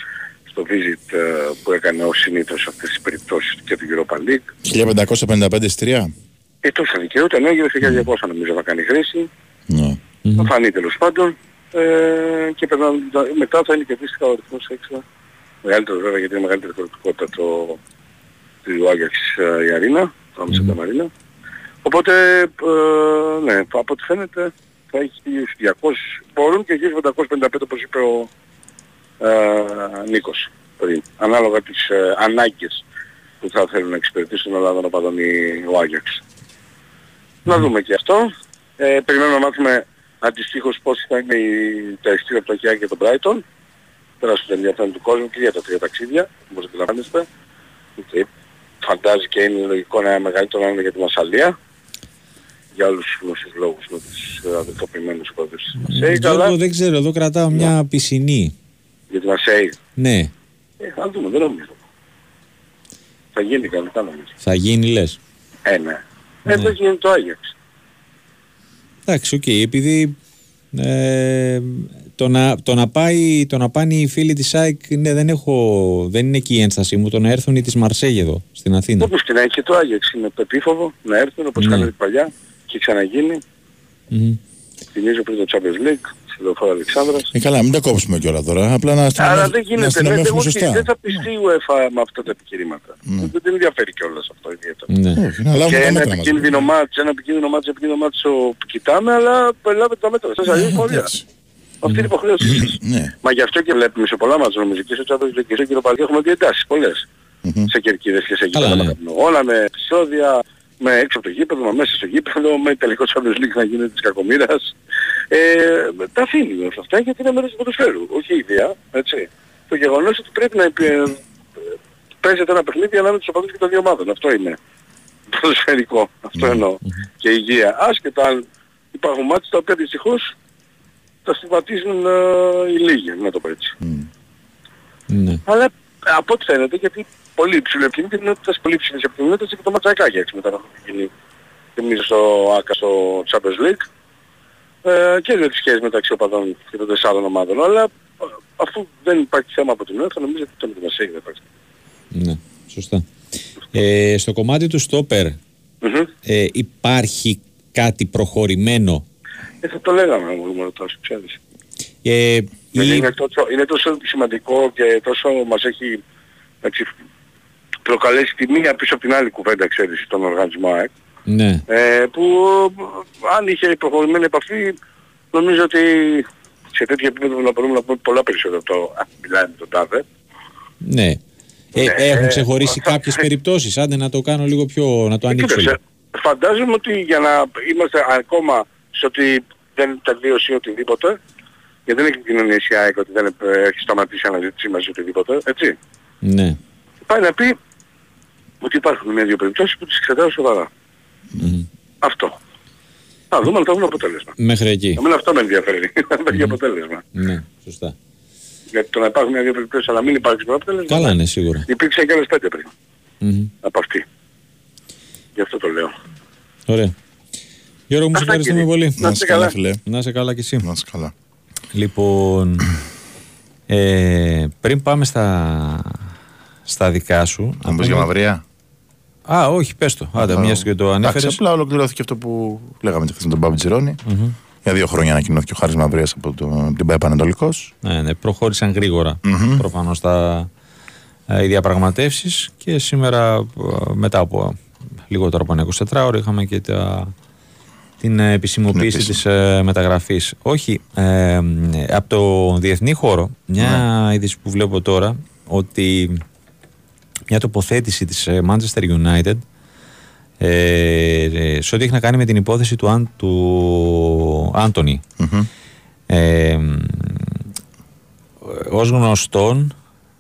στο visit ε, που έκανε ως συνήθως σε αυτές τις περιπτώσεις και του Europa League. 1555 εισιτήρια. Ε, τόσα δικαιούται, ναι, γύρω σε 1200 νομίζω θα κάνει χρήση. Ναι. Θα φανεί τέλος πάντων. Ε, και περνάμε- μετά θα είναι και αντίστοιχα ο αριθμός έξω. Μεγαλύτερο βέβαια γιατί είναι μεγαλύτερη χωρητικότητα το, του Άγιαξ ε, η Αρίνα, το άμεσα τα Μαρίνα. Οπότε, ε, ναι, από ό,τι φαίνεται θα έχεις 200, μπορούν και 1555 όπως είπε ο ε, Νίκος πριν, ανάλογα τις ε, ανάγκες που θα θέλουν να εξυπηρετήσουν τον Ελλάδα να ο Άγιαξ. Να δούμε και αυτό. Ε, περιμένουμε να μάθουμε αντιστοίχως πώς θα είναι η, τα ειστήρια από το Αγιά και τον Brighton. περάσουν τα ενδιαφέρον του κόσμου και για τα τρία ταξίδια, όπως αντιλαμβάνεστε. Και φαντάζει και είναι λογικό να είναι μεγαλύτερο να είναι για τη Μασαλία. Για όλους τους γνωστούς λόγους με τους ε, αδελφοποιημένους υπόδους της Μαρσέιγ. Γιώργο, Αλλά δεν ξέρω, εδώ κρατάω μια πισινή. για τη Μαρσέιγ. Ναι, Ε, θα δούμε, δεν νομίζω. Θα γίνει κανονικά νομίζω. θα γίνει λες. Ε, ναι. Ε, δεν γίνει το Άγιαξ. Εντάξει, οκ, επειδή ε, το, να, το, να πάει, το να πάνε οι φίλοι της ΑΕΚ, ναι, δεν, έχω, δεν είναι εκεί η ένστασή μου, το να έρθουν οι της Μαρσέιγ εδώ, στην Αθήνα. Όπως και να έχει και το Άγιαξ. Είναι επίφοβο να έρθουν όπως Ναι. κάνανε παλιά και ξαναγίνει. Μμμ. Θυμίζω πριν το Champions League, στη λεωφόρο Αλεξάνδρας. Ε, καλά, μην τα κόψουμε κιόλας τώρα. Απλά να Αλλά στεναχωρήσουμε δεν γίνεται, ναι, να δεν, σωστά. όχι, δεν θα πιστεί η UEFA με αυτά τα επιχειρήματα. Δεν την ενδιαφέρει κιόλας αυτό ιδιαίτερα. Ναι. Όχι, να λάβουμε Και τα ένα μέτρα μας. επικίνδυνο μάτς, ένα επικίνδυνο μάτς, επικίνδυνο μάτς ο- κοιτάμε, αλλά περιλάβετε τα μέτρα. Σας αλλιώς πορεία. Αυτή είναι η υποχρέωση σας. Ναι. Μα γι' αυτό και βλέπουμε σε πολλά μάτς νομίζω και στο Champions League και στο Κυροπαλί έχουμε δει εντάσεις πολλές. Σε κερκίδες και σε Καλά, γήπεδα ναι. με καπνογόνα, με επεισόδια, με έξω από το γήπεδο, με μέσα στο γήπεδο, με τελικό Champions League να γίνεται της κακομήρας. Ε, τα αφήνει όλα αυτά γιατί είναι μέρος του ποδοσφαίρου, όχι η ιδέα, έτσι. Το γεγονός ότι πρέπει να επι- ε, παίζεται ένα παιχνίδι ανάμεσα στους οπαδούς και των δύο ομάδων. Αυτό είναι ποδοσφαιρικό. Αυτό εννοώ. Και υγεία. Άσχετα αν υπάρχουν μάτια τα οποία δυστυχώς τα στιγματίζουν ε, οι λίγοι, να το πω έτσι. Ναι. Αλλά ε, από ό,τι φαίνεται, γιατί πολύ υψηλό επικίνδυνοτητας, πολύ υψηλής επικίνδυνοτητας και το ματσακάκι έξι μετά από την κοινή. Θυμίζω στο ΆΚΑ στο Champions League ε, και για τις σχέσεις μεταξύ οπαδών και των τεσσάρων ομάδων. Αλλά ε, αφού δεν υπάρχει θέμα από την UEFA, νομίζω ότι το με τη Μασέγη δεν υπάρχει. Ναι, σωστά. Ε, στο κομμάτι του στόπερ Μμμ. ε, υπάρχει κάτι προχωρημένο; Ε, θα το λέγαμε αν μπορούμε να ρωτάς, ξέρεις. ε, Δηλαδή ή, είναι, τόσο, είναι τόσο σημαντικό και τόσο μας έχει έτσι, προκαλέσει τη μία πίσω από την άλλη κουβέντα, ξέρεις, στον οργανισμό ΑΕΚ. ναι, Ε, που ε, αν είχε προχωρημένη επαφή, νομίζω ότι σε τέτοιο επίπεδο να μπορούμε να πούμε πολλά περισσότερα από το «Α, μιλάει με τον τάδε». ναι. Ε, Ναι, έχουν ε, ξεχωρίσει θα- κάποιες περιπτώσεις, άντε να το κάνω λίγο πιο, να το ανοίξω λίγο. Κοίταξε, φαντάζομαι ότι για να είμαστε ακόμα στο ότι δεν τελείωσε ή οτιδήποτε, γιατί δεν έχει κοινωνήσει η ΑΕΚ ότι δεν ε, έχει σταματήσει η αναζήτησή μας ή οτιδήποτε, έτσι. Ναι. Πάει να πει ότι υπάρχουν μια-δύο περιπτώσεις που τις εξετάζω σοβαρά. Αυτό. Να δούμε αν θα έχουν αποτέλεσμα. Μέχρι εκεί. Εμένα αυτό με ενδιαφέρει. Να [laughs] υπάρχει αποτέλεσμα. Ναι, σωστά. Γιατί το να υπάρχουν μια-δύο περιπτώσεις αλλά μην υπάρξει αποτέλεσμα. Καλά είναι σίγουρα. Υπήρξαν και άλλες πέντε πριν Μμμ. από αυτή. Γι' αυτό το λέω. Ωραία. Γιώργο μου, σε Αυτά, ευχαριστούμε κύριε. πολύ. Να είστε καλά, φίλε. Να είσαι καλά κι εσύ. Να είσαι καλά. Λοιπόν, ε, πριν πάμε στα, στα δικά σου. Να μπεις για μαυρία; Α, όχι, πες το. Άντε, Α, μιας και το εντάξει, ανέφερες. απλά ολοκληρώθηκε αυτό που λέγαμε χθες με τον Μπάμπη Τζιρόνι. Για δύο χρόνια ανακοινώθηκε ο Χάρης Μαυρίας από, το, από την ΠαΕ Πανετολικός. Ναι, ναι, προχώρησαν γρήγορα Μμμ. προφανώς τα, ε, οι διαπραγματεύσεις και σήμερα ε, μετά από λιγότερο από ένα 24 ώρα είχαμε και τα, την ε, επισημοποίηση Την της ε, μεταγραφής. Όχι, ε, ε, από το διεθνή χώρο, μια είδηση που βλέπω τώρα ότι μια τοποθέτηση της ε, Manchester United ε, ε, σε ό,τι έχει να κάνει με την υπόθεση του, Αν, του Άντωνη. Ε, ως γνωστόν,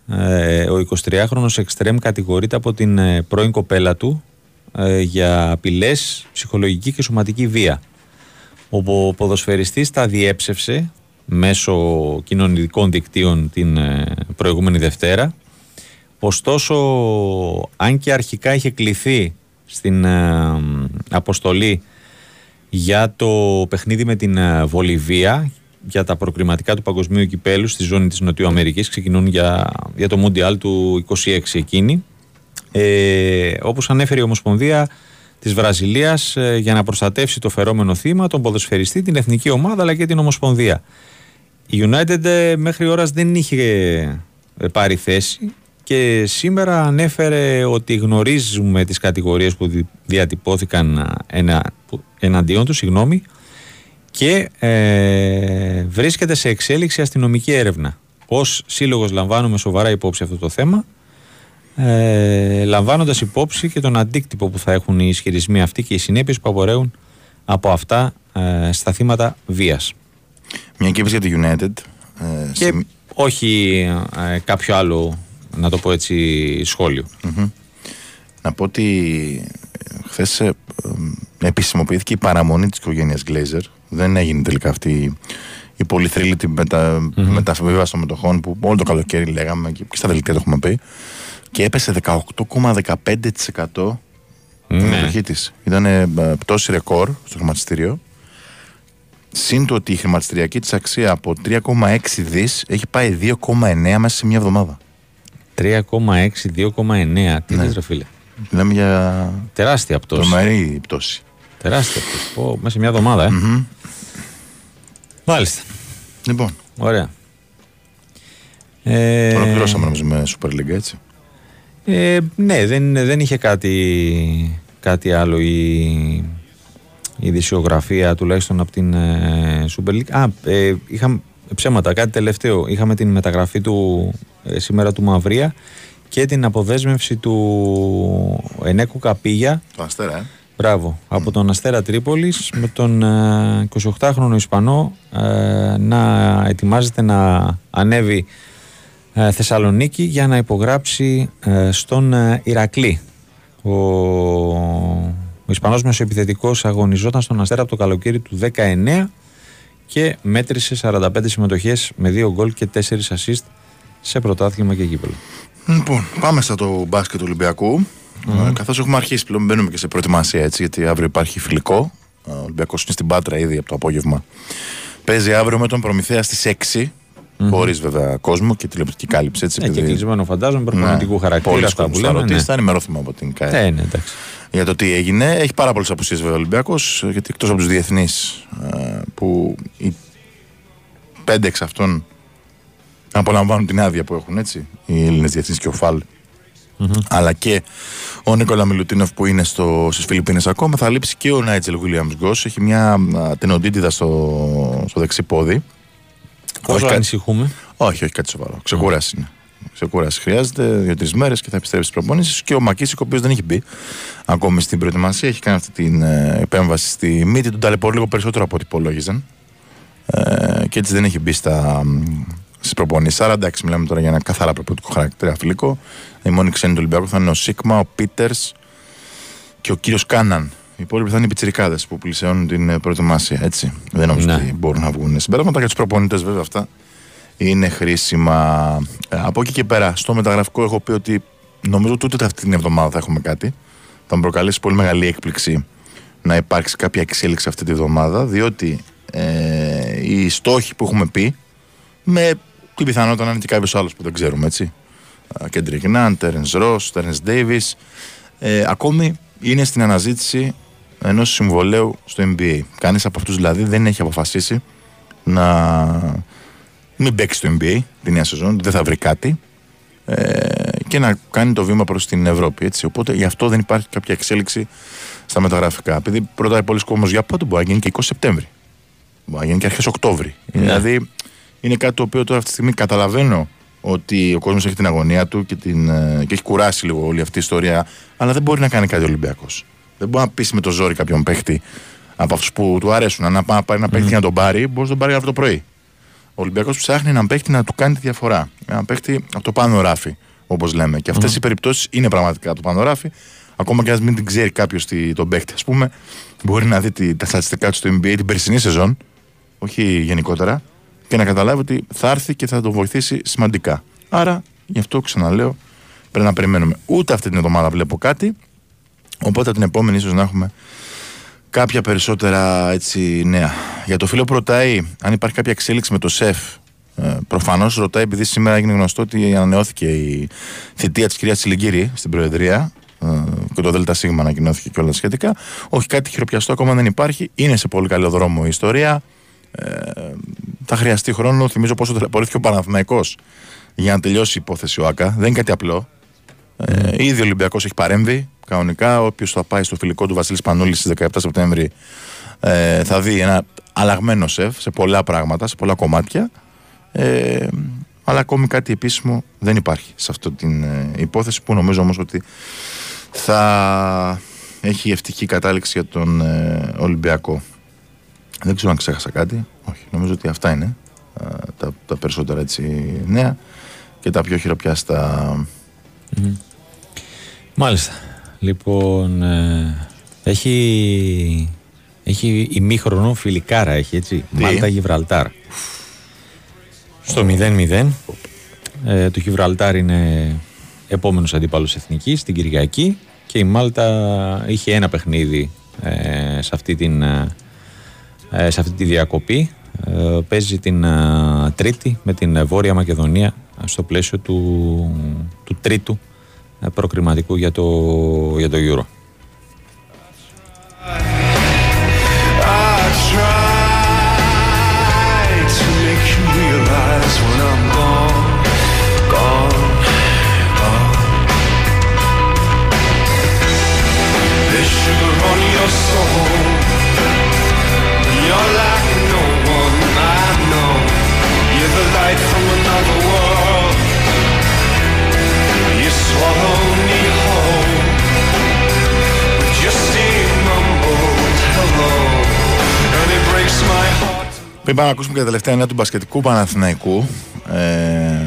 ε, ο 23χρονος εξτρέμ κατηγορείται από την ε, πρώην κοπέλα του ε, για απειλές, ψυχολογική και σωματική βία. Ο ποδοσφαιριστής τα διέψευσε μέσω κοινωνικών δικτύων την ε, προηγούμενη Δευτέρα. Ωστόσο, αν και αρχικά είχε κληθεί στην ε, αποστολή για το παιχνίδι με την ε, Βολιβία για τα προκριματικά του παγκοσμίου κυπέλου στη ζώνη της Νοτιού Αμερικής ξεκινούν για, για το Μουντιάλ του 26 εκείνη. Ε, όπως ανέφερε η Ομοσπονδία της Βραζιλίας ε, για να προστατεύσει το φερόμενο θύμα τον ποδοσφαιριστή, την εθνική ομάδα αλλά και την Ομοσπονδία. Η United ε, μέχρι ώρας δεν είχε ε, πάρει θέση και σήμερα ανέφερε ότι γνωρίζουμε τις κατηγορίες που δι- διατυπώθηκαν ε, ενα, που- εναντίον του συγγνώμη, και ε, βρίσκεται σε εξέλιξη αστυνομική έρευνα. Ως σύλλογος λαμβάνουμε σοβαρά υπόψη αυτό το θέμα ε, λαμβάνοντας υπόψη και τον αντίκτυπο που θα έχουν οι ισχυρισμοί αυτοί και οι συνέπειες που απορρέουν από αυτά ε, στα θύματα βίας. Μια και είπες για τη United. Ε, Και σε- όχι ε, κάποιο άλλο, να το πω έτσι, σχόλιο. Μμμ. Να πω ότι χθες επισημοποιήθηκε η παραμονή της οικογένειας Glazer. Δεν έγινε τελικά αυτή η πολυθρύλητη μετα... μεταβίβαση των μετοχών που όλο το καλοκαίρι λέγαμε και στα δελτία το έχουμε πει. Και έπεσε 18,15% η Ναι. μετοχή της. Ήταν ε, πτώση ρεκόρ στο χρηματιστήριο. Συν το ότι η χρηματιστηριακή της αξία από 3,6 δις έχει πάει 2,9 μέσα σε μια εβδομάδα. 3,6, 2,9. Τι Ναι. λες ρε φίλε; Μιλάμε για Τεράστια πτώση. τρομερή πτώση. Τεράστια πτώση. Πω, μέσα σε μια εβδομάδα, ε. Μάλιστα. Λοιπόν. Ωραία. Ε, Ολοκληρώσαμε νομίζω με Super League έτσι. Ε, ναι, δεν, δεν είχε κάτι, κάτι άλλο η, η ειδησιογραφία τουλάχιστον από την ε, Super League. Α, ε, είχαμε ψέματα, κάτι τελευταίο. Είχαμε την μεταγραφή του ε, σήμερα του Μαυρία και την αποδέσμευση του Ενέκου Καπίγια. Το Αστέρα, ε. Μπράβο. Από τον Αστέρα Τρίπολης με τον ε, 28χρονο Ισπανό ε, να ετοιμάζεται να ανέβει ε, Θεσσαλονίκη για να υπογράψει ε, στον ε, Ηρακλή. Ο, ο Ισπανός μεσοεπιθετικός αγωνιζόταν στον Αστέρα από το καλοκαίρι του 19 και μέτρησε 45 συμμετοχές με 2 γκολ και 4 assist σε πρωτάθλημα και γήπεδο. Λοιπόν, πάμε στα το μπάσκετ του Ολυμπιακού. Ε, Καθώς έχουμε αρχίσει πλέον, μπαίνουμε και σε προετοιμασία έτσι, γιατί αύριο υπάρχει φιλικό. Ε, Ο Ολυμπιακός είναι στην Πάτρα ήδη από το απόγευμα. Παίζει αύριο με τον Προμηθέα στις 6. Χωρίς βέβαια κόσμο και τηλεοπτική κάλυψη. Έτσι, Ε, και επειδή- κλεισμένο φαντάζομαι, προπονητικού χαρακτήρα Πολλοί αυτά που κόσμος θα λέμε, ρωτήσει, ναι. θα ενημερώθουμε από την ΚΑΕ. Ε, ναι, εντάξει. Για το τι έγινε. Έχει πάρα πολλές απουσίες βέβαια ο Ολυμπιακός, γιατί εκτός από τους διεθνείς που οι πέντε εξ αυτών απολαμβάνουν την άδεια που έχουν έτσι, οι Έλληνες διεθνείς και ο Φαλ, αλλά και ο Νίκολα Μιλουτίνοφ που είναι στο, στις Φιλιππίνες ακόμα, θα λείψει και ο Νάιτζελ Williams Γκος, έχει μια α, τενοντίτιδα στο, στο δεξί πόδι. Όσο κα- ανησυχούμε; όχι, όχι κάτι σοβαρό. Ξεκούραση είναι. Ξεκούραση χρειάζεται δύο-τρεις μέρες και θα επιστρέψει στις προπονήσεις. Και ο Μακίσικ, ο οποίος δεν έχει μπει ακόμη στην προετοιμασία, έχει κάνει αυτή την ε, επέμβαση στη μύτη. Τον ταλαιπωρεί λίγο περισσότερο από ό,τι υπολόγιζαν. Ε, και έτσι δεν έχει μπει στα, στις προπονήσεις. Άρα εντάξει, μιλάμε τώρα για ένα καθαρά προπονητικό χαρακτήρα φιλικό. Οι μόνοι ξένοι του Ολυμπιακού θα είναι ο Σίγμα, ο Πίτερς και ο κύριος Κάναν. Οι υπόλοιποι θα είναι οι πιτσιρικάδες που πλησιώνουν την ε, προετοιμασία. Έτσι. Δεν νομίζω Ναι. ότι μπορούν να βγουν συμπέρασματα για τους προπονητές, βέβαια αυτά είναι χρήσιμα. Ε, από εκεί και πέρα, στο μεταγραφικό έχω πει ότι νομίζω ότι ούτε αυτή την εβδομάδα θα έχουμε κάτι. Θα μου προκαλέσει πολύ μεγάλη έκπληξη να υπάρξει κάποια εξέλιξη αυτή τη βδομάδα, διότι ε, οι στόχοι που έχουμε πει, με την πιθανότητα να είναι και κάποιος άλλος που δεν ξέρουμε, έτσι. Κέντρικ Νάν, Τέρεν Ρο, Τέρεν Ντέιβι, ε, ακόμη είναι στην αναζήτηση ενός συμβολέου στο NBA. Κανείς από αυτούς δηλαδή δεν έχει αποφασίσει να μην παίξει στο NBA τη νέα σεζόν, δεν θα βρει κάτι ε, και να κάνει το βήμα προς την Ευρώπη. Έτσι. Οπότε γι' αυτό δεν υπάρχει κάποια εξέλιξη στα μεταγραφικά. Επειδή ρωτάει πολλοί κόσμος για πότε μπορεί να γίνει και 20 Σεπτέμβρη; Μπορεί να γίνει και αρχές Οκτώβρη. Ναι. Δηλαδή είναι κάτι το οποίο τώρα αυτή τη στιγμή καταλαβαίνω ότι ο κόσμος έχει την αγωνία του και, την, ε, και έχει κουράσει λίγο όλη αυτή η ιστορία, αλλά δεν μπορεί να κάνει κάτι ο Ολυμπιακός. Δεν μπορεί να πείσει με το ζόρι κάποιον παίχτη από αυτούς που του αρέσουν. Να πάει να πάρει ένα παίχτη να τον πάρει, μπορείς να τον πάρει αυτό το πρωί. Ο Ολυμπιακός ψάχνει έναν παίχτη να του κάνει τη διαφορά. Έναν παίχτη από το πάνω ράφι, όπως λέμε. Και αυτές οι περιπτώσεις είναι πραγματικά από το πάνω ράφι. Ακόμα και αν μην την ξέρει κάποιος τον παίχτη, ας πούμε, μπορεί να δει τη- τα στατιστικά του στο NBA την περσινή σεζόν, όχι γενικότερα, και να καταλάβει ότι θα έρθει και θα τον βοηθήσει σημαντικά. Άρα, γι' αυτό ξαναλέω, πρέπει να περιμένουμε. Ούτε αυτή την εβδομάδα βλέπω κάτι. Οπότε την επόμενη ίσως να έχουμε κάποια περισσότερα έτσι, νέα. Για το φίλο που ρωτάει αν υπάρχει κάποια εξέλιξη με το ΣΕΦ. Ε, Προφανώς ρωτάει επειδή σήμερα έγινε γνωστό ότι ανανεώθηκε η θητεία της κυρίας Τσιλιγκύρη στην Προεδρία ε, και το ΔΣ ανακοινώθηκε και όλα σχετικά. Όχι κάτι χειροπιαστό ακόμα δεν υπάρχει. Είναι σε πολύ καλό δρόμο η ιστορία. Ε, θα χρειαστεί χρόνο. Θυμίζω πόσο ταλαιπωρήθηκε ο Παναθηναϊκός για να τελειώσει η υπόθεση ο ΑΚΑ. Δεν είναι κάτι απλό. Ε, ήδη ο Ολυμπιακός έχει παρέμβει κανονικά. Όποιος θα πάει στο φιλικό του Βασίλης Πανούλης στις 17 Σεπτέμβρη ε, θα δει ένα αλλαγμένο σεφ σε πολλά πράγματα, σε πολλά κομμάτια. Ε, αλλά ακόμη κάτι επίσημο δεν υπάρχει σε αυτή την ε, υπόθεση που νομίζω όμως ότι θα έχει ευτυχή κατάληξη για τον ε, Ολυμπιακό. Δεν ξέρω αν ξέχασα κάτι. Όχι, νομίζω ότι αυτά είναι. ε, τα, τα περισσότερα έτσι νέα και τα πιο χειροπιάστα. Μάλιστα. Λοιπόν, ε, έχει, έχει ημίχρονο φιλικάρα, έχει έτσι. Τι; Μάλτα Γιβραλτάρ. Στο 0-0. Ε, το Γιβραλτάρ είναι επόμενος αντίπαλος εθνικής την Κυριακή και η Μάλτα είχε ένα παιχνίδι ε, σε, αυτή την, ε, ε, σε αυτή τη διακοπή. Ε, παίζει την ε, Τρίτη με την ε, Βόρεια Μακεδονία ε, στο πλαίσιο του, του τρίτου ε, προκριματικού για το, για το Euro. Πριν πάμε να ακούσουμε και τα τελευταία νέα του μπασκετικού Παναθηναϊκού, ε,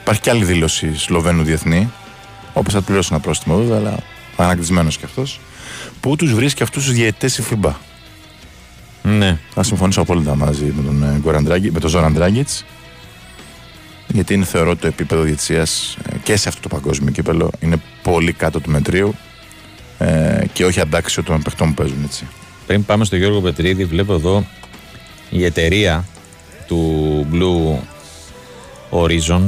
υπάρχει και άλλη δήλωση Σλοβαίνου διεθνή, όπως θα πληρώσει ένα πρόστιμο βέβαια, αλλά ανακτησμένος κι αυτός, που τους βρίσκει αυτούς τους διαιτητές η FIBA. Ναι. Θα συμφωνήσω απόλυτα μαζί με τον, ε, Goran Dragic- με τον Zoran Dragic, γιατί είναι θεωρώ το επίπεδο διαιτησίας ε, και σε αυτό το παγκόσμιο κύπελο είναι πολύ κάτω του μετρίου ε, και όχι αντάξιο των παιχτών που παίζουν έτσι. Πριν πάμε στο Γιώργο Πετρίδη, βλέπω εδώ η εταιρεία του Blue Horizon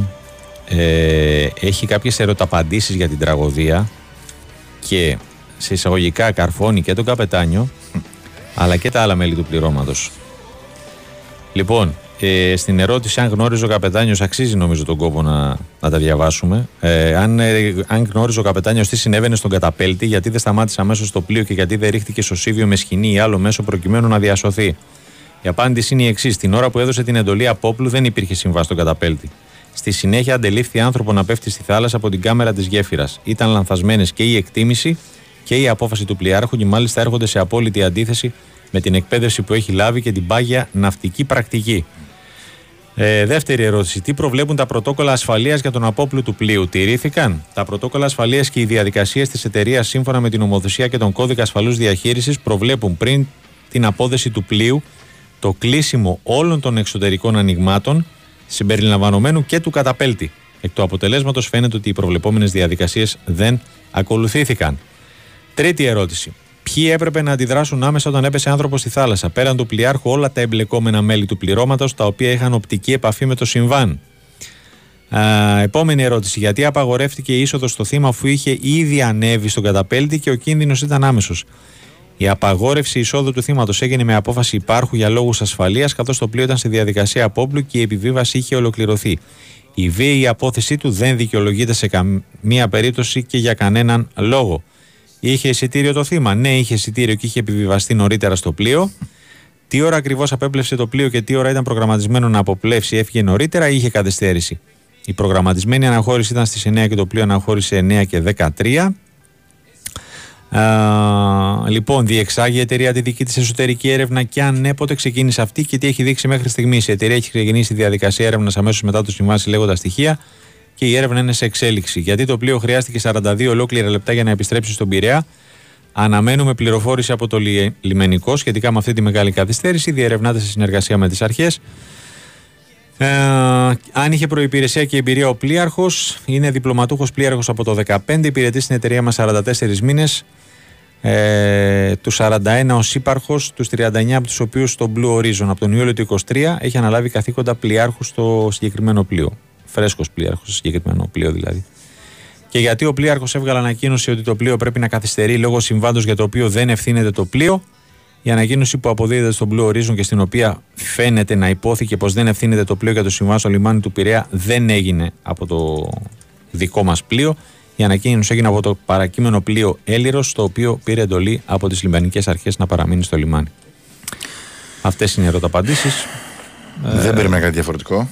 ε, έχει κάποιες ερωταπαντήσεις για την τραγωδία και σε εισαγωγικά καρφώνει και τον καπετάνιο αλλά και τα άλλα μέλη του πληρώματος. Λοιπόν, ε, στην ερώτηση αν γνώριζε ο καπετάνιος, αξίζει νομίζω τον κόπο να, να τα διαβάσουμε. Ε, αν, ε, αν γνώριζε ο καπετάνιος τι συνέβαινε στον καταπέλτη, γιατί δεν σταμάτησε αμέσως το πλοίο και γιατί δεν ρίχτηκε στο Σίβιο με σκηνή ή άλλο μέσο προκειμένου να διασωθεί. Η απάντηση είναι η εξής. Την ώρα που έδωσε την εντολή απόπλου δεν υπήρχε συμβά στον καταπέλτη. Στη συνέχεια αντελήφθη άνθρωπο να πέφτει στη θάλασσα από την κάμερα της γέφυρας. Ήταν λανθασμένες και η εκτίμηση και η απόφαση του πλοιάρχου και μάλιστα έρχονται σε απόλυτη αντίθεση με την εκπαίδευση που έχει λάβει και την πάγια ναυτική πρακτική. Ε, δεύτερη ερώτηση. Τι προβλέπουν τα πρωτόκολλα ασφαλείας για τον απόπλου του πλοίου, τηρήθηκαν; Τα πρωτόκολλα ασφαλείας και οι διαδικασίες της εταιρείας σύμφωνα με την ομοθεσία και τον κώδικα ασφαλούς διαχείρισης προβλέπουν πριν την απόδεση του πλοίου το κλείσιμο όλων των εξωτερικών ανοιγμάτων συμπεριλαμβανομένου και του καταπέλτη. Εκ του αποτελέσματος φαίνεται ότι οι προβλεπόμενες διαδικασίες δεν ακολουθήθηκαν. Τρίτη ερώτηση. Ποιοι έπρεπε να αντιδράσουν άμεσα όταν έπεσε άνθρωπος στη θάλασσα, πέραν του πλοιάρχου όλα τα εμπλεκόμενα μέλη του πληρώματος, τα οποία είχαν οπτική επαφή με το συμβάν; Α, επόμενη ερώτηση. Γιατί απαγορεύτηκε η είσοδος στο θύμα αφού είχε ήδη ανέβει στον καταπέλτη και ο κίνδυνος ήταν άμεσος; Η απαγόρευση εισόδου του θύματος έγινε με απόφαση υπάρχου για λόγους ασφαλείας, καθώς το πλοίο ήταν στη διαδικασία απόπλου και η επιβίβαση είχε ολοκληρωθεί. Η βίαιη απόθεσή του δεν δικαιολογείται σε καμία περίπτωση και για κανέναν λόγο. Είχε εισιτήριο το θύμα. Ναι, είχε εισιτήριο και είχε επιβιβαστεί νωρίτερα στο πλοίο. Τι ώρα ακριβώς απέπλευσε το πλοίο και τι ώρα ήταν προγραμματισμένο να αποπλέψει, έφυγε νωρίτερα ή είχε καθυστέρηση. Η προγραμματισμένη αναχώρηση ήταν στις 9 και το πλοίο αναχώρησε 9 και 13. Α, λοιπόν, διεξάγει η εταιρεία τη δική της εσωτερική έρευνα και αν ναι, πότε ξεκίνησε αυτή και τι έχει δείξει μέχρι στιγμής. Η εταιρεία έχει ξεκινήσει τη διαδικασία έρευνας αμέσως μετά το συμβάσει λέγοντα στοιχεία και η έρευνα είναι σε εξέλιξη. Γιατί το πλοίο χρειάστηκε 42 ολόκληρα λεπτά για να επιστρέψει στον Πειραιά. Αναμένουμε πληροφόρηση από το λι- λιμενικό σχετικά με αυτή τη μεγάλη καθυστέρηση. Διερευνάται σε συνεργασία με τις αρχές. Ε, αν είχε προπηρεσία και εμπειρία ο πλοίαρχος, είναι διπλωματούχος πλοίαρχος από το 2015, υπηρετεί στην εταιρεία μας 44 μήνες. Ε, του 41 ω ύπαρχο, τους 39 από τους οποίους στο Blue Horizon από τον Ιούλιο του 23 έχει αναλάβει καθήκοντα πλοιάρχους στο συγκεκριμένο πλοίο. Φρέσκος πλοίαρχο στο συγκεκριμένο πλοίο δηλαδή. Και γιατί ο πλοίαρχο έβγαλε ανακοίνωση ότι το πλοίο πρέπει να καθυστερεί λόγω συμβάντος για το οποίο δεν ευθύνεται το πλοίο. Η ανακοίνωση που αποδίδεται στο Blue Horizon και στην οποία φαίνεται να υπόθηκε πως δεν ευθύνεται το πλοίο για το συμβάν στο λιμάνι του Πειραιά δεν έγινε από το δικό μας πλοίο. Η ανακοίνωση έγινε από το παρακείμενο πλοίο Έλυρο, το οποίο πήρε εντολή από τις λιμανικέ αρχές να παραμείνει στο λιμάνι. Αυτές είναι οι ερωταπαντήσεις. Δεν περίμενα κάτι διαφορετικό.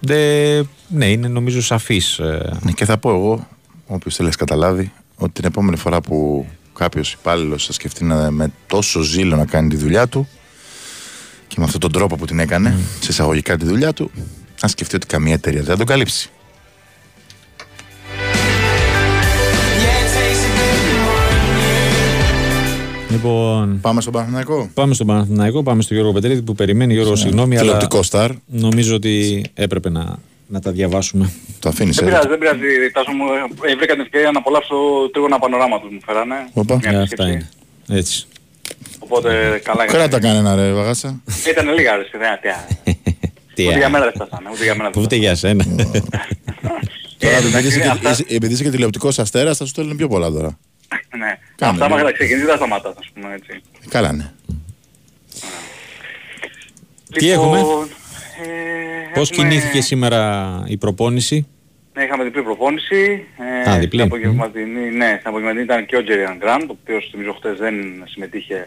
Δε, ναι, είναι νομίζω σαφής. Ναι, και θα πω εγώ, όποιος θέλει να καταλάβει, ότι την επόμενη φορά που κάποιος υπάλληλος θα σκεφτεί να, με τόσο ζήλο να κάνει τη δουλειά του και Και με αυτόν τον τρόπο που την έκανε, σε εισαγωγικά τη δουλειά του, να σκεφτεί ότι καμία εταιρεία δεν θα τον καλύψει. Λοιπόν, πάμε στον Παναθηναϊκό; Πάμε στον Παναθηναϊκό, πάμε στον Γιώργο Πετρίδη που περιμένει. Γιώργο, συγγνώμη, αλλά Τηλεοπτικό στάρ. νομίζω ότι έπρεπε να, να τα διαβάσουμε. Το αφήνεις Δεν πειράζει, δεν πειράζει. Τάσο μου, ε, βρήκα την ευκαιρία να απολαύσω τρίγωνα πανοράματος μου φέρανε. Οπα. Μια Ε, επισκέψη. αυτά είναι. Έτσι. Οπότε καλά είναι. Κράτα κανένα ρε Βαγάσα. Ήταν λίγα ρε παιδιά. τι, α. [laughs] Τι Ούτε α. για μένα δεν φτάσανε. Ούτε για μένα δεν Ούτε για σένα. [laughs] Τώρα επειδή είσαι, αυτά- και, είσαι- επειδή είσαι και τηλεοπτικός αστέρας θα σου στέλνουν πιο πολλά τώρα. Φτάσανε. Ναι. Κάνε, Αυτά ναι. άμα ξεκινήσει δεν σταματάς, ας πούμε έτσι. Καλά ναι. Τι έχουμε; Λοιπόν, Πώς έχουμε- κινήθηκε σήμερα η προπόνηση; Ναι, είχαμε διπλή προπόνηση. Ε, Α, διπλή. Στην απογευματινή, ναι, στην απογευματινή ήταν και ο Τζεριαν Γκραντ, ο οποίος θυμίζω χτες δεν συμμετείχε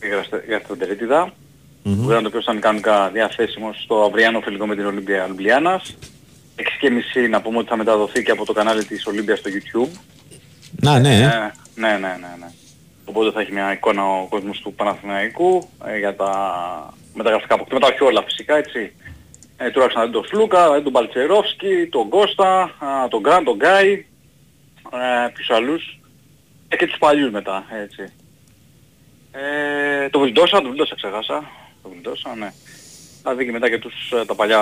για γαστροντερίτιδα. Μμμ. Ο Γκραντ ο οποίος ήταν κανονικά διαθέσιμος στο αυριανό φιλικό με την Ολύμπια Λουμπλιάνας. 6.30 να πούμε ότι θα μεταδοθεί και από το κανάλι της Ολύμπιας στο YouTube. Να, ναι. Ε, ε. ναι, ναι, ναι, ναι. Οπότε θα έχει μια εικόνα ο κόσμος του Παναθηναϊκού ε, για τα μεταγραφικά αποκτήματα, όχι όλα φυσικά, έτσι. Ε, τουλάχιστον να δει τον Σλούκα, να δει τον Παλτσερόφσκι, τον Κώστα, α, τον Γκραν, τον Γκάι, ε, ποιους άλλους. Ε, και τους παλιούς μετά, έτσι. Ε, το Βιλντόσα, το Βιλντόσα ξεχάσα. Το Βιλντόσα, ναι. Θα δει και μετά και τους, ε, τα παλιά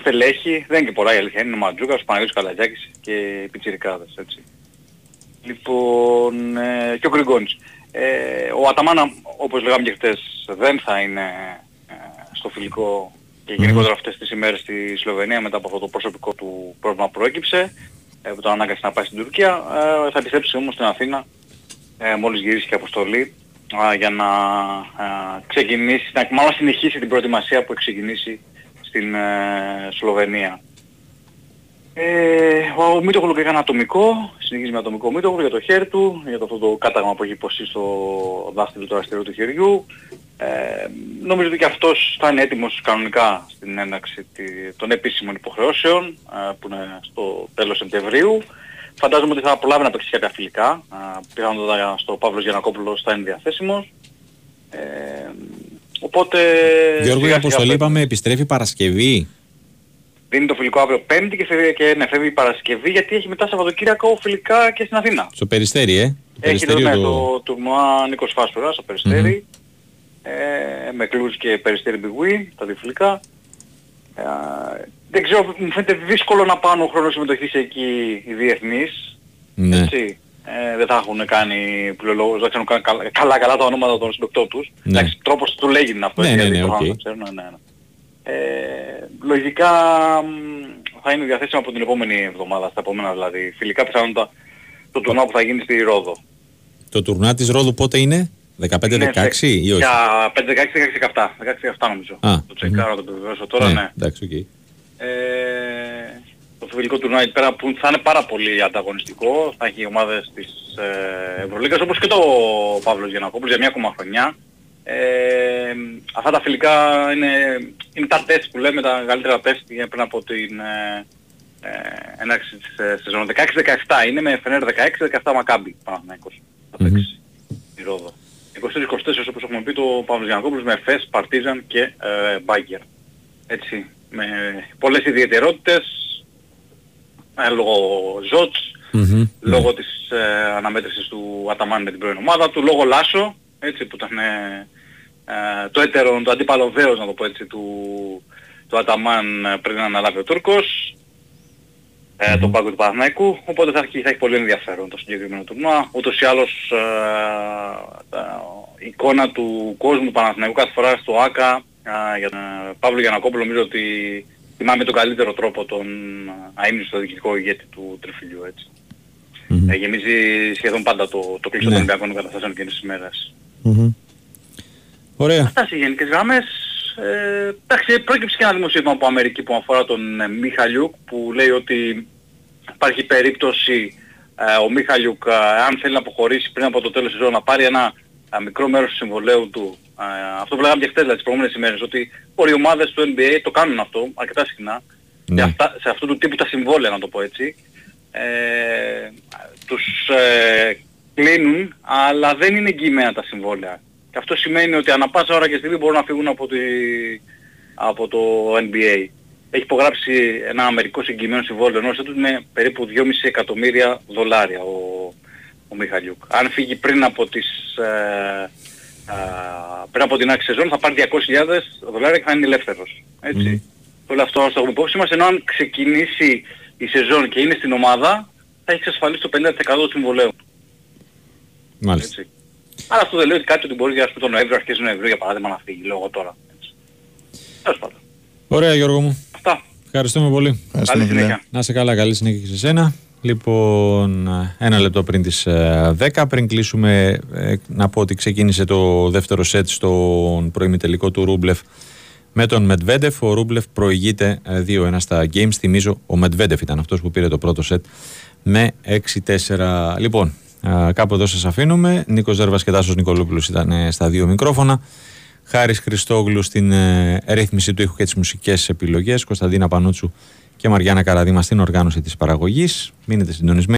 στελέχη. Δεν είναι και πολλά η αλήθεια. Είναι ο Ματζούκας, ο Παναγιώτης Καλατζάκης και οι Πιτσιρικάδες, έτσι. Λοιπόν, ε, και ο Γκριγκόνης. Ε, ο Αταμάνα, όπως λέγαμε και χτες, δεν θα είναι ε, στο φιλικό και γενικότερα αυτές τις ημέρες στη Σλοβενία μετά από αυτό το προσωπικό του πρόβλημα που προέκυψε, ε, που τον ανάγκασε να πάει στην Τουρκία. Ε, θα επιστρέψει όμως στην Αθήνα ε, μόλις γυρίσει και αποστολή α, για να α, ξεκινήσει, να μάλλον συνεχίσει την προετοιμασία που έχει ξεκινήσει στην ε, Σλοβενία. Ε, ο Μίτογλου έκανε ατομικό, συνεχίζει με ατομικό Μίτογλου για το χέρι του, για το αυτό το κάταγμα που έχει υποστεί στο δάχτυλο του αριστερού του χεριού. Ε, νομίζω ότι και αυτός θα είναι έτοιμος κανονικά στην έναρξη τη- των επίσημων υποχρεώσεων ε, που είναι στο τέλος Σεπτεμβρίου. Φαντάζομαι ότι θα προλάβει να παίξει κάποια φιλικά. Ε, πιθανότατα στο Παύλος Γιανακόπουλος θα είναι διαθέσιμος. Ε, οπότε... Γιώργο, η σιγά σιγά αποστολή είπαμε επιστρέφει Παρασκευή; Δίνει το φιλικό αύριο Πέμπτη και, φεύγει, και ναι, φεύγει η Παρασκευή γιατί έχει μετά Σαββατοκύριακο φιλικά και στην Αθήνα. Στο περιστέρι, ε. Το Έχει το, Περιστέριο ναι, το- το τουρνουά Νίκος Φάσπερα στο Περιστέρι. Ε, με Κλούς και Περιστέρι Big Win, τα δύο φιλικά. Ε, δεν ξέρω, μου φαίνεται δύσκολο να πάνε ο χρόνος συμμετοχής εκεί οι διεθνείς. Ναι. Έτσι. Ε, δεν θα έχουν κάνει πλειολόγους, δεν ξέρουν κα- καλά- καλά καλά τα ονόματα των συμπαικτών τους. Ναι. Εντάξει, τρόπος του λέγει είναι αυτό. Ναι, έτσι, ναι, δηλαδή, ναι, προφανώς οκ. το ξέρουν, ναι, ναι. Ε, λογικά μ, θα είναι διαθέσιμο από την επόμενη εβδομάδα, στα επόμενα δηλαδή. Φιλικά πιθανότατα το τουρνουά που θα γίνει στη Ρόδο. Το τουρνουά της Ρόδου πότε είναι, 15-16 Ναι, ή όχι; Για 5-16-17. 16-17 νομίζω. Α, το τσεκάρω να το επιβεβαιώσω τώρα, ναι. Εντάξει, οκ. Ε, το φιλικό τουρνουά εκεί πέρα που θα είναι πάρα πολύ ανταγωνιστικό. Θα έχει ομάδες της ε, Ευρωλίγκας όπως και το Παύλος Γιανακόπουλος για μια ακόμα χρονιά. Ε, αυτά τα φιλικά είναι, είναι τα τεστ που λέμε, τα καλύτερα τεστ για πριν από την ε, ε, έναρξη της ε, σεζόν. 16-17 είναι με Φενέρ 16-17 Μακάμπι Παναθηναϊκός. Θα παίξει η Ρόδο. 23-24 όπως έχουμε πει το Παύλος Γιανακόπουλος με Φες, Παρτίζαν και ε, Μπάγκερ. Έτσι, με πολλές ιδιαιτερότητες, ε, λόγω Ζότς, λόγω της ε, αναμέτρησης του Αταμάν με την πρώην ομάδα του, λόγω Λάσο, έτσι που ήταν ε, ε, το έτερο, το αντίπαλο δέος να το πω έτσι του, του Αταμάν ε, πριν αναλάβει ο Τούρκος, ε, τον πάγκο του Παναθηναϊκού, οπότε θα έχει, θα έχει πολύ ενδιαφέρον το συγκεκριμένο τουρνουά. Ούτως ή άλλως ε, τα- η εικόνα του κόσμου του Παναθηναϊκού κάθε φορά στο ΆΚΑ ε, για τον ε, Παύλο Γιανακόπουλο νομίζω ότι θυμάμαι τον καλύτερο τρόπο τον αείμνηστο στο διοικητικό ηγέτη του τριφυλιού έτσι. Ε, γεμίζει σχεδόν πάντα το, το κλειστό Ναι. των Ολυμπιακών καταστάσεων εκείνες τις ημέρες. Ωραία. Αυτά σε γενικές γραμμές. Ε, εντάξει, πρόκειψε και ένα δημοσίευμα από Αμερική που αφορά τον ε, Μιχαλιούκ που λέει ότι υπάρχει περίπτωση ε, ο Μιχαλιούκ ε, αν θέλει να αποχωρήσει πριν από το τέλος της σεζόν να πάρει ένα ε, μικρό μέρος του συμβολέου του. Ε, αυτό που λέγαμε και χτες δηλαδή, τις προηγούμενες ημέρες ότι όλοι οι ομάδες του NBA το κάνουν αυτό αρκετά συχνά Ναι. σε, αυτά, σε αυτού του τύπου τα συμβόλαια να το πω έτσι. Ε, τους ε, κλείνουν αλλά δεν είναι εγγυημένα τα συμβόλαια. Και αυτό σημαίνει ότι ανά πάσα ώρα και στιγμή μπορούν να φύγουν από, τη, από το NBA. Έχει υπογράψει ένα αμερικό συγκεκριμένο συμβόλαιο ενός έτους με περίπου 2,5 εκατομμύρια δολάρια ο, ο Μιχαλιούκ. Αν φύγει πριν από τις... Ε, α, πριν από την άξια σεζόν θα πάρει 200.000 δολάρια και θα είναι ελεύθερος. Έτσι. Όλο αυτό να το έχουμε υπόψη μας, ενώ αν ξεκινήσει η σεζόν και είναι στην ομάδα, θα έχει εξασφαλίσει το 50% του συμβολέου. Μάλιστα. Έτσι. Αλλά αυτό δεν λέει ότι κάτι ότι μπορεί για τον Νοέμβριο, αρχές Νοεμβρίου για παράδειγμα να φύγει λόγω τώρα. Έτσι. Τέλος πάντων. Ωραία Γιώργο μου. Αυτά. Ευχαριστούμε πολύ. Καλή συνέχεια. Να σε καλά, καλή συνέχεια και σε σένα. Λοιπόν, ένα λεπτό πριν τις ε, 10, πριν κλείσουμε, ε, να πω ότι ξεκίνησε το δεύτερο σετ στον προημιτελικό του Ρούμπλεφ με τον Μετβέντεφ. Ο Ρούμπλεφ προηγείται ε, 2-1 στα games. Θυμίζω, ο Μετβέντεφ ήταν αυτός που πήρε το πρώτο σετ με 6-4. Λοιπόν, ε, κάπου εδώ σας αφήνουμε. Νίκος Ζέρβας και Τάσος Νικολούπουλος ήταν ε, στα δύο μικρόφωνα. Χάρης Χριστόγλου στην ε, ρύθμιση του ήχου και τις μουσικές επιλογές. Κωνσταντίνα Πανούτσου και Μαριάννα Καραδίμα στην οργάνωση της παραγωγής. Μείνετε συντονισμένοι.